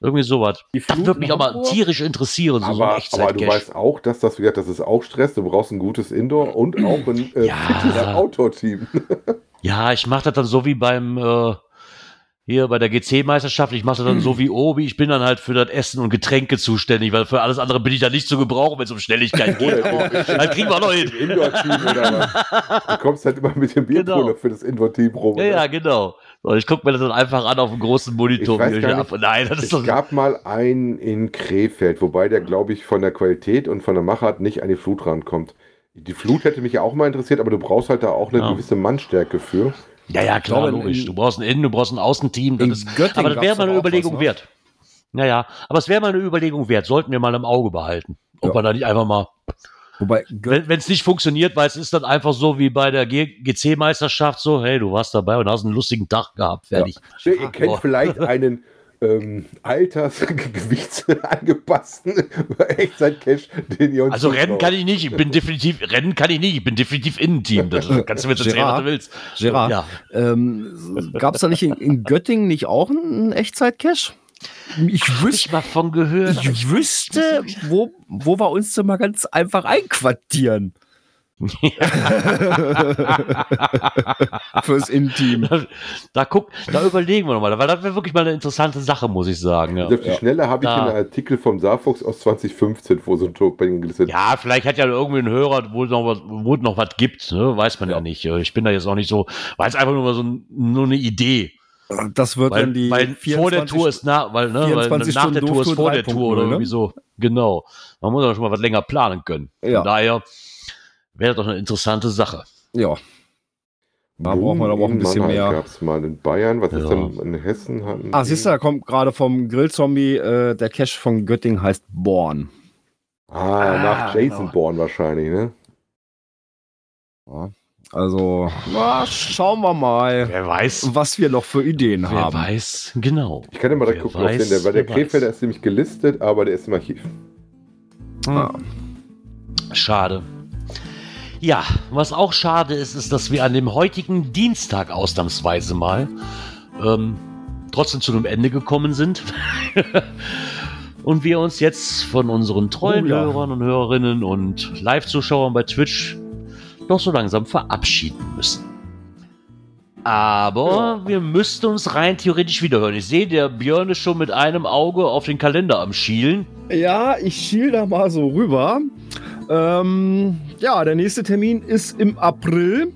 Irgendwie sowas. Das würde mich in auch mal Hamburg? tierisch interessieren, so, so ein Aber, aber du weißt auch, dass das, wie gesagt, das ist auch Stress. Du brauchst ein gutes Indoor und auch ein äh, Ja. Outdoor-Team. Ja, ich mache das dann so wie beim äh, hier bei der GC-Meisterschaft. Ich mache das dann so wie Obi. Ich bin dann halt für das Essen und Getränke zuständig, weil für alles andere bin ich da nicht zu gebrauchen, wenn es um Schnelligkeit geht. Aber das kriegen wir noch hin. Indoor-Team oder was? Du kommst halt immer mit dem Bierpuller Genau. für das Indoor-Team rum. Ja, ja, genau. So, ich gucke mir das dann einfach an auf dem großen Monitor. Ich weiß ab. nicht. Nein, das ist Es gab mal einen in Krefeld, wobei der, glaube ich, von der Qualität und von der Machart nicht an die Flut rankommt. Die Flut hätte mich ja auch mal interessiert, aber du brauchst halt da auch eine Ja. gewisse Mannstärke für. Ja, ja, klar, glaube, logisch. in- Du brauchst ein Innen, du brauchst ein Außenteam. Das ist, Göttingen aber das wäre mal eine auch was, Überlegung ne? wert. Naja, aber es wäre mal eine Überlegung wert. Sollten wir mal im Auge behalten. Ob Ja. man da nicht einfach mal Wobei, wenn es nicht funktioniert, weil es ist dann einfach so wie bei der GC-Meisterschaft so, hey, du warst dabei und hast einen lustigen Tag gehabt, fertig. Ihr kennt boah. vielleicht einen ähm, altersgewichtsangepassten Echtzeit-Cache, den ihr uns Also Rennen zutraut. kann ich nicht, ich bin definitiv, Rennen kann ich nicht, ich bin definitiv Innenteam. Das kannst du mir erzählen, was du willst. Gerard, Ja. ähm, gab es da nicht in, in Göttingen nicht auch einen Echtzeit-Cache? Ich Hab wüsste, ich mal von gehört. aber ich wüsste, wo, wo wir uns denn mal ganz einfach einquartieren. Fürs Intim. Da guck, da überlegen wir nochmal, weil das wäre wirklich mal eine interessante Sache, muss ich sagen. Ja, auf die Schnelle habe ich Da. einen Artikel vom Saarfuchs aus 2015, wo so ein Token gelistet ja vielleicht hat ja irgendwie ein Hörer, wo es noch was, wo noch was gibt, ne? weiß man ja. nicht. Ich bin da jetzt auch nicht so, weil es einfach nur mal so ein, nur eine Idee. Das wird Weil, dann die weil vor der Tour ist nach, weil, ne, weil 24 nach der Stunden Tour ist vor der Tour oder 3.0, ne? irgendwie so. Genau. Man muss ja schon mal was länger planen können. Von Ja. daher wäre das doch eine interessante Sache. Ja, Da braucht man aber auch ein bisschen mehr. Gab es mal in Bayern, was ist Ja. denn in Hessen? Hatten Ah, die- siehst du, da kommt gerade vom Grillzombie, äh, der Cache von Göttingen heißt Born. Ah, nach Ah, Jason genau. Bourne wahrscheinlich, ne? Ja, also, na, schauen wir mal, Wer weiß. was wir noch für Ideen Wer haben. weiß, genau. Ich kann ja mal da Wer gucken, weiß, auf den, der, weil der wer Krefelder weiß. ist nämlich gelistet, aber der ist im Archiv. Ah, Schade. Ja, was auch schade ist, ist, dass wir an dem heutigen Dienstag ausnahmsweise mal ähm, trotzdem zu einem Ende gekommen sind. und wir uns jetzt von unseren treuen Oh ja. Hörern und Hörerinnen und Live-Zuschauern bei Twitch doch so langsam verabschieden müssen. Aber wir müssten uns rein theoretisch wiederhören. Ich sehe, der Björn ist schon mit einem Auge auf den Kalender am Schielen. Ja, ich schiel da mal so rüber. Ähm, ja, der nächste Termin ist im April.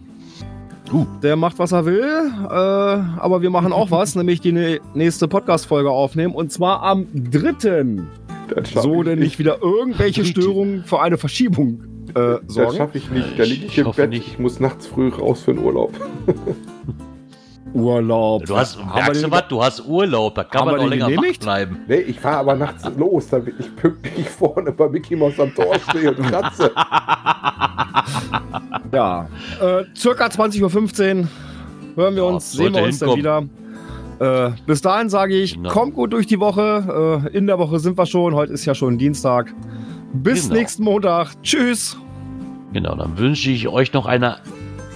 Uh. Der macht, was er will. Äh, aber wir machen auch was, nämlich die nächste Podcast-Folge aufnehmen. Und zwar am 3. Das schaff so denn nicht wieder irgendwelche. Störungen für eine Verschiebung äh, Das sorgen. schaffe ich nicht. Da liege ich, Ich im Bett. nicht. Ich muss nachts früh raus für den Urlaub. Urlaub. Du hast, Haben merkst du was? Du hast Urlaub, da kann man den länger wach bleiben. Nee, ich fahre aber nachts los, damit ich pünktlich vorne bei Mickey Mouse am Tor stehe und kratze. Ja, äh, circa 20.15 Uhr hören wir Ja, uns, sehen wir uns dann wieder. Äh, bis dahin sage ich, Genau. kommt gut durch die Woche. Äh, in der Woche sind wir schon. Heute ist ja schon Dienstag. Bis Genau. nächsten Montag. Tschüss. Genau, dann wünsche ich euch noch eine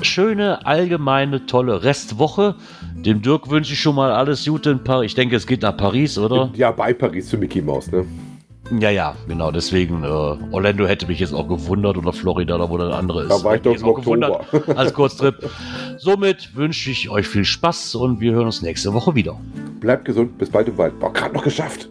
schöne, allgemeine, tolle Restwoche. Dem Dirk wünsche ich schon mal alles Gute in Paris. Ich denke, es geht nach Paris, oder? Ja, bei Paris für Mickey Mouse, ne? Ja, ja, genau. Deswegen, äh, Orlando hätte mich jetzt auch gewundert oder Florida, da wo der andere ist. Da war ich doch im jetzt auch gewundert Oktober. Als Kurztrip. Somit wünsche ich euch viel Spaß und wir hören uns nächste Woche wieder. Bleibt gesund, bis bald im Wald. Boah, gerade noch geschafft.